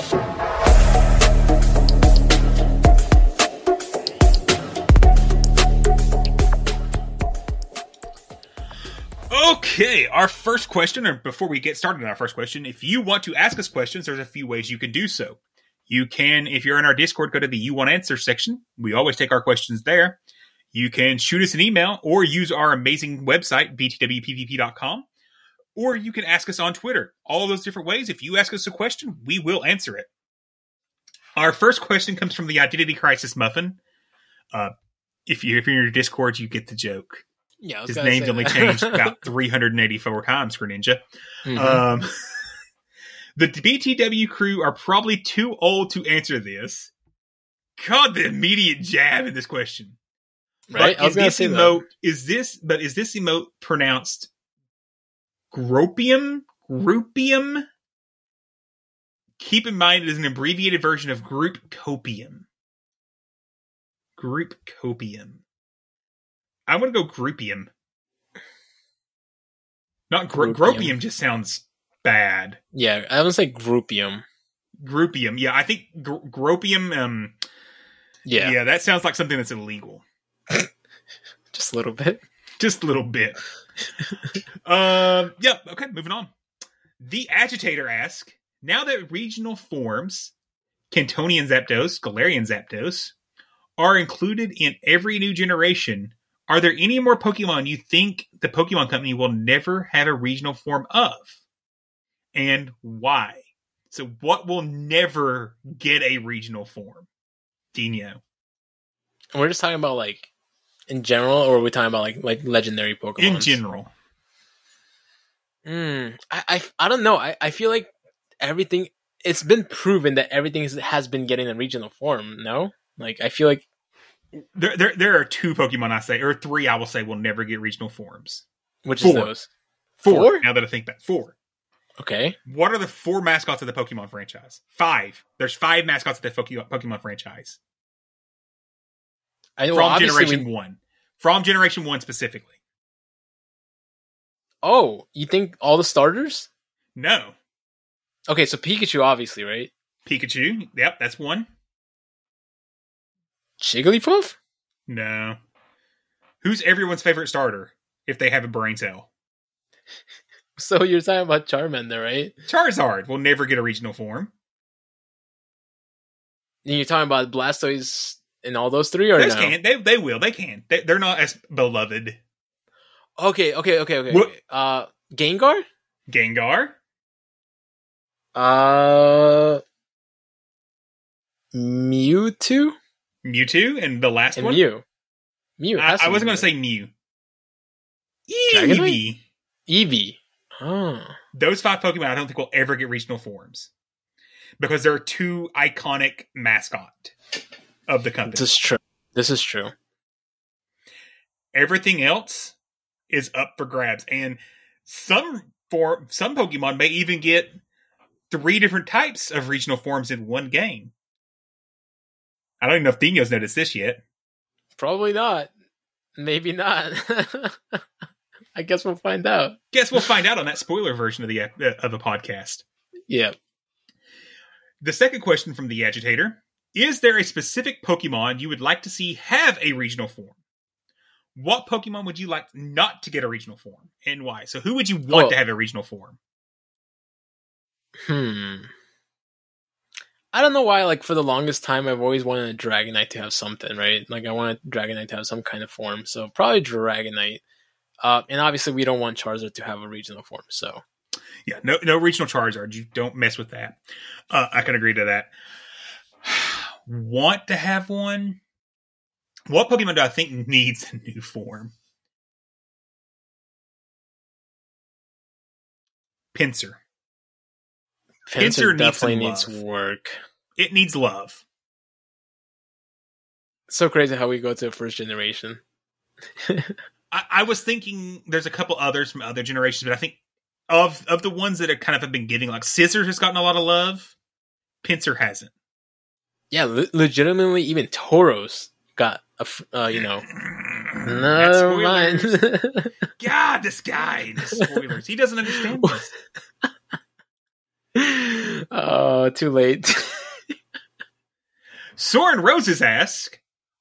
S2: Okay, our first question, or before we get started on our first question, if you want to ask us questions, there's a few ways you can do so. You can, if you're in our Discord, go to the You Want Answer section. We always take our questions there. You can shoot us an email or use our amazing website, btwpvp.com, or you can ask us on Twitter. All those different ways. If you ask us a question, we will answer it. Our first question comes from the Identity Crisis Muffin. Uh, if you if you're in your Discord, you get the joke.
S3: Yeah,
S2: his name's only changed (laughs) about 384 times for Ninja.
S3: Mhm.
S2: Um, (laughs) the BTW crew are probably too old to answer this. God, the immediate jab in this question.
S3: Right?
S2: But
S3: I was
S2: is
S3: gonna
S2: this
S3: say that.
S2: emote? Is this? But is this emote pronounced gropium? Groupium? Keep in mind it is an abbreviated version of group copium. Group copium. I want to go groupium. Not gro-
S3: Groupium.
S2: gropium. Just sounds bad.
S3: Yeah, I would say groupium.
S2: Groupium. Yeah, I think gr- gropium. Um,
S3: Yeah.
S2: yeah, that sounds like something that's illegal. (laughs)
S3: Just a little bit.
S2: Just a little bit. (laughs) um. Yep. okay. Moving on. The agitator asks: Now that regional forms, Kantonian Zapdos, Galarian Zapdos, are included in every new generation, are there any more Pokemon you think the Pokemon Company will never have a regional form of, and why? So, what will never get a regional form? Dino.
S3: And we're just talking about like in general, or are we talking about like like legendary Pokemon?
S2: In general.
S3: Hmm. I, I I don't know. I, I feel like everything. It's been proven that everything has been getting a regional form. No, like I feel like
S2: There, there, there are two Pokemon I say, or three I will say will never get regional forms.
S3: which
S2: Four.
S3: is those.
S2: Four.
S3: Four?
S2: Now that I think about four.
S3: Okay.
S2: What are the four mascots of the Pokemon franchise? Five. There's five mascots of the Pokemon franchise
S3: I, well,
S2: from Generation
S3: we-
S2: One. From Generation One specifically.
S3: Oh, you think all the starters?
S2: No.
S3: Okay, so Pikachu, obviously, right?
S2: Pikachu. Yep, that's one.
S3: Jigglypuff.
S2: No. Who's everyone's favorite starter if they have a brain cell? (laughs)
S3: So you're talking about Charmander, right?
S2: Charizard will never get a regional form.
S3: And you're talking about Blastoise and all those three, or
S2: Those
S3: no?
S2: can. They, they will. They can. They, they're not as beloved.
S3: Okay, okay, okay, okay.
S2: What-
S3: okay. Uh, Gengar.
S2: Gengar.
S3: Uh, Mewtwo
S2: Mewtwo. And the last
S3: and
S2: one?
S3: Mew. Mew.
S2: I, I wasn't going to say Mew. Eevee.
S3: Eevee. Oh,
S2: Those five Pokemon I don't think will ever get regional forms. Because they're two iconic mascot of the company.
S3: this is true. This is true.
S2: Everything else is up for grabs. And some for some Pokemon may even get three different types of regional forms in one game. I don't even know if Dino's noticed this yet.
S3: Probably not. Maybe not. (laughs) I guess we'll find out.
S2: Guess we'll find out on that spoiler version of the uh, of the podcast.
S3: Yeah.
S2: The second question from the agitator Is there a specific Pokemon you would like to see have a regional form? What Pokemon would you like not to get a regional form and why? So, who would you want
S3: Oh.
S2: to have a regional form?
S3: Hmm. I don't know why. Like for the longest time, I've always wanted a Dragonite to have something, right? Like I wanted Dragonite to have some kind of form. So probably Dragonite. Uh, and obviously, we don't want Charizard to have a regional form. So
S2: Yeah, no, no regional Charizard. You don't mess with that. Uh, I can agree to that. (sighs) want to have one? What Pokemon do I think needs a new form? Pinsir. Needs
S3: definitely
S2: some
S3: needs work.
S2: It needs love.
S3: So crazy how we go to first generation. (laughs)
S2: I, I was thinking there's a couple others from other generations, but I think of of the ones that are kind of have been getting like Scizor has gotten a lot of love. Pinsir hasn't.
S3: Yeah, le- legitimately, even Tauros got a uh, you know. (clears throat)
S2: That's
S3: mind. (laughs)
S2: God, this guy, the spoilers. He doesn't understand this. (laughs)
S3: oh, too late.
S2: Soren Roses ask,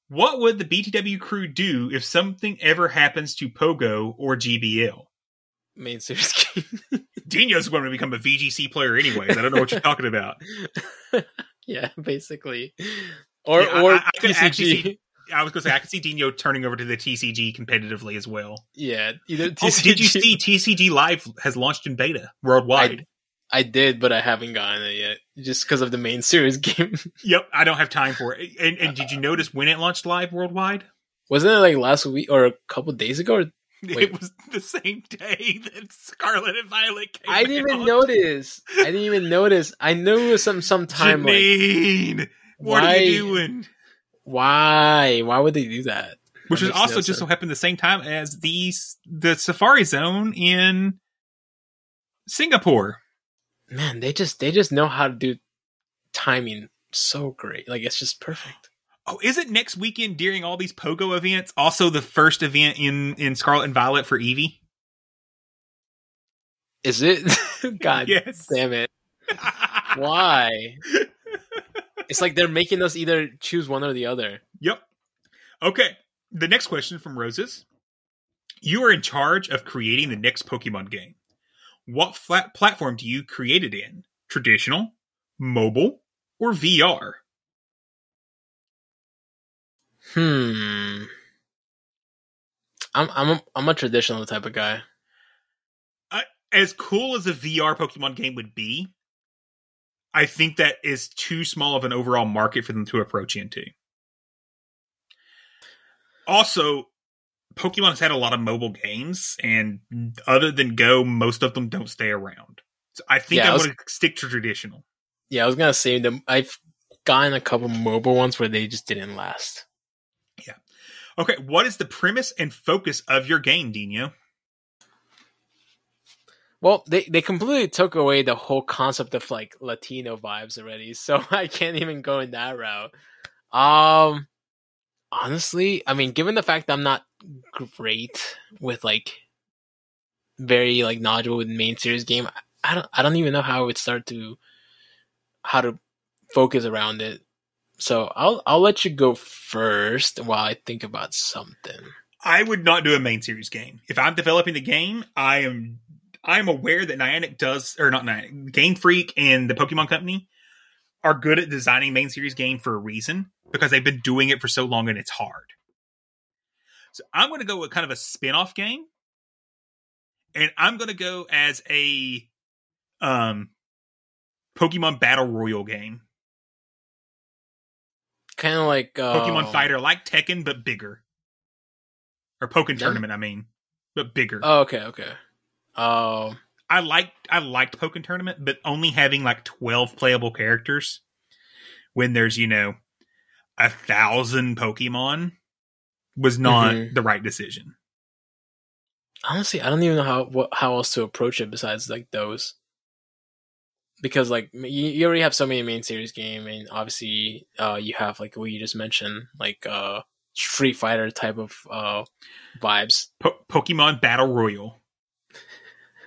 S2: "What would the BTW crew do if something ever happens to Pogo or GBL?" (laughs)
S3: Main series game.
S2: Dino's going to become a VGC player anyways. I don't know what you're talking about. (laughs)
S3: yeah, basically. Or
S2: Yeah, I-
S3: or
S2: I, I actually
S3: TCG.
S2: see- I was going to say I could see Dino turning over to the TCG competitively as well.
S3: Yeah, either
S2: Oh, did you see TCG Live has launched in beta worldwide?
S3: I did, but I haven't gotten it yet, just because of the main (laughs) series game.
S2: Yep, I don't have time for it. And, and did you notice when it launched live worldwide?
S3: Wasn't it like last week or a couple days ago? Or. (laughs)
S2: It was the same day that Scarlet and Violet came out?
S3: I didn't even notice. I didn't even notice. I knew it was some sometime like
S2: what are you doing?
S3: why? Why would they do that?
S2: Which
S3: That
S2: was also
S3: no
S2: just so happened the same time as the the Safari Zone in Singapore.
S3: Man. They just they just know how to do timing so great. Like it's just perfect.
S2: Oh, is it next weekend during all these Pogo events? Also, the first event in in Scarlet and Violet for Eevee.
S3: Is it? (laughs) God
S2: Yes.
S3: damn it! (laughs) Why? it's like they're making us either choose one or the other.
S2: Yep. Okay. The next question from Roses. You are in charge of creating the next Pokemon game. What flat platform do you create it in? Traditional, mobile, or VR?
S3: Hmm. I'm I'm a, I'm a traditional type of guy.
S2: Uh, as cool as a VR Pokemon game would be, I think that is too small of an overall market for them to approach into. Also, Pokemon has had a lot of mobile games, and other than Go, most of them don't stay around. So I think
S3: Yeah,
S2: I'm going to stick to traditional.
S3: Yeah, I was gonna say them. I've gotten a couple mobile ones where they just didn't last. Yeah.
S2: Okay, what is the premise and focus of your game, Dino?
S3: Well, they they completely took away the whole concept of like Latino vibes already, (laughs) so I can't even go in that route. Um, honestly, I mean, given the fact that I'm not great with like very like knowledgeable with main series game, I- don't I don't even know how I would start to how to focus around it. So I'll I'll let you go first while I think about something.
S2: I would not do a main series game. If I'm developing the game, I am I am aware that Niantic does or not Niantic, Game Freak and the Pokemon Company are good at designing main series game for a reason because they've been doing it for so long and it's hard. So I'm going to go with kind of a spin-off game. And I'm going to go as a um Pokemon Battle Royal game.
S3: Kind of like uh,
S2: Pokemon Fighter like Tekken but bigger. Or
S3: Yeah.
S2: Tournament, I mean. But bigger.
S3: Oh, okay, okay. Um,
S2: I liked I liked Pokken Tournament, but only having like twelve playable characters when there's you know a thousand Pokemon was not
S3: Mhm.
S2: the right decision.
S3: honestly, I don't even know how what, how else to approach it besides like those. Because like you, you already have so many main series game, and obviously, uh, you have like what you just mentioned, like uh, Street Fighter type of uh vibes.
S2: Po- Pokemon Battle Royal.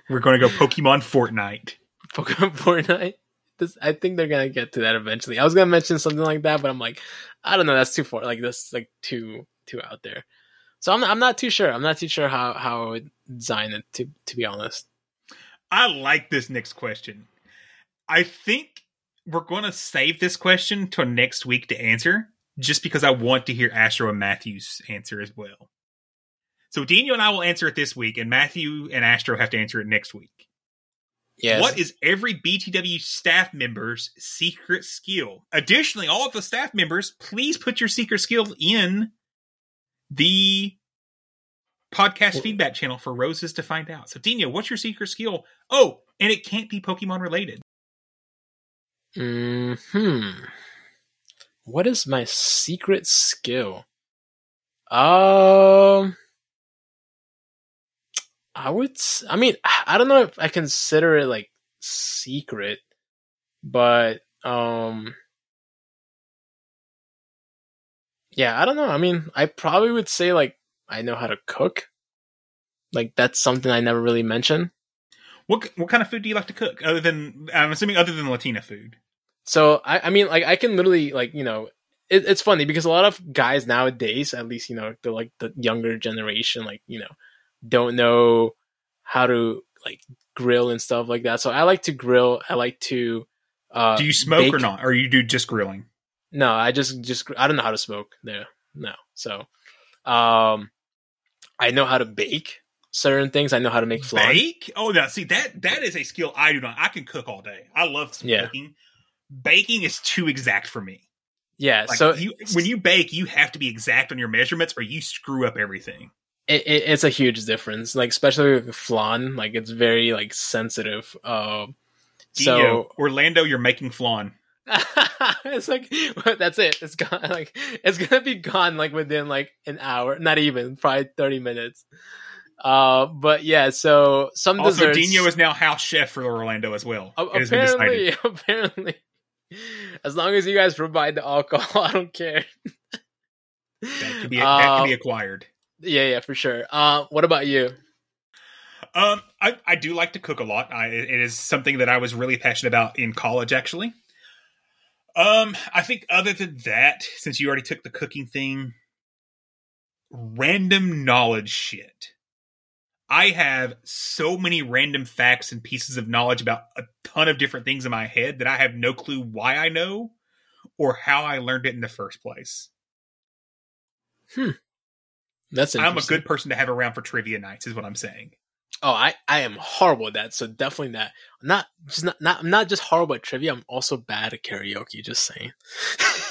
S2: We're going to go Pokemon Fortnite. (laughs)
S3: Pokemon Fortnite. This, I think they're gonna get to that eventually. I was gonna mention something like that, but I'm like, I don't know. That's too far. Like that's like too too out there. So I'm I'm not too sure. I'm not too sure how how I would design it. To to be honest.
S2: I like this next question. I think we're going to save this question till next week to answer, just because I want to hear Astro and Matthew's answer as well. So Dino and I will answer it this week, and Matthew and Astro have to answer it next week.
S3: Yes.
S2: What is every BTW staff member's secret skill? Additionally, all of the staff members, please put your secret skill in the podcast feedback channel for Roses to find out. So, Dino, what's your secret skill? Oh, and it can't be Pokemon related.
S3: Hmm. What is my secret skill? Um. I would. I mean, I don't know if I consider it like secret, but um, yeah, I don't know. I mean, I probably would say like I know how to cook. Like that's something I never really mentioned.
S2: What what kind of food do you like to cook? Other than I'm assuming other than Latina food.
S3: So I, I mean, like I can literally like you know, it, it's funny because a lot of guys nowadays, at least you know, the like the younger generation, like you know, don't know how to like grill and stuff like that. So I like to grill. I like to. Uh,
S2: do you smoke or not, or you do just grilling?
S3: No, I just just I don't know how to smoke. There, no. So, um, I know how to bake certain things. I know how to make flan.
S2: Bake? Oh, now see that that is a skill I do not. I can cook all day. I love
S3: Yeah.
S2: Baking is too exact for me.
S3: Yeah.
S2: Like,
S3: so
S2: you, when you bake, you have to be exact on your measurements, or you screw up everything.
S3: It, it, it's a huge difference like especially with flan like it's very like sensitive uh, so
S2: Dio, Orlando, you're making flan. (laughs)
S3: it's like (laughs) that's it it's gone (laughs) like it's gonna be gone like within like an hour not even probably 30 minutes uh but yeah so some
S2: Also,
S3: desserts
S2: Dino is now house chef for Orlando as well.
S3: a-
S2: It has been
S3: apparently apparently as long as you guys provide the alcohol i don't care
S2: That can be that can be
S3: Uh,
S2: acquired.
S3: Yeah yeah for sure uh what about you
S2: Um, I, I do like to cook a lot. I, it is something that I was really passionate about in college, actually. Um, I think other than that, since you already took the cooking thing, random knowledge shit. I have so many random facts and pieces of knowledge about a ton of different things in my head that I have no clue why I know or how I learned it in the first place.
S3: That's
S2: I'm a good person to have around for trivia nights, is what I'm saying.
S3: Oh, I, I am horrible at that. So definitely that. Not just not not I'm not just horrible at trivia. I'm also bad at karaoke. Just saying. (laughs)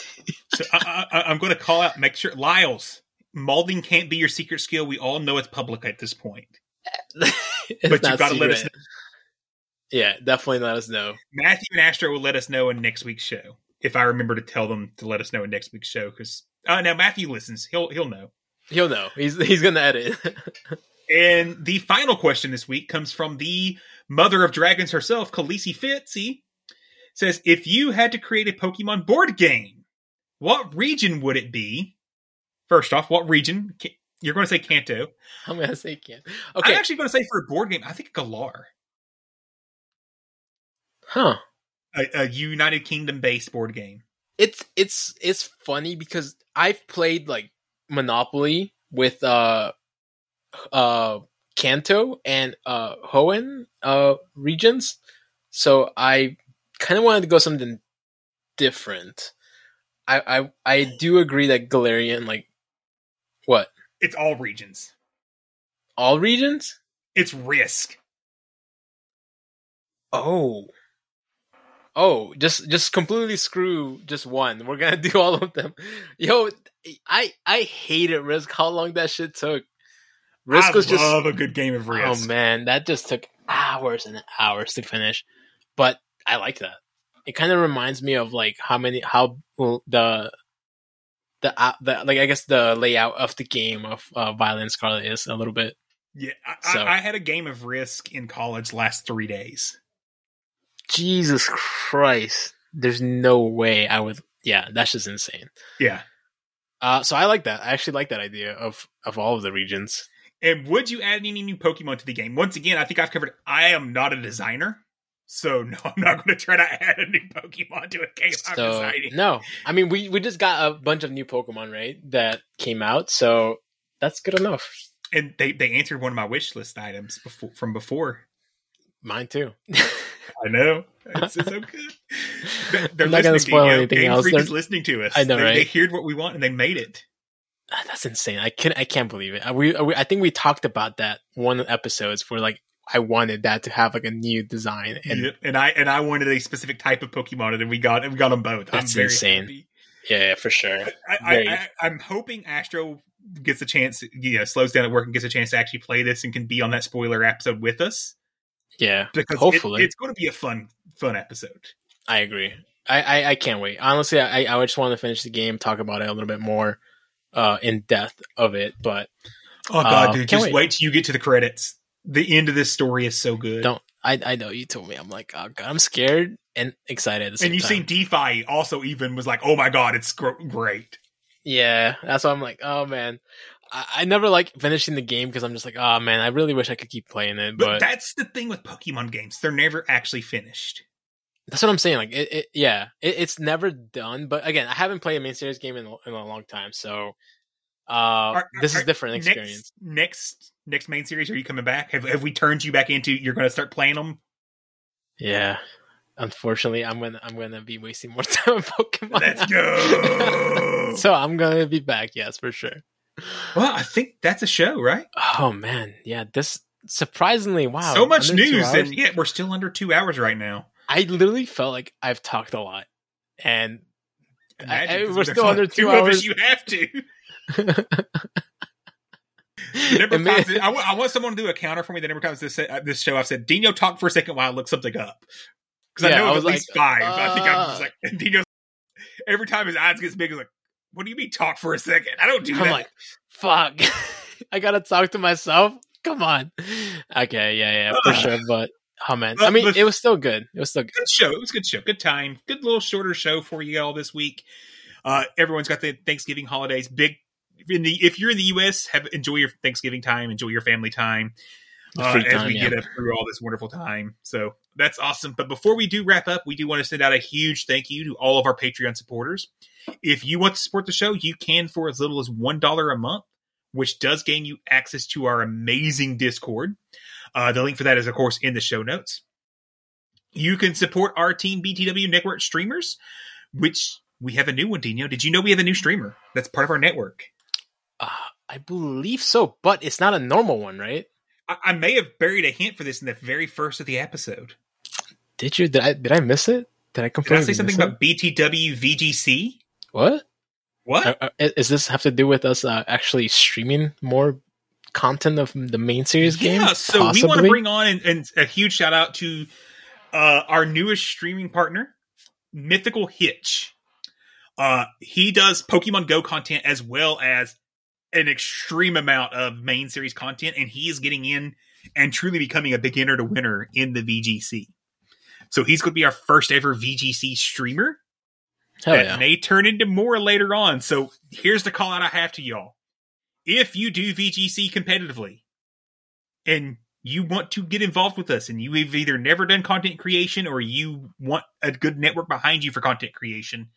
S2: So I, I, I'm going to call out, make sure, Lyles, malding can't be your secret skill. We all know it's public at this point. (laughs) But you've got to let us know.
S3: Yeah, definitely let us know.
S2: Matthew and Astro will let us know in next week's show. If I remember to tell them to let us know in next week's show, because uh, now Matthew listens, he'll he'll know.
S3: He'll know. He's he's gonna edit. (laughs)
S2: And the final question this week comes from the mother of dragons herself, Khaleesi Fitzy. Says, if you had to create a Pokemon board game, what region would it be? First off, what region? You're going to say Kanto.
S3: I'm gonna say can. Okay.
S2: I'm actually going to say for a board game, I think Galar.
S3: Huh.
S2: A, a United Kingdom based board game.
S3: It's it's it's funny because I've played like Monopoly with uh uh Kanto and uh Hoenn uh regions. So I kind of wanted to go something different. I I I do agree that Galarian like what?
S2: It's all regions.
S3: All regions?
S2: It's Risk.
S3: Oh. Oh, just just completely screw just one. We're gonna (laughs) do all of them. Yo, I I hated Risk. How long that shit took. Risk
S2: I
S3: was just
S2: love a good game of Risk.
S3: Oh man, that just took hours and hours to finish. But I like that. It kind of reminds me of like how many how the the uh, the like I guess the layout of the game of uh, Violent Scarlet is a little bit.
S2: Yeah, I,
S3: So-
S2: I, I had a game of Risk in college last three days.
S3: Jesus Christ, there's no way I would. Yeah, that's just insane.
S2: Yeah.
S3: Uh, so I like that. I actually like that idea of of all of the regions.
S2: And would you add any new Pokemon to the game? Once again, I think I've covered. I am not a designer, so (laughs) no, I'm not going to try to add a new Pokemon to a game I'm
S3: So
S2: designing.
S3: no, I mean we we just got a bunch of new Pokemon right that came out, so that's good enough.
S2: And they they answered one of my wish list items before from before.
S3: Mine too. (laughs)
S2: I know (laughs) it's, it's so good. They're, they're
S3: not gonna
S2: listening
S3: spoil
S2: to
S3: anything
S2: Game
S3: else.
S2: Freak is listening to us.
S3: I know,
S2: they,
S3: right?
S2: They heard what we want and they made it.
S3: Ah, That's insane. I can I can't believe it. I- We, we I think we talked about that one episodes where like I wanted that to have like a new design and
S2: Yep. And I and I wanted a specific type of Pokemon, and we got we got them both.
S3: that's insane.
S2: happy.
S3: Yeah, yeah, for sure.
S2: I, I'm hoping Astro gets a chance, you know, slows down at work and gets a chance to actually play this and can be on that spoiler episode with us
S3: yeah,
S2: because it-
S3: hopefully
S2: it's going to be a fun, fun episode.
S3: I agree. I, I, I can't wait. Honestly, I, I just want to finish the game, talk about it a little bit more uh, in depth of it. But
S2: Oh god,
S3: Uh,
S2: dude, just
S3: wait.
S2: wait. till you get to the credits. the end of this story is so good.
S3: Don't I? I know you told me. I'm like, oh god, I'm scared and excited. At the same
S2: and you seen DeFi also even was like, oh my god, it's gr- great.
S3: Yeah, that's why I'm like, oh man. I, I never like finishing the game because I'm just like, oh man, I really wish I could keep playing it.
S2: But,
S3: But,
S2: that's the thing with Pokemon games; they're never actually finished.
S3: That's what I'm saying. Like, it, it yeah, it, it's never done. But again, I haven't played a main series game in, a- in a long time, so uh,
S2: Are-
S3: this
S2: are-
S3: is different experience.
S2: Next, next main series, are you coming back? Have Have we turned you back into? You're going to start playing them?
S3: Yeah. Unfortunately, I'm gonna I'm gonna be wasting more (laughs) time on Pokemon.
S2: Let's go. (laughs)
S3: so I'm gonna be back, yes, for sure.
S2: Well, I think that's a show, right?
S3: Oh man, yeah. This surprisingly, wow,
S2: so much news, and yet we're still under two hours right now.
S3: I literally felt like I've talked a lot, and I-
S2: Imagine,
S3: I- we're still under two
S2: of us,
S3: hours.
S2: You have to. (laughs)
S3: And may-
S2: times- I, want, someone to do a counter for me. The number of times this uh, this show I've said, Dino, talk for a second while I look something up. Because
S3: Yeah,
S2: I know
S3: I
S2: it
S3: was
S2: was at least
S3: like,
S2: five. I think I'm just
S3: uh.
S2: like, (laughs) Dino. Every time his eyes gets big, he's like, "What do you mean talk for a second? I don't do
S3: I'm
S2: that."
S3: like, fuck. (laughs) I gotta talk to myself. Come on. Okay, yeah, yeah, for
S2: Ugh.
S3: sure. But oh man,
S2: But-
S3: I mean, it was still good. It was still good.
S2: good show. It was a good show. Good time. Good little shorter show for you all this week. Uh, everyone's got the Thanksgiving holidays. Big in the if you're in the U.S., have enjoy your Thanksgiving time. Enjoy your family time. Uh, as
S3: time,
S2: we
S3: yeah.
S2: get up through all this wonderful time. So that's awesome. But before we do wrap up, we do want to send out a huge thank you to all of our Patreon supporters. If you want to support the show, you can for as little as $1 a month, which does gain you access to our amazing Discord. Uh, the link for that is, of course, in the show notes. You can support our Team BTW Network streamers, which we have a new one, Dino. Did you know we have a new streamer that's part of our network?
S3: Uh, I believe so, but it's not a normal one, right?
S2: I, I may have buried a hint for this in the very first of the episode.
S3: Did you? Did I? Did I miss it? Did I
S2: Did I say something about BTW VGC?
S3: what?
S2: What?
S3: Uh, uh, Is this have to do with us uh, actually streaming more content of the main series game?
S2: Yeah, so we want to bring on and, and a huge shout out to uh, our newest streaming partner, Mythical Hitch. Uh, he does Pokemon Go content as well as an extreme amount of main series content, and he is getting in and truly becoming a beginner to winner in the VGC. So he's going to be our first ever VGC streamer.
S3: Hell
S2: that
S3: yeah.
S2: may turn into more later on. So here's the call out I have to y'all. If you do VGC competitively and you want to get involved with us and you have either never done content creation or you want a good network behind you for content creation,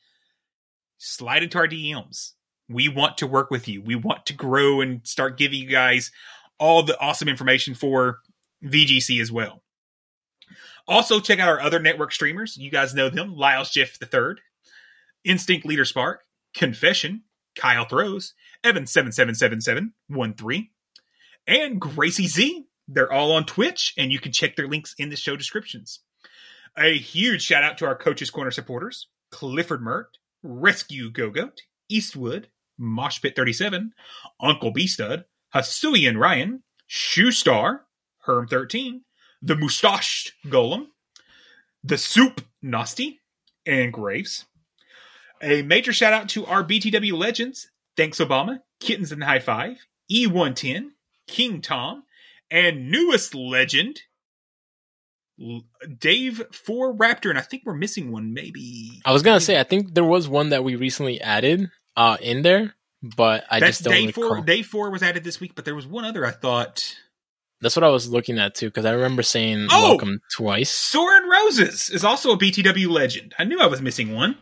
S2: slide into our DMs. We want to work with you. We want to grow and start giving you guys all the awesome information for VGC as well. Also, check out our other network streamers. You guys know them Lyles Jeff III, Instinct Leader Spark, Confession, Kyle Throws, Evan777713, and Gracie Z. They're all on Twitch, and you can check their links in the show descriptions. A huge shout out to our Coaches Corner supporters Clifford Mert, Rescue Go Goat, Eastwood, Moshpit37, Uncle B Stud, Hisuian Ryan, Shoestar, Herm13, The Mustached Golem, The Soup Nasty, and Graves. A major shout out to our BTW legends Thanks Obama, Kittens and High Five, E110, King Tom, and newest legend, Dave for Raptor. And I think we're missing one, maybe.
S3: I was gonna say I think there was one that we recently added uh in there, but I
S2: That's
S3: just don't
S2: day
S3: recall.
S2: four. Day four was added this week, but there was one other I thought.
S3: That's what I was looking at too, because I remember saying
S2: Oh!
S3: welcome twice.
S2: Soren Roses is also a BTW legend. I knew I was missing one.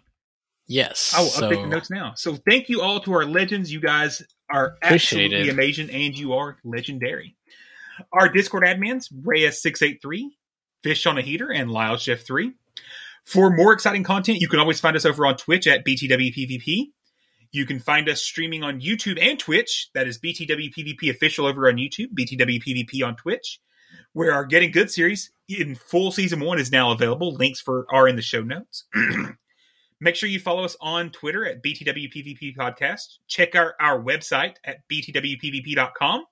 S3: Yes.
S2: I will
S3: so
S2: update the notes now. So thank you all to our legends. You guys are absolutely
S3: it.
S2: amazing and you are legendary. Our Discord admins, Reyes683, Fish on a Heater, and Lyle Chef 3. For more exciting content, you can always find us over on Twitch at BTWPVP. You can find us streaming on YouTube and Twitch. That is BTWPVP official over on YouTube, BTWPVP on Twitch, where our Getting Good series in full season one is now available. Links for are in the show notes. (clears throat) Make sure you follow us on Twitter at BTWPVP Podcast. Check out our website at BTWPVP.com.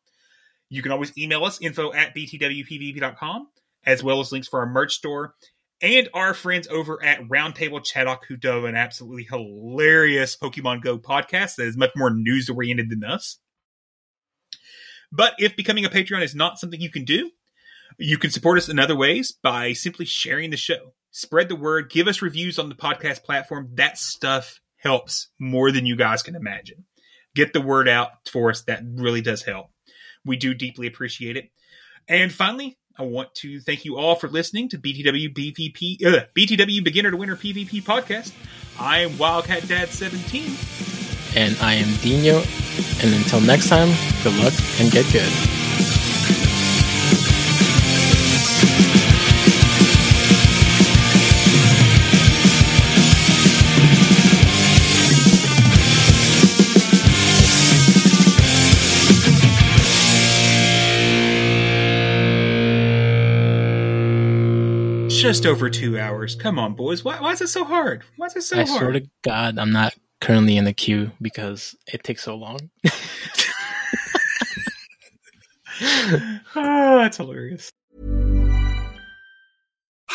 S2: You can always email us info at BTWPVP.com, as well as links for our merch store and our friends over at Roundtable Chattock, who do an absolutely hilarious Pokemon Go podcast that is much more news oriented than us. But if becoming a Patreon is not something you can do, You can support us in other ways by simply sharing the show. Spread the word, give us reviews on the podcast platform. That stuff helps more than you guys can imagine. Get the word out for us. That really does help. We do deeply appreciate it. And finally, I want to thank you all for listening to BTW BVP, uh, BTW Beginner to Winner PvP podcast. I am Wildcat Dad 17.
S3: And I am Dino. And until next time, good luck and get good.
S2: Just over two hours. Come on, boys. Why, why is it so hard? Why is it so
S3: I
S2: hard?
S3: swear to God, I'm not currently in the queue because it takes so long.
S2: oh, (laughs) that's hilarious.